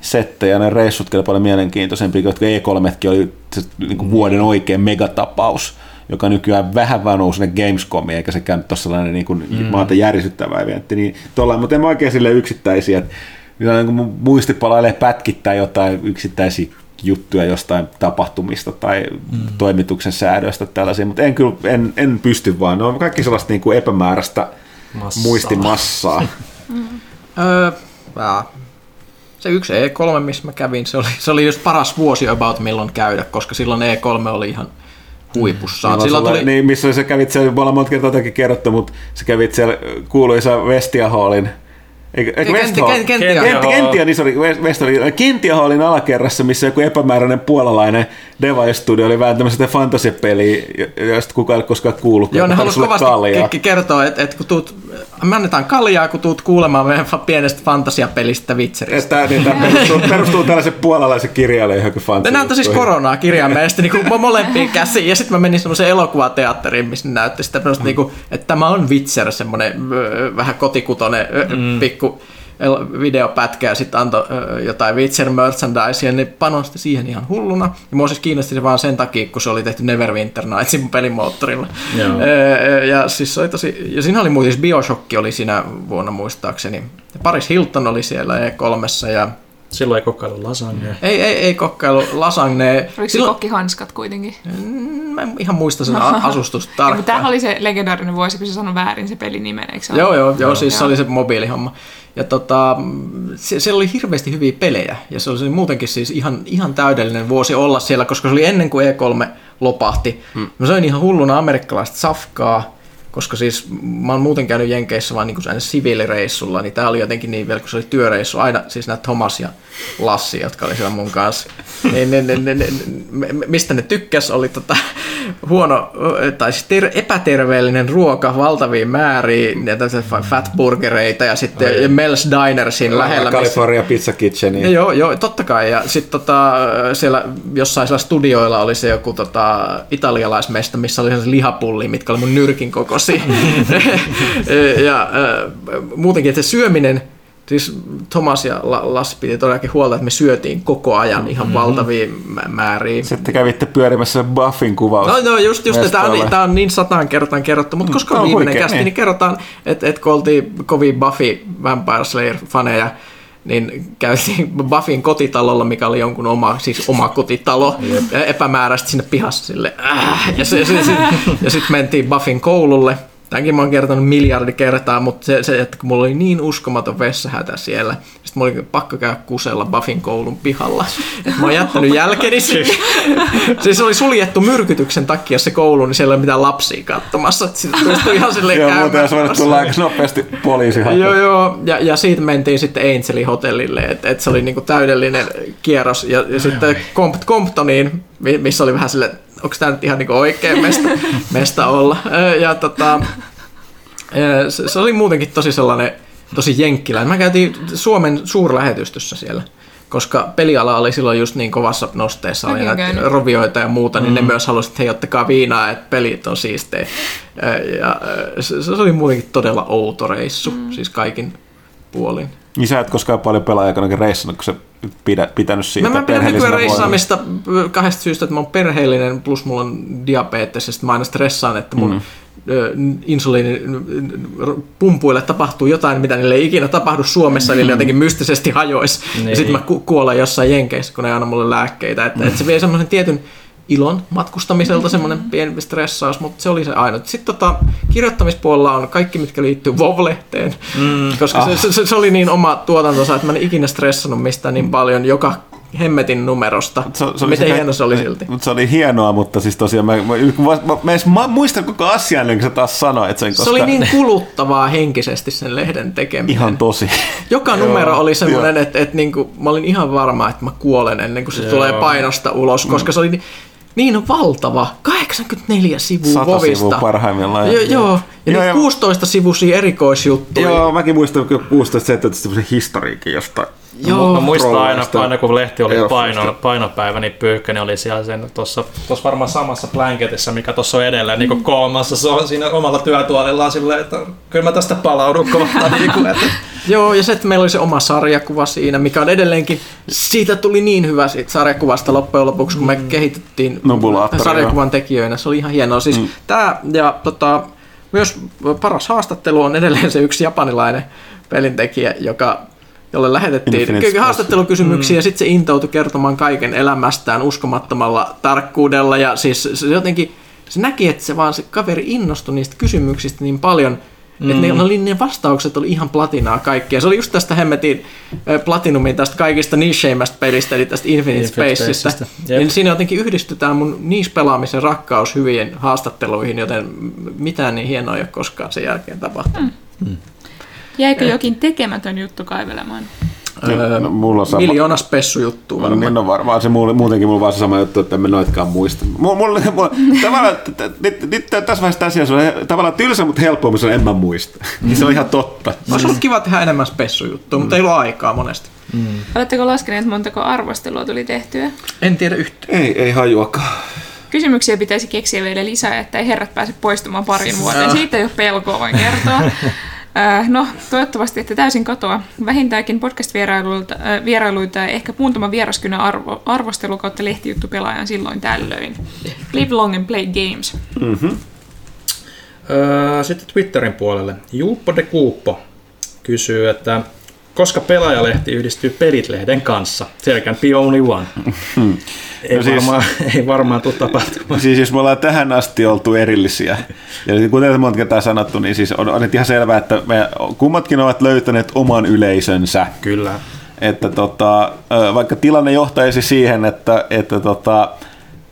settejä, ne reissut oli paljon mielenkiintoisempia, jotka E3 oli se, niin kuin vuoden oikein megatapaus joka nykyään vähän vaan nousi sinne Gamescomiin, eikä se käynyt tuossa sellainen niin kuin mm. maata järisyttävä eventti. Niin tuolla, mutta en mä oikein sille yksittäisiä, että niin kuin muisti palailee pätkittää jotain yksittäisiä juttuja jostain tapahtumista tai mm. toimituksen säädöistä tällaisia, mutta en kyllä en, en pysty vaan. Ne on kaikki sellaista niin kuin epämääräistä Massaa. muistimassaa. mm. öö, se yksi E3, missä mä kävin, se oli, se oli just paras vuosi about milloin käydä, koska silloin E3 oli ihan huipussaan. Mm. Silloin tuli... Niin, missä sä kävit siellä, me ollaan monta kertaa kerrottu, mutta sä kävit siellä kuuluisa Vestia Hallin Eikö, eikö Kentia Kent- Hall. Kentia, niin sori, West- West Hall. Kentia Hallin alakerrassa, missä joku epämääräinen puolalainen Device-studio oli vääntämässä sitä fantasiapeliä, josta kukaan ei ole koskaan kuullut. Joo, ne halusi sulle kovasti kaljaa. ke- kertoa, että, että kun tuut, me annetaan kaljaa, kun tuut kuulemaan meidän pienestä fantasiapelistä Witcheristä. Että niin, tämä perustuu, perustuu tällaisen puolalaisen kirjailijan johonkin Ne fantasi. näyttää siis koronaa kirjaimellisesti niin kuin molempiin käsiin. Ja sitten mä menin semmoiseen elokuvateatteriin, missä ne näytti sitä, mm. niin kuin, että tämä on Witcher, semmoinen vähän kotikutonen mm. pikku videopätkä ja sitten antoi jotain Witcher merchandise ja ne panosti siihen ihan hulluna. Ja mua siis kiinnosti se vaan sen takia, kun se oli tehty Neverwinter Nightsin pelimoottorilla. Joo. Ja siis se oli tosi, ja siinä oli muuten siis Bioshock oli siinä vuonna muistaakseni. Paris Hilton oli siellä E3 ja Silloin ei kokailu lasagne. ei, ei, ei kokkailu lasagne. Oliko se kokkihanskat kuitenkin? Mä en ihan muista sen asustusta mutta tämähän tarkkaan. oli se legendaarinen vuosi, kun se sanoi väärin se pelin nimen, eikö se Joo, ole? joo, joo, siis se oli se mobiilihomma. Ja tota, se, siellä oli hirveästi hyviä pelejä, ja se oli muutenkin siis ihan, ihan täydellinen vuosi olla siellä, koska se oli ennen kuin E3 lopahti. Hmm. Mä söin ihan hulluna amerikkalaista safkaa, koska siis mä oon muuten käynyt Jenkeissä vaan niin kuin siviilireissulla, niin tää oli jotenkin niin vielä, kun se oli työreissu, aina siis nämä Thomas ja Lassi, jotka oli siellä mun kanssa. Niin, ne, ne, ne, ne, mistä ne tykkäs, oli tota, huono, tai siis ter, epäterveellinen ruoka valtaviin määriin, ja fatburgereita, ja sitten Mel's Dinersin lähellä. missä- California Pizza Kitchen. ja joo, joo, totta kai. Ja sitten tota, siellä jossain siellä studioilla oli se joku tota, italialaismesta, missä oli sellaisia lihapullia, mitkä oli mun nyrkin kokoisia. ja äh, muutenkin, että se syöminen, siis Thomas ja La- Lassi piti todellakin huolta, että me syötiin koko ajan ihan mm-hmm. valtavia mä- määriä. Sitten kävitte pyörimässä Buffin kuvaus. No, no just, just tämä on, on niin sataan kertaan kerrottu, mutta koska Tää on on viimeinen huikea, kästi, niin. niin kerrotaan, että et kun oltiin kovin Buffy Vampire Slayer-faneja, niin käytiin Buffin kotitalolla, mikä oli jonkun oma, siis oma kotitalo, ja epämääräisesti sinne pihassa sille, äh, ja, se, se, se, ja sitten mentiin Buffin koululle, Tämänkin mä oon kertonut miljardi kertaa, mutta se, se, että kun mulla oli niin uskomaton vessahätä siellä, sitten mulla oli pakko käydä kusella Buffin koulun pihalla. Että mä oon jättänyt jälkeni sinne. siis se oli suljettu myrkytyksen takia se koulu, niin siellä ei ole mitään lapsia katsomassa. Sitten pystyi ihan silleen Joo, muuten tulla aika nopeasti poliisi Joo, joo. Ja, ja siitä mentiin sitten Angelin hotellille, että et se oli niinku täydellinen kierros. Ja, ja sitten Compt- Comptoniin, missä oli vähän sille, onko tämä nyt ihan niinku oikea mesta, mesta olla. Ja tota, se, se, oli muutenkin tosi sellainen, tosi jenkkilä. Mä käytiin Suomen suurlähetystössä siellä koska peliala oli silloin just niin kovassa nosteessa, oli näitä rovioita ja muuta, niin ne myös halusivat, että hei, ottakaa viinaa, että pelit on siistejä. Ja se, se oli muutenkin todella outo reissu, mm. siis kaikin puolin. Niin sä et koskaan paljon pelaajakanakin reissannut, kun sä pidä, pitänyt siitä Mä, mä pidän nykyään reissaamista kahdesta syystä, että mä oon perheellinen, plus mulla on diabetes, ja mä aina stressaan, että mun mm. insuliinipumpuille tapahtuu jotain, mitä niille ei ikinä tapahdu Suomessa, eli ne jotenkin mystisesti hajois. Niin. Ja sitten mä ku- kuolen jossain Jenkeissä, kun ne ei anna mulle lääkkeitä. Että, että se vie semmoisen tietyn ilon matkustamiselta semmoinen pieni stressaus, mutta se oli se ainut. Sitten tota, kirjoittamispuolella on kaikki, mitkä liittyy Vov-lehteen, mm. koska ah. se, se, se, oli niin oma tuotantonsa, että mä en ikinä stressannut mistään niin paljon joka hemmetin numerosta. Se, se Miten sekä- hieno se oli silti. Mutta se oli hienoa, mutta siis tosiaan mä, mä, mä, mä, mä, edes ma- muistan koko asian, niin kun sä taas sanoit sen, koska Se oli niin kuluttavaa henkisesti sen lehden tekeminen. ihan tosi. Joka numero oli semmoinen, että, että niinku, mä olin ihan varma, että mä kuolen ennen kuin se Joo. tulee painosta ulos, koska se oli ni- niin valtava. 84 sivua Sata Vovista. sivua parhaimmillaan. Jo, joo, ja Joo, niitä ja- 16 sivuisia erikoisjuttuja. Joo, mäkin muistan kyllä 16 17 semmoisen historiikin jostain. Joo. Mä muistan aina, aina, kun lehti oli paino, painopäivä, niin Pyykkönen oli siellä sen tuossa tuossa varmaan samassa blanketissa, mikä tuossa on edellä, niin kuin koomassa. Se on siinä omalla työtuolillaan silleen, että kyllä mä tästä palaudun kohta. niin kuin, että Joo, ja se, että meillä oli se oma sarjakuva siinä, mikä on edelleenkin, siitä tuli niin hyvä siitä sarjakuvasta loppujen lopuksi, kun me kehitettiin Nobulaattori, sarjakuvan tekijöinä. Se oli ihan hienoa. Siis mm. tämä ja tota, myös paras haastattelu on edelleen se yksi japanilainen pelintekijä, joka jolle lähetettiin haastattelukysymyksiä mm. ja sitten se intoutui kertomaan kaiken elämästään uskomattomalla tarkkuudella ja siis se jotenkin se näki, että se vaan se kaveri innostui niistä kysymyksistä niin paljon, mm. että ne, oli, ne vastaukset oli ihan platinaa kaikkia. Se oli just tästä hemmetin äh, platinumin tästä kaikista nicheimmästä pelistä, eli tästä Infinite, Infinite Spaceista. Spacesta. Jep. Niin siinä jotenkin yhdistytään mun niche-pelaamisen rakkaus hyvien haastatteluihin, joten mitään niin hienoa ei ole koskaan sen jälkeen tapahtunut. Mm. Jäikö jokin tekemätön juttu kaivelemaan? Öö, No, mulla on sama. Miljoona spessu juttu No, varmaan. niin on varmaan se muutenkin mulla vaan se sama juttu, että en mä noitkaan muista. Mulla, mulla, mulla tavallaan, t- t- nyt, nyt tässä vaiheessa asia on tavallaan tylsä, mutta helppoa, mutta se on en mä muista. Niin se on ihan totta. Olisi ollut kiva tehdä enemmän spessu juttua, mutta ei ollut aikaa monesti. Oletteko laskeneet montako arvostelua tuli tehtyä? En tiedä yhtään. Ei, ei hajuakaan. Kysymyksiä pitäisi keksiä vielä lisää, että ei herrat pääse poistumaan parin vuoteen. Siitä ei ole pelkoa, voin kertoa. Äh, No, toivottavasti ette täysin katoa. Vähintäänkin podcast-vierailuita äh, ja ehkä muutama vieraskynä arvo, arvostelu kautta lehtijuttu pelaajan silloin tällöin. Live long and play games. Öö, sitten Twitterin puolelle. Juuppo de Kuuppo kysyy, että koska pelaajalehti yhdistyy Pelit-lehden kanssa? There can be only one. ei, No siis- varmaan, ei varmaan tule tapahtumaan. Siis jos me ollaan tähän asti oltu erillisiä, ja kuten monta kertaa sanottu, niin siis on, on ihan selvää, että me kummatkin ovat löytäneet oman yleisönsä. Kyllä. Että tota, vaikka tilanne johtaisi siihen, että, että tota,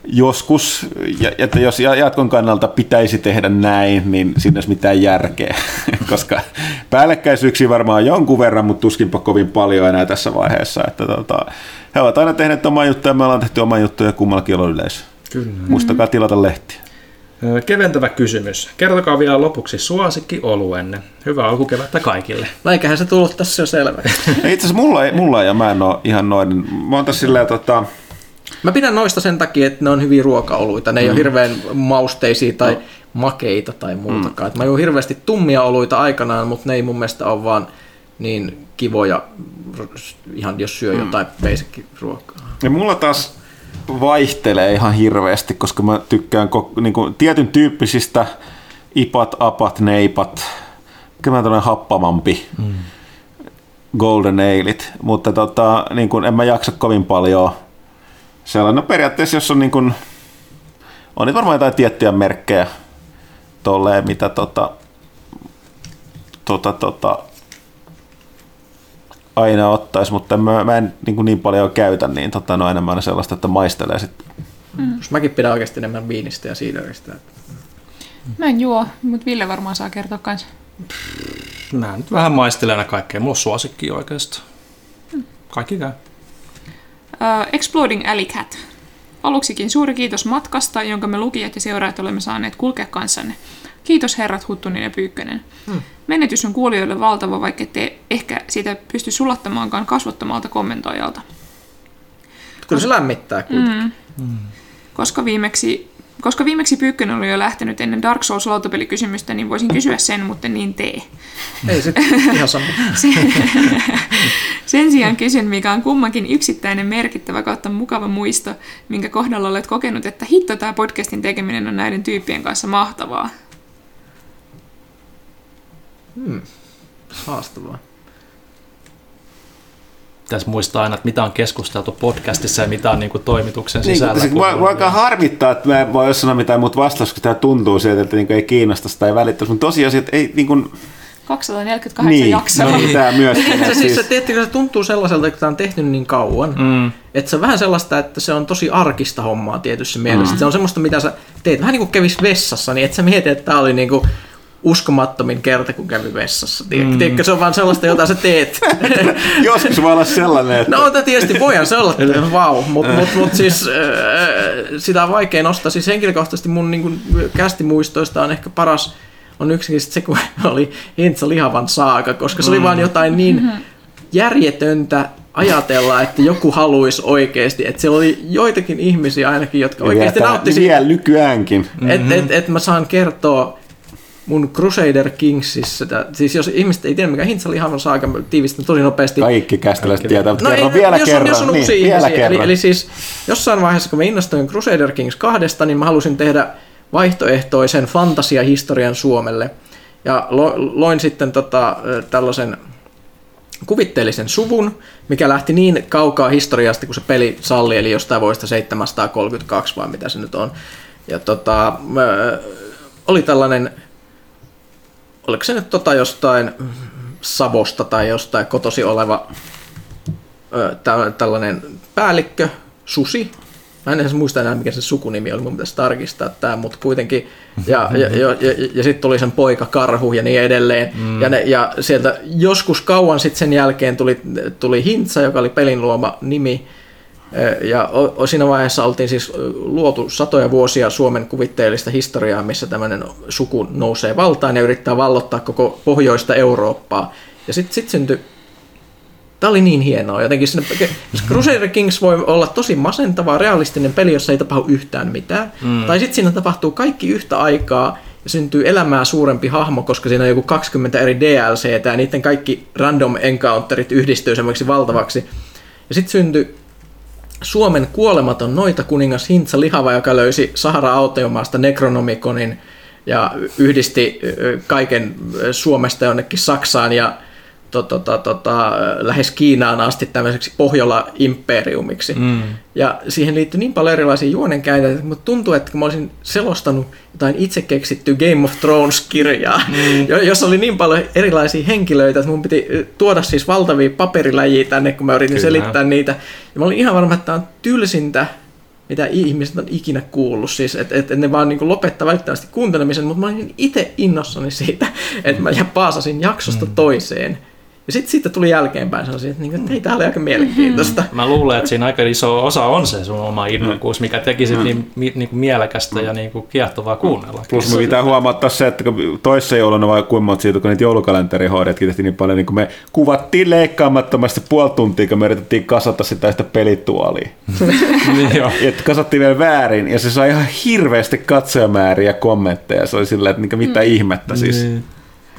joskus, ja- että jos ja- jatkon kannalta pitäisi tehdä näin, niin siinä olisi mitään järkeä, koska päällekkäisyyksiä varmaan on jonkun verran, mutta tuskinpa kovin paljon enää tässä vaiheessa. Että tota, he ovat aina tehneet omaa juttuja, me ollaan tehty omaa juttuja ja kummallakin on yleisö. Kyllä. Muistakaa tilata lehtiä. Öö, Keventävä kysymys. Kertokaa vielä lopuksi suosikki oluenne. Hyvää alkukevättä kaikille. Eiköhän se tullut tässä jo selvä. Ei, Itse asiassa mulla ei, mulla ei ja mä en ole ihan noin. Mä oon tässä silleen, tota, Mä pidän noista sen takia, että ne on hyviä ruokaoluita. Ne ei mm. ole hirveän mausteisia tai makeita tai muutakaan. Mm. Mä juon hirveästi tummia oluita aikanaan, mutta ne ei mun mielestä ole vaan niin kivoja, ihan jos syö jotain basic ruokaa. Ja mulla taas vaihtelee ihan hirveästi, koska mä tykkään ko- niin kuin, tietyn tyyppisistä ipat, apat, neipat, mikä mä tämmöinen happamampi, mm. golden ailit, mutta tota, niin kuin, en mä jaksa kovin paljon sellainen, no periaatteessa jos on niin kuin, on nyt varmaan jotain tiettyjä merkkejä tolleen, mitä tota, tota, tota, aina ottaisi, mutta mä, mä en niin, kuin niin paljon käytä, niin tota, no enemmän sellaista, että maistelee sitten. Mm. Mäkin pidän oikeasti enemmän viinistä ja siideristä. Mä en juo, mutta Ville varmaan saa kertoa kanssa. Mä nyt vähän maistelen aina kaikkea. Mulla on suosikki oikeastaan. Kaikki käy. Uh, Exploding Alley Cat. Aluksikin suuri kiitos matkasta, jonka me lukijat ja seuraajat olemme saaneet kulkea kanssanne. Kiitos herrat Huttunen ja Pyykkönen. Hmm. Menetys on kuulijoille valtava, vaikka ette ehkä sitä pysty sulattamaankaan kasvottomalta kommentoijalta. Kyllä se lämmittää. Mm. Koska viimeksi, koska viimeksi Pyykkönen oli jo lähtenyt ennen Dark Souls lautapelikysymystä, niin voisin kysyä sen, mutta niin tee. Ei se ihan sama. Sen sijaan kysyn, mikä on kummankin yksittäinen merkittävä kautta mukava muisto, minkä kohdalla olet kokenut, että hitto tämä podcastin tekeminen on näiden tyyppien kanssa mahtavaa. Haastavaa. Pitäisi muistaa aina, että mitä on keskusteltu podcastissa ja mitä on niin kuin toimituksen Niin, sisällä. siis, mua, mua alkaa harmittaa, että mä en voi sanoa mitään muuta vastausta, kun tämä tuntuu sieltä, että niin ei kiinnosta tai välittäisi. Mutta tosiasiat ei niin kuin, 248 niin, jaksoa. no, niin, tämä myös. se, siis, se, tiedättekö, se tuntuu sellaiselta, että tämä on tehty niin kauan, mm. että se on vähän sellaista, että se on tosi arkista hommaa tietyssä mielessä. Mm. Se on semmoista, mitä sä teet, vähän niin kuin kävis vessassa, niin et sä mieti, että tämä oli niin kuin uskomattomin kerta, kun kävi vessassa. Mm. Tiedätkö, se on vaan sellaista, jota sä teet. Joskus voi olla sellainen, että No mutta tietysti voihan se olla, että vau, mutta mut, mut siis äh, sitä on vaikea nostaa. Siis henkilökohtaisesti mun niin kuin, kästimuistoista on ehkä paras on yksinkertaisesti se, kun oli Hintsa lihavan saaka, koska se oli vaan jotain niin järjetöntä ajatella, että joku haluaisi oikeasti, että siellä oli joitakin ihmisiä ainakin, jotka oikeasti vielä, nautti siitä, vielä nykyäänkin. että et, et mä saan kertoa mun Crusader Kingsissä, tää- siis jos ihmiset ei tiedä mikä Hintsa lihavan saaka, mä tiivistän tosi nopeasti. Kaikki kästiläiset tietää, mutta kerro No ei, vielä jos kerran. On, jos on niin, uusia vielä ihmisiä. kerran. Eli, eli siis jossain vaiheessa, kun mä innostuin Crusader Kings kahdesta, niin mä halusin tehdä vaihtoehtoisen fantasiahistorian Suomelle. Ja lo, loin sitten tota, tällaisen kuvitteellisen suvun, mikä lähti niin kaukaa historiasta kuin se peli salli, eli jostain vuodesta 732 vai mitä se nyt on. Ja tota, oli tällainen, oliko se nyt tota jostain Savosta tai jostain kotosi oleva ö, tä- tällainen päällikkö, susi, Mä en edes muista enää, mikä se sukunimi oli, mun pitäisi tarkistaa tämä, mutta kuitenkin. Ja, ja, ja, ja, ja sitten tuli sen poika Karhu ja niin edelleen. Mm. Ja, ne, ja sieltä joskus kauan sitten sen jälkeen tuli, tuli Hintsa, joka oli pelin luoma nimi. Ja o, siinä vaiheessa oltiin siis luotu satoja vuosia Suomen kuvitteellista historiaa, missä tämmöinen suku nousee valtaan ja yrittää vallottaa koko pohjoista Eurooppaa. Ja sitten sit syntyi Tämä oli niin hienoa. Jotenkin sinne, Crusader Kings voi olla tosi masentava, realistinen peli, jossa ei tapahdu yhtään mitään. Mm. Tai sitten siinä tapahtuu kaikki yhtä aikaa ja syntyy elämää suurempi hahmo, koska siinä on joku 20 eri DLCtä ja niiden kaikki random encounterit yhdistyy semmoiksi valtavaksi. Ja sitten syntyi Suomen kuolematon noita kuningas Hintsa Lihava, joka löysi Sahara-autiomaasta Necronomiconin ja yhdisti kaiken Suomesta jonnekin Saksaan. Ja to, to, to, to, lähes Kiinaan asti tämmöiseksi Pohjola-imperiumiksi. Mm. Ja siihen liittyy niin paljon erilaisia juonenkäytäjä, mutta tuntuu, että kun mä olisin selostanut jotain itse keksittyä Game of Thrones-kirjaa, mm. jossa oli niin paljon erilaisia henkilöitä, että mun piti tuoda siis valtavia paperiläjiä tänne, kun mä yritin Kyllä. selittää niitä. Ja mä olin ihan varma, että tämä on tylsintä mitä ihmiset on ikinä kuullut. Siis, että et, et ne vaan niin lopettaa välttämättä kuuntelemisen, mutta mä olin itse innossani siitä, että mä paasasin jaksosta mm. toiseen. Ja sitten siitä tuli jälkeenpäin sellaisia, että, niin, että hei, tämä oli aika mielenkiintoista. Mä luulen, että siinä aika iso osa on se sun oma innokkuus, mikä teki sit mm. niin, niin kuin mielekästä ja niin kuin kiehtovaa kuunnella. Plus me pitää huomata se, että kun toissa jouluna vai kuinka siitä, kun niitä joulukalenterihoidetkin tehtiin niin paljon, niin kun me kuvattiin leikkaamattomasti puoli tuntia, kun me yritettiin kasata sitä, sitä pelituolia. niin että kasattiin vielä väärin, ja se sai ihan hirveästi katsojamääriä ja kommentteja. Se oli silleen, että mitä mm. ihmettä siis. Niin.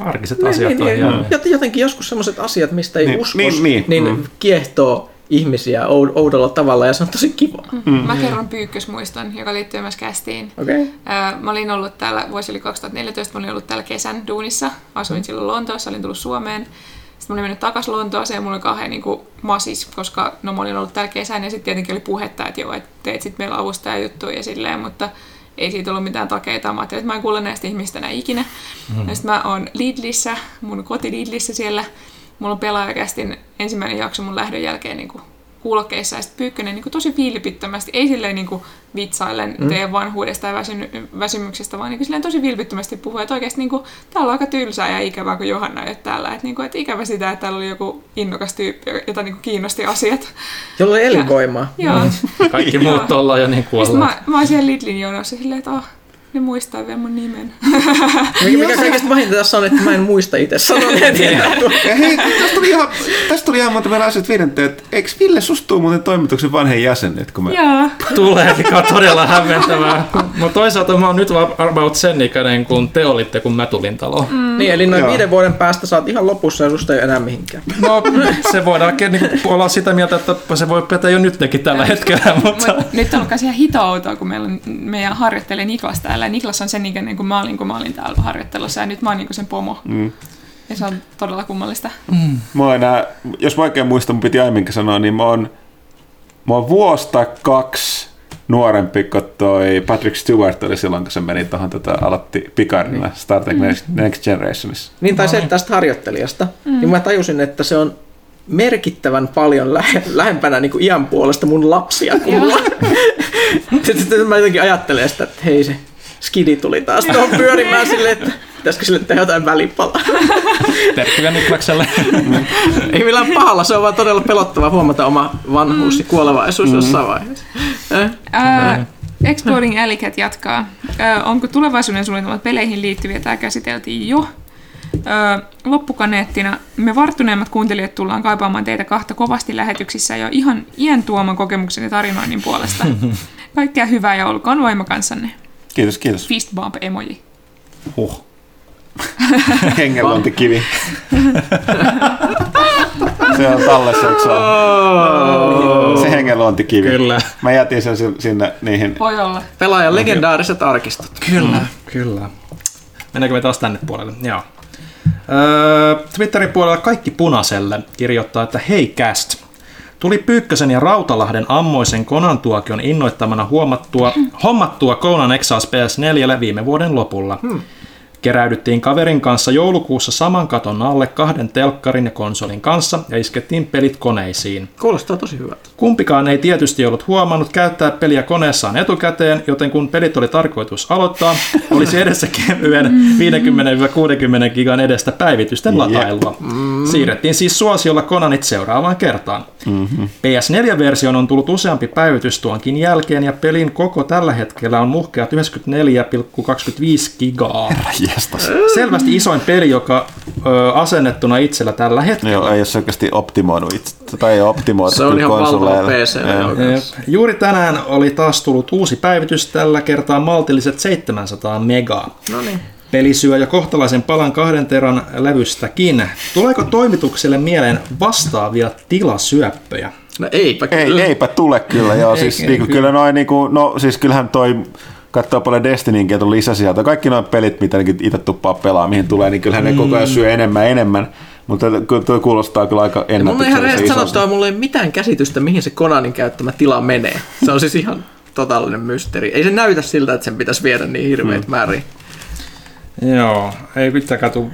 Arkiset niin, asiat niin, on niin, Jotenkin joskus sellaiset asiat, mistä ei niin, usko, niin, niin, niin mm. kiehtoo ihmisiä oudolla tavalla ja se on tosi kiva. Mm. Mä kerron pyykkösmuiston, joka liittyy myös kästiin. Okay. Mä olin ollut täällä, vuosi oli 2014, mä olin ollut täällä kesän duunissa. Asuin mm. silloin Lontoossa, olin tullut Suomeen. Sitten mä olin mennyt takaisin Lontooseen ja mulla oli kahden niin kuin, masis, koska no, mä olin ollut täällä kesän ja sitten tietenkin oli puhetta, että joo, että teet sitten meillä avustajajuttuja ja silleen, mutta ei siitä ollut mitään takeita. Mä ajattelin, että mä en kuule näistä ihmistä enää ikinä. Mm. Ja sitten mä oon Lidlissä, mun koti Lidlissä siellä. Mulla on pelaajakästin ensimmäinen jakso mun lähdön jälkeen niin kuin kuulokkeissa. Ja sitten Pyykkönen niin kuin tosi vilpittömästi, ei silleen niin kuin vitsaillen mm. teidän vanhuudesta ja väsy- väsymyksestä, vaan niin kuin silleen tosi vilpittömästi puhuu. Että oikeasti niin kuin, täällä on aika tylsää ja ikävää, kun Johanna ei ole täällä. Että, niin kuin, että ikävä sitä, että täällä oli joku innokas tyyppi, jota niin kuin kiinnosti asiat. Jolla oli elinvoimaa. Joo. Kaikki muut ollaan jo niin kuolleet. Mä, mä oon siellä Lidlin jonossa silleen, että oh, ne muistaa vielä mun nimen. mikä, mikä kaikista vahinta tässä on, että mä en muista itse sanoa. hei, tästä tuli ihan, tästä tuli ihan monta meillä asiat viidenteen, että eikö Ville sustuu muuten toimituksen vanhen jäsen nyt? Kun mä... Joo. Tulee, mikä on todella hämmentävää. Mutta toisaalta mä oon nyt about sen ikäinen, kun te olitte, kun mä tulin taloon. Mm. Niin, eli noin Joo. viiden vuoden päästä saat ihan lopussa ja susta ei enää mihinkään. No, se voidaan niin olla sitä mieltä, että se voi petä jo nytkin tällä hetkellä. Mutta... Mut, nyt on ollut ihan hito kun meillä on meidän harjoittelee Niklas täällä täällä. Niklas on sen ikäinen kuin mä olin, kun mä olin täällä harjoittelussa ja nyt mä oon niin sen pomo. Mm. Ja se on todella kummallista. Mm. Mä enää, jos mä oikein muistan, mun piti aiemminkin sanoa, niin mä oon, mä oon vuosta kaksi nuorempi kuin toi Patrick Stewart oli silloin, kun se meni tuohon tota, aloitti Picardilla niin. Star Trek mm. Next Generationissa. Niin, tai no, se niin. tästä harjoittelijasta. Mm. Niin mä tajusin, että se on merkittävän paljon lähe, lähempänä niin kuin iän puolesta mun lapsia kuin. Sitten mä jotenkin ajattelen sitä, että hei se skidi tuli taas tuohon pyörimään silleen, että pitäisikö sille tehdä jotain välipalaa. Terkkuja Niklakselle. Ei millään pahalla, se on vaan todella pelottava huomata oma vanhuus ja kuolevaisuus mm. jossain vaiheessa. Äh? Uh, Exploring Alicat jatkaa. Uh, onko tulevaisuuden suunnitelmat peleihin liittyviä? Tämä käsiteltiin jo. Öö, loppukaneettina me varttuneemmat kuuntelijat tullaan kaipaamaan teitä kahta kovasti lähetyksissä jo ihan iän tuoman kokemuksen ja tarinoinnin puolesta. Kaikkea hyvää ja olkoon voima kanssanne. Kiitos, kiitos. Fist bump emoji. Huh. Hengenluontikivi. se on tallessa, eikö se ole? Se hengenluontikivi. Kyllä. Mä jätin sen sinne niihin. Voi olla. Pelaajan legendaariset arkistot. Kyllä, mm. kyllä. Mennäänkö me taas tänne puolelle? Joo. Öö, Twitterin puolella kaikki punaiselle kirjoittaa, että hei cast. Tuli Pyykkösen ja Rautalahden ammoisen Konan tuokion innoittamana huomattua, hommattua Conan Exiles PS4 viime vuoden lopulla. Hmm. Keräydyttiin kaverin kanssa joulukuussa saman katon alle kahden telkkarin ja konsolin kanssa ja iskettiin pelit koneisiin. Kuulostaa tosi hyvältä. Kumpikaan ei tietysti ollut huomannut käyttää peliä koneessaan etukäteen, joten kun pelit oli tarkoitus aloittaa, olisi edessä kevyen 50-60 gigan edestä päivitysten latailua. Siirrettiin siis suosiolla Konanit seuraavaan kertaan. PS4-versioon on tullut useampi päivitys tuonkin jälkeen ja pelin koko tällä hetkellä on muhkeat 94,25 gigaa. Jestas. Selvästi isoin peli, joka ö, asennettuna itsellä tällä hetkellä. Joo, ei ole oikeasti optimoinut itse, tai ei ole optimoitu Se on ihan valtava. PC. Juuri tänään oli taas tullut uusi päivitys, tällä kertaa maltilliset 700 megaa. No niin. Peli syö jo kohtalaisen palan kahden teran levystäkin. Tuleeko toimitukselle mieleen vastaavia tilasyöppöjä? No eipä Ei, kyllä. eipä tule kyllä, joo. Ei- siis, ei niinku, kyllä. kyllä noin, niinku, no siis kyllähän toi, katsoo paljon Destinynkin, että on lisäsieltä. Kaikki nuo pelit, mitä itse tuppaa pelaa, mihin tulee, niin kyllähän ne koko ajan syö enemmän ja enemmän. Mutta kyllä tuo kuulostaa kyllä aika Ja mun on ihan rehellisesti sanottava, mulla ei mitään käsitystä, mihin se Konanin käyttämä tila menee. Se on siis ihan totaalinen mysteeri. Ei se näytä siltä, että sen pitäisi viedä niin hirveitä määriä. Joo, ei pitääkään tuu.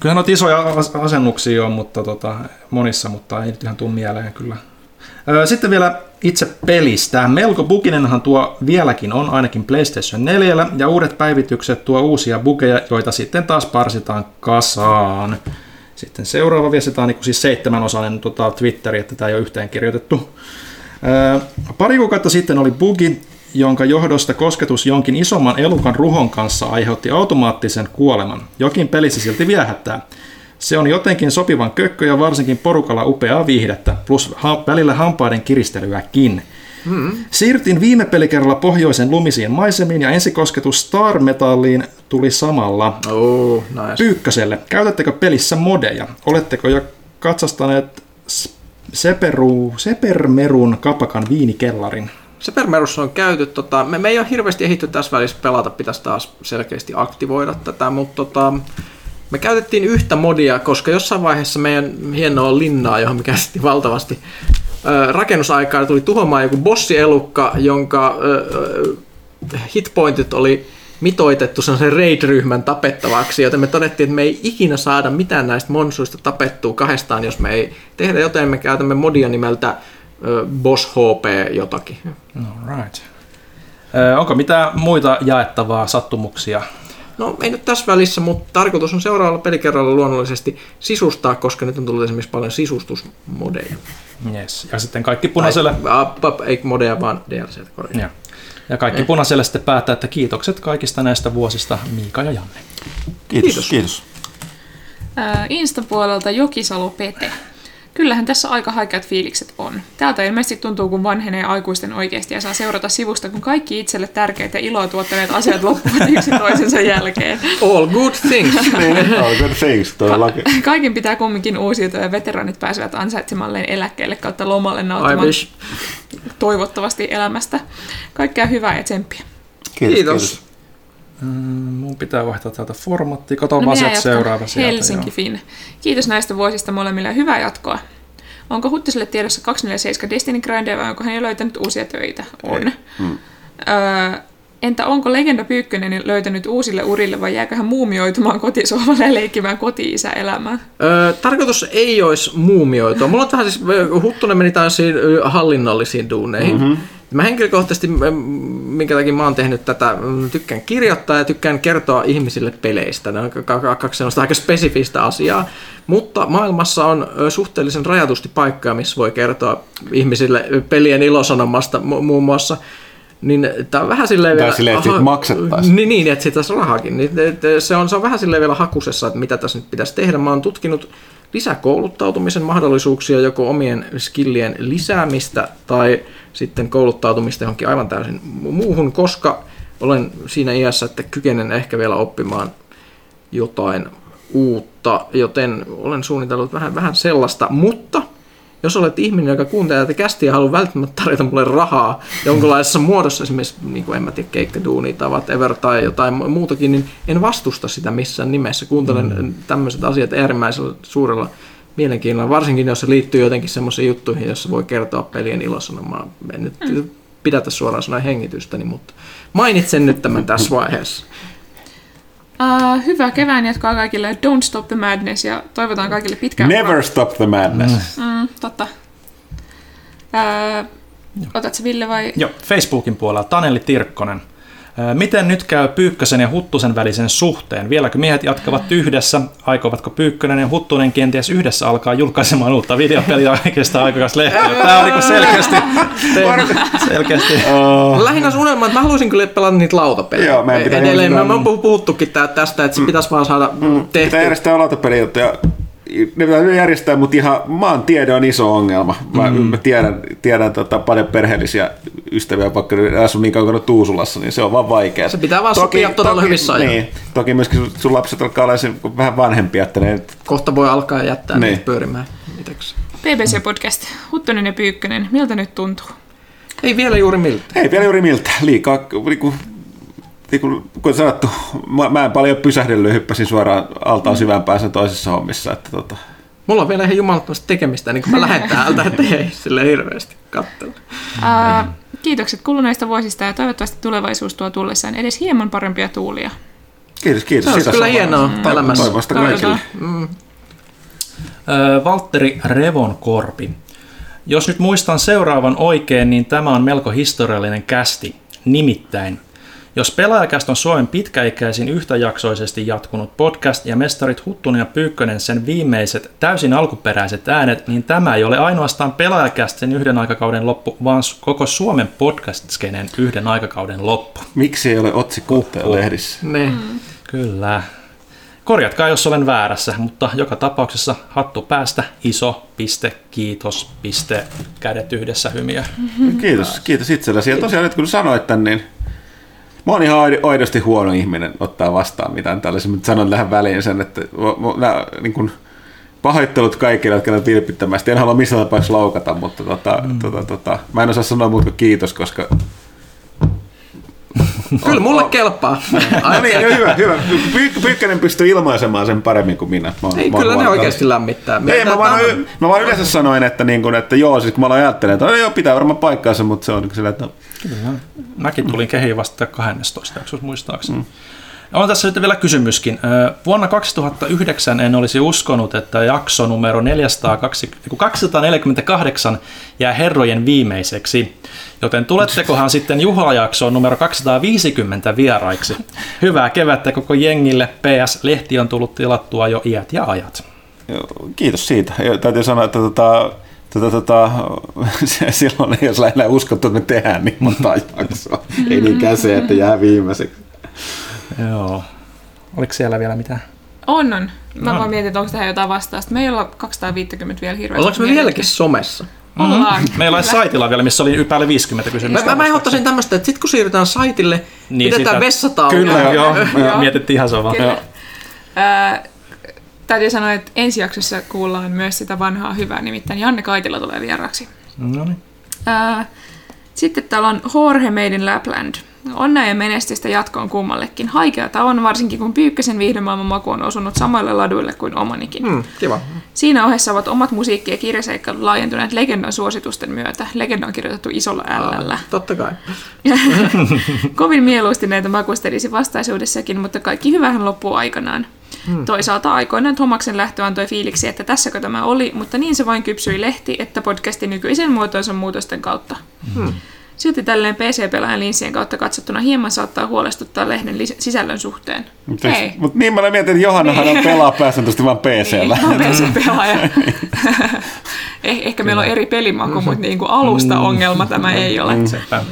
Kyllähän noita isoja as- asennuksia on mutta tota, monissa, mutta ei nyt ihan tuu mieleen kyllä. Sitten vielä itse pelistä. Melko buginenhan tuo vieläkin on ainakin PlayStation 4 ja uudet päivitykset tuo uusia bugeja, joita sitten taas parsitaan kasaan. Sitten seuraava viesti, tämä on niin siis seitsemänosainen tota, Twitteri, että tämä ei ole yhteen kirjoitettu. Pari kuukautta sitten oli bugi, jonka johdosta kosketus jonkin isomman elukan ruhon kanssa aiheutti automaattisen kuoleman. Jokin pelissä silti viehättää. Se on jotenkin sopivan kökkö ja varsinkin porukalla upeaa viihdettä, plus ha- välillä hampaiden kiristelyäkin. Mm. Siirtin viime pelikerralla pohjoisen lumisiin maisemiin ja ensikosketus Star Metalliin tuli samalla. Oh, nice. Pyykköselle, käytättekö pelissä modeja? Oletteko jo katsastaneet Seperu, Sepermerun kapakan viinikellarin? Se Permerussa on käyty, tota, me, me ei ole hirveästi ehditty tässä välissä pelata, pitäisi taas selkeästi aktivoida tätä, mutta tota, me käytettiin yhtä modia, koska jossain vaiheessa meidän hienoa linnaa, johon me käytettiin valtavasti rakennusaikaa, tuli tuhoamaan joku bossielukka, jonka hitpointit oli mitoitettu sellaisen raid-ryhmän tapettavaksi, joten me todettiin, että me ei ikinä saada mitään näistä monsuista tapettua kahdestaan, jos me ei tehdä jotain, me käytämme modia nimeltä Boss HP jotakin. Alright. Ö, onko mitään muita jaettavaa sattumuksia? No ei nyt tässä välissä, mutta tarkoitus on seuraavalla pelikerralla luonnollisesti sisustaa, koska nyt on tullut esimerkiksi paljon sisustusmodeja. Yes. Ja sitten kaikki punaiselle, Tai, ei modeja, vaan DLC. korjaa. ja, ja kaikki punaiselle sitten päättää, että kiitokset kaikista näistä vuosista Miika ja Janne. Kiitos, Kiitos. kiitos. Insta-puolelta Jokisalo Pete. Kyllähän tässä aika haikeat fiilikset on. Täältä ilmeisesti tuntuu, kun vanhenee aikuisten oikeasti ja saa seurata sivusta, kun kaikki itselle tärkeät ja iloa tuottaneet asiat loppuvat yksi toisensa jälkeen. All good things. Oh, good things, todellakin. Kaiken pitää kumminkin uusiutua ja veteranit pääsevät ansaitsemalleen eläkkeelle kautta lomalle nauttimaan toivottavasti elämästä. Kaikkea hyvää ja tsemppiä. Kiitos. Kiitos. Mm, mun pitää vaihtaa täältä formattia. Kato No vaan sieltä seuraava sieltä. Helsinki joo. Fin. Kiitos näistä vuosista molemmille ja hyvää jatkoa. Onko Huttiselle tiedossa 247 Destiny Grindia vai onko hän jo löytänyt uusia töitä? On. Mm. Öö, entä onko Legenda Pyykkönen löytänyt uusille urille vai jääkö hän muumioitumaan kotisohvalle ja leikkimään koti-isäelämää? Ö, tarkoitus ei olisi muumioitua. Mulla on vähän siis, Huttunen meni tällaisiin ö, hallinnollisiin duuneihin. Mm-hmm. Mä henkilökohtaisesti, minkä takia mä oon tehnyt tätä, tykkään kirjoittaa ja tykkään kertoa ihmisille peleistä. Ne on ka- ka- kaksi sellaista aika spesifistä asiaa. Mutta maailmassa on suhteellisen rajatusti paikkoja, missä voi kertoa ihmisille pelien ilosanomasta mu- muun muassa. Niin tää on vähän silleen Tai vielä... silleen, että aha, maksettaisiin. Niin, niin että siitä olisi rahakin. Niin, se, on, se on vähän silleen vielä hakusessa, että mitä tässä nyt pitäisi tehdä. Mä oon tutkinut lisäkouluttautumisen mahdollisuuksia, joko omien skillien lisäämistä tai sitten kouluttautumista johonkin aivan täysin mu- muuhun, koska olen siinä iässä, että kykenen ehkä vielä oppimaan jotain uutta, joten olen suunnitellut vähän, vähän sellaista, mutta jos olet ihminen, joka kuuntelee tätä kästiä ja haluaa välttämättä tarjota mulle rahaa jonkinlaisessa muodossa, esimerkiksi niin kuin en mä tiedä, keikkaduuni tai whatever tai jotain mu- muutakin, niin en vastusta sitä missään nimessä. Kuuntelen mm. tämmöiset asiat äärimmäisellä suurella mielenkiinnolla, varsinkin jos se liittyy jotenkin semmoisiin juttuihin, jossa voi kertoa pelien ilosanomaa. En nyt mm. pidätä suoraan sanoen hengitystäni, mutta mainitsen nyt tämän tässä vaiheessa. Uh, hyvää kevään jatkoa kaikille. Don't stop the madness ja toivotaan kaikille pitkää Never stop the madness. Mm, totta. Uh, otatko Ville vai? Joo, Facebookin puolella Taneli Tirkkonen. Miten nyt käy Pyykkösen ja Huttusen välisen suhteen? Vieläkö miehet jatkavat yhdessä? Aikovatko Pyykkönen ja Huttunen kenties yhdessä alkaa julkaisemaan uutta videopeliä oikeastaan aikakas lehteä? Tämä on niin selkeästi, selkeästi. Lähinnä se unelma, että mä haluaisin kyllä pelata niitä lautapelejä. Joo, meidän pitää Edelleen, me, on puhuttukin tästä, että se pitäisi vaan saada mm, tehtyä. Pitää järjestää lautapelijuttu ja ne pitää järjestää, mutta ihan maantiede on iso ongelma. Mä, mm. mä tiedän, tiedän tota, paljon perheellisiä ystäviä, vaikka ne asuu niin kauan Tuusulassa, niin se on vaan vaikea. Se pitää vaan sopia todella hyvissä ajoin. Niin, toki myöskin sun, sun lapset alkaa olla vähän vanhempia, että ne Kohta voi alkaa jättää Niin. niitä pyörimään. Mitäks? BBC-podcast. Huttunen ja Pyykkönen. Miltä nyt tuntuu? Ei vielä juuri miltä. Ei vielä juuri miltä. Liikaa, niinku, niinku, kuten sanottu, mä, mä en paljon pysähdellyt, hyppäsin suoraan altaan syvään päässä toisessa hommissa. Että tota, Mulla on vielä ihan jumalattomasti tekemistä, niin kun mä lähden täältä, että ei sille hirveästi katsella. Uh, kiitokset kuluneista vuosista ja toivottavasti tulevaisuus tuo tullessaan edes hieman parempia tuulia. kiitos, kiitos. Se olisi Sitä kyllä hienoa Toivon- elämässä. Toivotaan. kaikille. Ö, Valtteri Revonkorpi. Jos nyt muistan seuraavan oikein, niin tämä on melko historiallinen kästi. Nimittäin, jos pelaajakäst on Suomen pitkäikäisin yhtäjaksoisesti jatkunut podcast ja mestarit Huttunen ja Pyykkönen sen viimeiset täysin alkuperäiset äänet, niin tämä ei ole ainoastaan pelaajakästin yhden aikakauden loppu, vaan koko Suomen podcast-skeneen yhden aikakauden loppu. Miksi ei ole otsikkoa lehdissä? Ne. Kyllä. Korjatkaa, jos olen väärässä, mutta joka tapauksessa hattu päästä, iso, piste, kiitos, piste, kädet yhdessä hymiö. Kiitos, kiitos itsellesi. Ja tosiaan nyt kun sanoit tän, niin mä oon ihan aid- aidosti huono ihminen ottaa vastaan mitään tällaisia, mutta sanon tähän väliin sen, että mä- niin kun, pahoittelut kaikille, jotka ovat vilpittömästi. En halua missään tapauksessa loukata, mutta tota, mm. tota, tota, mä en osaa sanoa muuta kuin kiitos, koska... Kyllä mulle kelpaa. No niin, hyvä, hyvä. Pyy- Pyykkönen pystyy ilmaisemaan sen paremmin kuin minä. Mä, Ei, mä kyllä ne oikeasti lämmittää. Ei, mä vaan, on- mä vaan yleensä sanoin, että, niin kun, että joo, siis kun mä aloin ajattelemaan, että no, joo, pitää varmaan paikkaansa, mutta se on niin sillä, että no, Mäkin tulin kehiin vasta 12 jaksossa muistaakseni. Mm. On tässä nyt vielä kysymyskin. Vuonna 2009 en olisi uskonut, että jakso numero 420, 248 jää herrojen viimeiseksi. Joten tulettekohan sitten juhlajaksoon numero 250 vieraiksi. Hyvää kevättä koko jengille. PS, lehti on tullut tilattua jo iät ja ajat. Kiitos siitä. Täytyy sanoa, että tota, tota, tota, silloin ei olisi lähinnä uskottu, että me tehdään niin monta jaksoa. Ei niinkään se, että jää viimeiseksi. Joo. Oliko siellä vielä mitään? On, on. Mä No. vaan mietin, että onko tähän jotain vastausta. Me ei olla 250 vielä hirveästi. Ollaanko me vieläkin somessa? Ollaan. Meillä oli Kyllä. saitilla vielä, missä oli päälle 50 Mä, kysymystä. mä, mä ehdottaisin tämmöistä, että sit kun siirrytään saitille, niin pidetään sitä- vessatauko. Kyllä, joo. Joo. Mietittiin ihan samaa. Kyllä. Ää, täytyy sanoa, että ensi jaksossa kuullaan myös sitä vanhaa hyvää, nimittäin Janne Kaitila tulee vieraaksi. No niin. Ää, sitten täällä on Jorge Made in Lapland. Onnea ja menestystä jatkoon kummallekin. Haikeata on, varsinkin kun Pyykkösen viihdemaailman maku on osunut samalle laduille kuin omanikin. Hmm, kiva. Siinä ohessa ovat omat musiikki- ja kirjaseikkailut laajentuneet legendan suositusten myötä. Legenda on kirjoitettu isolla ällällä. Totta kai. Kovin mieluusti näitä makustelisi vastaisuudessakin, mutta kaikki hyvähän loppuu aikanaan. Hmm. Toisaalta aikoinaan Tomaksen lähtö antoi fiiliksi, että tässäkö tämä oli, mutta niin se vain kypsyi lehti, että podcasti nykyisen muotoonsa muutosten kautta. Hmm. Silti tälleen PC-pelaajan linssien kautta katsottuna hieman saattaa huolestuttaa lehden lis- sisällön suhteen. Mutta Ei. mut niin mä mietin, että Johannahan on pelaa pääsääntöisesti vaan PCllä. Niin, PC-pelaaja. eh, ehkä meillä on eri pelimaku, mutta niin kuin alusta ongelma tämä ei ole. Sepä.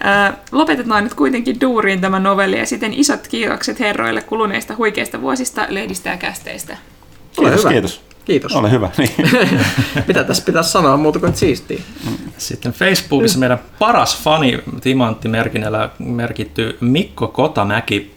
Ää, lopetetaan nyt kuitenkin duuriin tämä novelli ja siten isot kiitokset herroille kuluneista huikeista vuosista, lehdistä ja kästeistä. Ole Kiitos, hyvä. kiitos. Kiitos. Ole hyvä. Niin. Mitä tässä pitäisi sanoa muuta kuin siistiä? Sitten Facebookissa meidän paras fani timanttimerkinnällä merkitty Mikko Kotamäki.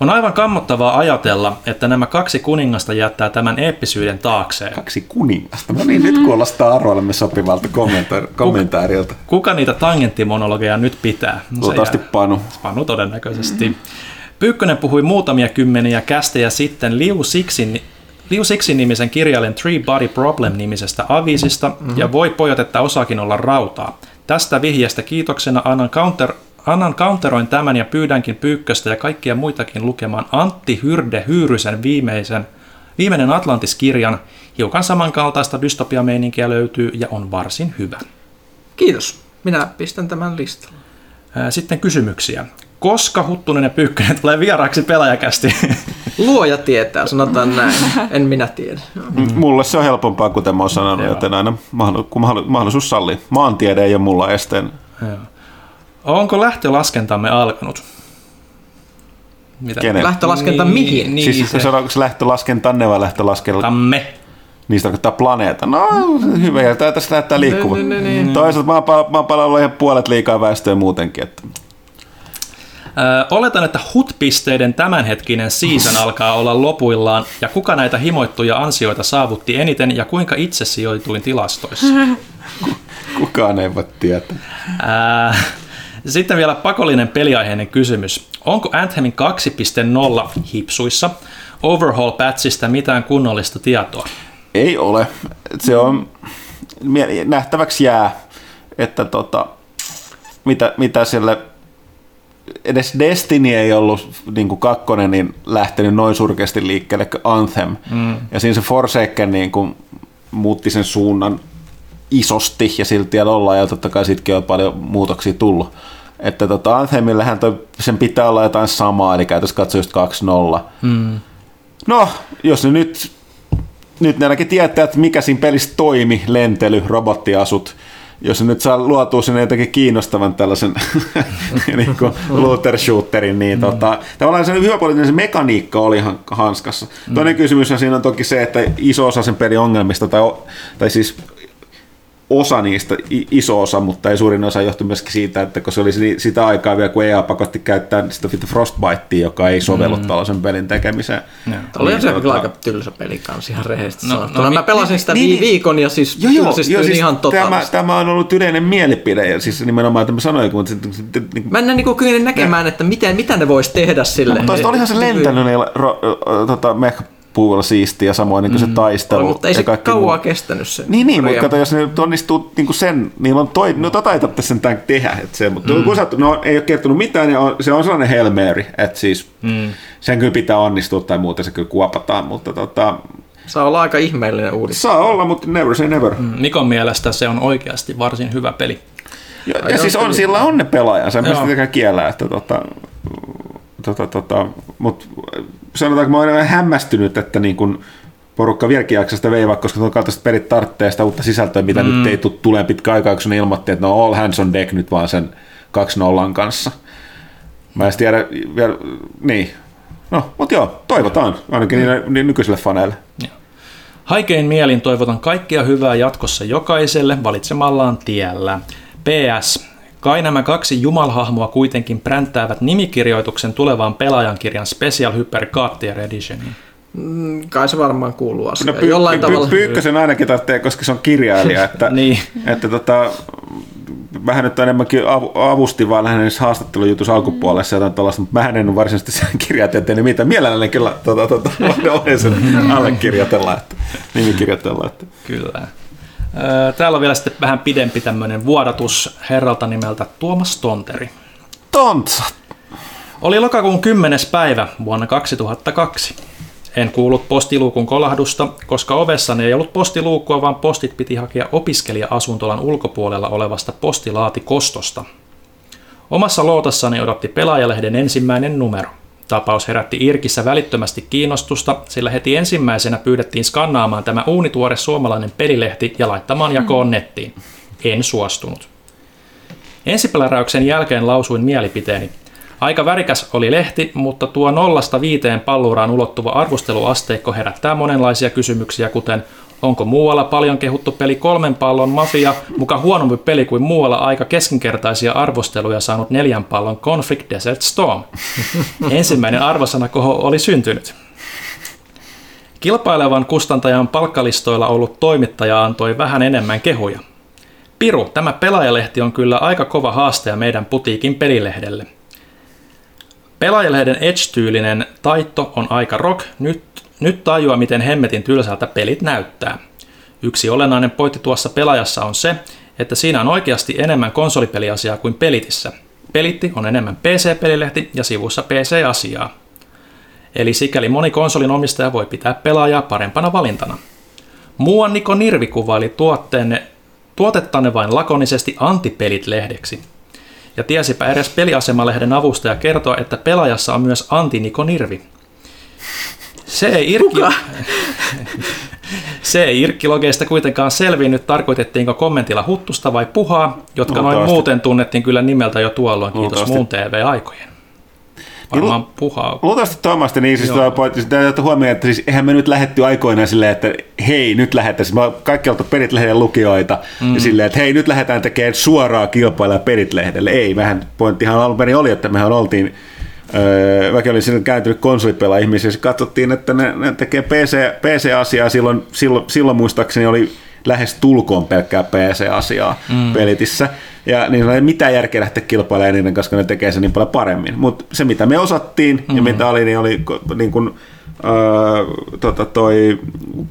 On aivan kammottavaa ajatella, että nämä kaksi kuningasta jättää tämän eeppisyyden taakseen. Kaksi kuningasta. No niin, nyt kuulostaa arvoillemme sopivalta kommentaar- kommentaarilta. Kuka niitä tangenttimonologeja nyt pitää? No, Luultavasti Panu. Panu todennäköisesti. Pyykkönen puhui muutamia kymmeniä kästejä sitten Liu Sixin, Liu Sixin nimisen kirjailijan Three Body Problem-nimisestä aviisista, mm-hmm. ja voi pojat, että osaakin olla rautaa. Tästä vihjeestä kiitoksena annan counter Annan counteroin tämän ja pyydänkin Pyykköstä ja kaikkia muitakin lukemaan Antti Hyrde Hyyrysen viimeisen, viimeinen Atlantis-kirjan. Hiukan samankaltaista dystopiameininkiä löytyy ja on varsin hyvä. Kiitos. Minä pistän tämän listalle. Sitten kysymyksiä. Koska Huttunen ja Pyykkönen tulee vieraaksi pelaajakästi? Luoja tietää, sanotaan näin. En minä tiedä. Mm. Mulle se on helpompaa, kuten mä oon sanonut, Joo. joten aina mahdollisuus, kun mahdollisuus- sallii. Maantiede ei ole mulla esteen. Joo. Onko lähtölaskentamme alkanut? Mitä? Kenen? Lähtölaskenta mihin? Niin, siis se, sanotaanko se lähtölaskentanne vai lähtölaskenta? tamme. Niistä tarkoittaa planeetta. No, hyvä, ja tää tässä näyttää liikkuva. Niin, niin, niin. Toisaalta maapallo, maapallolla on ihan puolet liikaa väestöä muutenkin. Että. Oletan, että HUT-pisteiden tämänhetkinen season alkaa olla lopuillaan, ja kuka näitä himoittuja ansioita saavutti eniten, ja kuinka itse sijoituin tilastoissa? Kukaan ei voi tietää. Ää, Sitten vielä pakollinen peliaiheinen kysymys. Onko Anthemin 2.0 hipsuissa Overhaul-patchista mitään kunnollista tietoa? Ei ole. Se on nähtäväksi jää, että tota, mitä, mitä sille edes Destiny ei ollut niin kuin kakkonen niin lähtenyt noin surkeasti liikkeelle kuin Anthem. Mm. Ja siinä se Forsaken niin kuin muutti sen suunnan isosti ja silti tiellä ollaan ja totta kai siitäkin on paljon muutoksia tullut. Että tota Anthemillähän toi, sen pitää olla jotain samaa, eli käytössä katsoa just 2-0. Mm. No, jos ne nyt, nyt ne ainakin tietää, että mikä siinä pelissä toimi, lentely, robottiasut, jos nyt saa luotua sinne jotenkin kiinnostavan tällaisen niin kuin looter shooterin, niin mm. tota, tavallaan se hyväpoliittinen se mekaniikka oli han- hanskassa. Mm. Toinen kysymys siinä on toki se, että iso osa sen pelin ongelmista, tai, tai siis osa niistä, iso osa, mutta ei suurin osa johtui myöskin siitä, että kun se oli si- sitä aikaa vielä, kun EA pakotti käyttää sitä vittu Frostbitea, joka ei sovellu mm. tällaisen pelin tekemiseen. Joo. Oli Niin, se tota- kyllä aika tylsä peli kanssa ihan rehellisesti No, no, no, sanottuna. mi- Mä pelasin sitä niin, niin, niin. viikon ja siis Joo, joo, tylsistyin joo siis ihan tämä, totaalisesti. tämä on ollut yleinen mielipide, ja siis nimenomaan, että mä sanoin, kun se, niin, Mä en näe niinku kykene näkemään, että miten, mitä ne vois tehdä sille. mutta toista olihan se lentänyt niillä ro, ro, tota, mech-puulla siistiä, ja samoin niin se taistelu. Oli, mutta ei ja se kaikki kauaa muu. kestänyt se. Niin, niin, mutta kato, jos ne onnistuu niin kuin sen, niin on toi, no tota ei tarvitse sentään tehdä. Että se, mutta mm. kun sä, no, ei ole kertonut mitään, ja on, se on sellainen Hail Mary, että siis mm. sen kyllä pitää onnistua tai muuten se kyllä kuopataan, mutta tota, Saa olla aika ihmeellinen uudistus. saa olla, mutta never say never. Mm. Mikon mielestä se on oikeasti varsin hyvä peli. Ja, ja siis on, sillä on ne pelaajansa, en tekemään kielää, että tota, tota, tota, mutta sanotaanko mä olen hämmästynyt, että niin kun porukka vieläkin jaksaa sitä veivaa, koska tuon kaltaiset pelit tarvitsee sitä uutta sisältöä, mitä mm. nyt ei tule tulemaan pitkä aikaa, kun ne ilmoitti, että no all hands on deck nyt vaan sen 2-0 kanssa. Mä en tiedä vielä, niin. No, mutta joo, toivotaan ainakin mm. niille, niille nykyisille faneille. Haikein mielin toivotan kaikkia hyvää jatkossa jokaiselle valitsemallaan tiellä. PS. Kai nämä kaksi jumalhahmoa kuitenkin pränttäävät nimikirjoituksen tulevaan pelaajankirjan Special Hyper Cartier Editioniin. Mm, Kai se varmaan kuuluu No, asiaan. py, Jollain py, tavalla. py, pyykkösen ainakin tarvitsee, koska se on kirjailija, että, Niin. että tota, vähän nyt enemmänkin av- avusti vaan lähinnä niissä haastattelujutussa alkupuolessa jotain tällaista, mutta mä en ole varsinaisesti sen kirjatieteen niin mitä mielelläni kyllä tota, tota, olen sen allekirjoitella, että, nimikirjoitella. Että. Kyllä. Täällä on vielä sitten vähän pidempi tämmöinen vuodatus herralta nimeltä Tuomas Tonteri. Tontsa! Oli lokakuun 10. päivä vuonna 2002. En kuullut postiluukun kolahdusta, koska ovessani ei ollut postiluukkua, vaan postit piti hakea opiskelija-asuntolan ulkopuolella olevasta postilaatikostosta. Omassa lootassani odotti pelaajalehden ensimmäinen numero. Tapaus herätti Irkissä välittömästi kiinnostusta, sillä heti ensimmäisenä pyydettiin skannaamaan tämä uunituore suomalainen pelilehti ja laittamaan jakoon nettiin. En suostunut. Ensipläräyksen jälkeen lausuin mielipiteeni. Aika värikäs oli lehti, mutta tuo nollasta viiteen palluraan ulottuva arvosteluasteikko herättää monenlaisia kysymyksiä, kuten onko muualla paljon kehuttu peli kolmen pallon mafia, muka huonompi peli kuin muualla aika keskinkertaisia arvosteluja saanut neljän pallon Conflict Desert Storm. Ensimmäinen arvosanakoho oli syntynyt. Kilpailevan kustantajan palkkalistoilla ollut toimittaja antoi vähän enemmän kehuja. Piru, tämä pelaajalehti on kyllä aika kova haaste meidän putiikin pelilehdelle. Pelaajalehden Edge-tyylinen taitto on aika rock, nyt, nyt tajua miten hemmetin tylsältä pelit näyttää. Yksi olennainen pointti tuossa pelaajassa on se, että siinä on oikeasti enemmän konsolipeliasiaa kuin pelitissä. Pelitti on enemmän PC-pelilehti ja sivussa PC-asiaa. Eli sikäli moni konsolin omistaja voi pitää pelaajaa parempana valintana. Muuan Niko Nirvi kuvaili tuotteenne, tuotettanne vain lakonisesti antipelit-lehdeksi. Ja tiesipä edes peliasemalehden avustaja kertoa, että pelaajassa on myös anti-Niko Nirvi. Se ei Irkki... Se ei Irkkilogeista kuitenkaan selvinnyt, tarkoitettiinko kommentilla huttusta vai puhaa, jotka noin muuten tunnettiin kyllä nimeltä jo tuolloin, kiitos Luultavasti. muun TV-aikojen. Varmaan puhaa. Luultavasti Tuomasta, niin siis täytyy huomioon, että siis eihän me nyt lähetty aikoinaan silleen, että hei, nyt lähettäisiin, me kaikki oltu Perit-lehden lukijoita, mm. ja silleen, että hei, nyt lähdetään tekemään suoraa kilpailua Perit-lehdelle. Ei, mehän pointtihan alun perin oli, että mehän oltiin Öö, väki oli silloin kääntynyt konsolipelaa ihmisiä, ja katsottiin, että ne, ne tekee PC, PC-asiaa, silloin, silloin, silloin muistaakseni oli lähes tulkoon pelkkää PC-asiaa mm. pelitissä. Ja niin ei mitään järkeä lähteä kilpailemaan niiden, koska ne tekee sen niin paljon paremmin. Mutta se, mitä me osattiin mm-hmm. ja mitä oli, niin oli niin kuin, öö, tota toi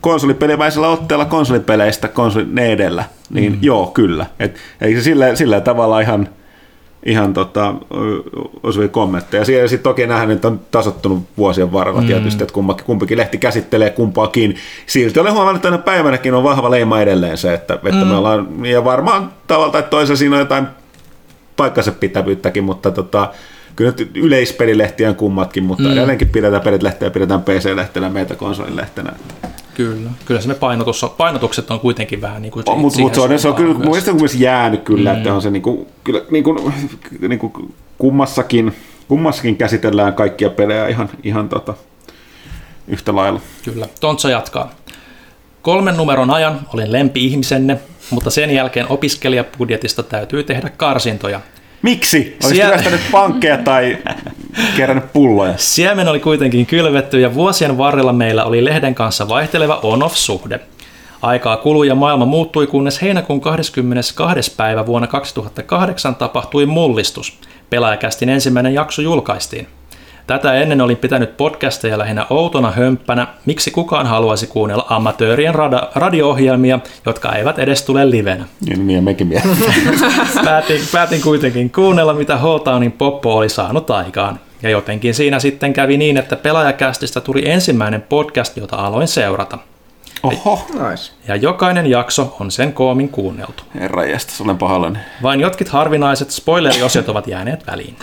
konsolipelimäisellä otteella konsolipeleistä konsoli ne edellä. Niin mm-hmm. joo, kyllä. Et, eli se sillä, sillä tavalla ihan, ihan tota, osuvia kommentteja. Ja sitten toki nähdään, että on tasottunut vuosien varrella mm. tietysti, että kumpikin, kumpikin lehti käsittelee kumpaakin. Silti olen huomannut, että aina päivänäkin on vahva leima edelleen se, että, että mm. me ollaan, ja varmaan tavalla tai toisella siinä on jotain paikkansa pitävyyttäkin, mutta tota, kyllä nyt yleispelilehtiä on kummatkin, mutta mm. edelleenkin pidetään pelit-lehteä, pidetään PC-lehtenä, meitä konsolilehtenä. Kyllä. Kyllä se ne painotus, painotukset on kuitenkin vähän niin kuin mutta mut se on, se on kyllä, mun mielestä on myös jäänyt kyllä, mm. että on se niinku, kyllä, niinku, niinku kummassakin, kummassakin käsitellään kaikkia pelejä ihan, ihan tota, yhtä lailla. Kyllä. Tontsa jatkaa. Kolmen numeron ajan olin lempi-ihmisenne, mutta sen jälkeen opiskelijabudjetista täytyy tehdä karsintoja. Miksi? Olisit Siellä- ryöstänyt pankkeja tai kerännyt pulloja? Siemen oli kuitenkin kylvetty ja vuosien varrella meillä oli lehden kanssa vaihteleva on-off-suhde. Aikaa kului ja maailma muuttui, kunnes heinäkuun 22. päivä vuonna 2008 tapahtui mullistus. Pelaajakästin ensimmäinen jakso julkaistiin. Tätä ennen olin pitänyt podcasteja lähinnä outona hömppänä, miksi kukaan haluaisi kuunnella amatöörien rada- radio-ohjelmia, jotka eivät edes tule livenä. Niin, niin mekin. Päätin, päätin kuitenkin kuunnella, mitä Holtownin Poppo oli saanut aikaan. Ja jotenkin siinä sitten kävi niin, että pelaajakästistä tuli ensimmäinen podcast, jota aloin seurata. Oho, Nice. Ja jokainen jakso on sen koomin kuunneltu. herra jästäs, olen pahoillani. Vain jotkut harvinaiset spoileriosiot ovat jääneet väliin.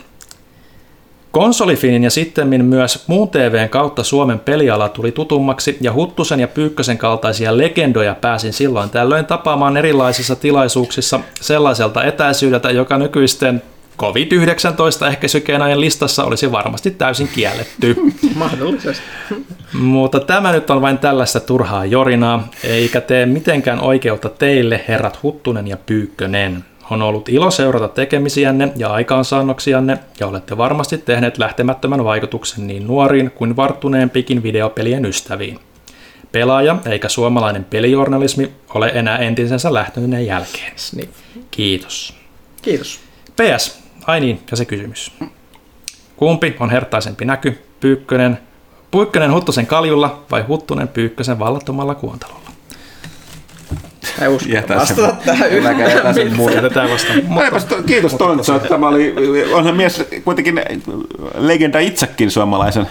Konsolifinin ja sitten myös muun TVn kautta Suomen peliala tuli tutummaksi ja Huttusen ja Pyykkösen kaltaisia legendoja pääsin silloin tällöin tapaamaan erilaisissa tilaisuuksissa sellaiselta etäisyydeltä, joka nykyisten COVID-19 ehkäisykeinojen listassa olisi varmasti täysin kielletty. Mahdollisesti. Mutta tämä nyt on vain tällaista turhaa jorinaa, eikä tee mitenkään oikeutta teille, herrat Huttunen ja Pyykkönen. On ollut ilo seurata tekemisiänne ja aikaansaannoksianne, ja olette varmasti tehneet lähtemättömän vaikutuksen niin nuoriin kuin varttuneempikin videopelien ystäviin. Pelaaja eikä suomalainen pelijournalismi ole enää entisensä lähtöinen jälkeen. Sniff. Kiitos. Kiitos. PS, ai niin, ja se kysymys. Kumpi on hertaisempi näky, Pyykkönen, Pyykkönen Huttusen kaljulla vai Huttunen Pyykkösen vallattomalla kuontalolla? Mä en sen. vastata tähän. Jätetään Kiitos Tontsa, että tämä oli, onhan mies kuitenkin legenda itsekin suomalaisen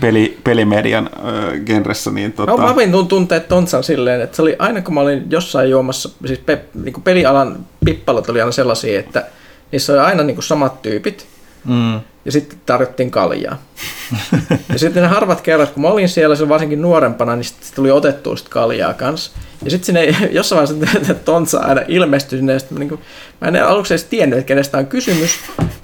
peli, pelimedian ö, genressä. Niin tota, No, mä opin tun- tuntea Tontsan silleen, että se oli aina kun mä olin jossain juomassa, siis pe, niin pelialan pippalot oli aina sellaisia, että niissä oli aina niin samat tyypit, Mm. ja sitten tarjottiin kaljaa. ja sitten ne harvat kerrat, kun mä olin siellä, se varsinkin nuorempana, niin sitten tuli otettua sitä kaljaa kanssa. Ja sitten sinne jossain vaiheessa Tontsa aina ilmestyi sinne, ja mä, niin kuin, mä en aluksi edes tiennyt, että kenestä on kysymys,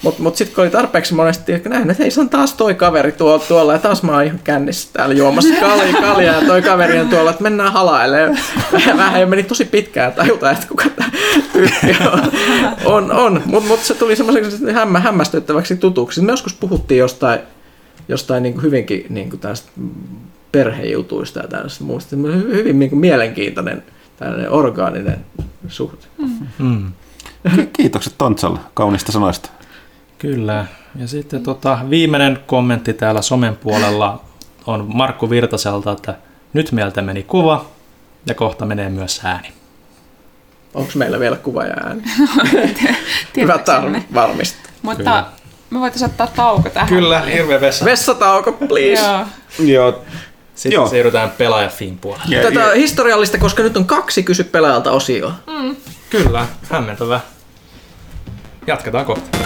mutta mut sitten kun oli tarpeeksi monesti, että näin, että hei, se on taas toi kaveri tuolla, tuolla ja taas mä oon ihan kännissä täällä juomassa kaljaa, kaljaa ja toi kaveri on tuolla, että mennään halailemaan. Vähän, vähän ja meni tosi pitkään tajuta, että kuka tämä tyyppi on. on, on. mutta mut se tuli semmoiseksi hämmä, hämmästyttäväksi tutuksi. Me joskus puhuttiin jostain, jostain niin kuin hyvinkin niin kuin tästä perhejutuista ja tällaista muusta. Hy- Hyvin niin kuin mielenkiintoinen tällainen orgaaninen suhde. Mm. ki- kiitokset Tontsalle kaunista sanoista. Kyllä. Ja sitten tota, viimeinen kommentti täällä somen puolella on Markku Virtaselta, että nyt meiltä meni kuva ja kohta menee myös ääni. Onko meillä vielä kuva ja ääni? Hyvä varmistaa. Mutta Kyllä. Me voitaisiin ottaa tauko tähän. Kyllä, hirveä vessa. Vessatauko, please. Joo. Joo. Sitten Joo. siirrytään pelaajafin puolelle. Ja, Tätä ja, historiallista, koska nyt on kaksi kysy pelaajalta osioa. Kyllä, hämmentävä. Jatketaan kohta.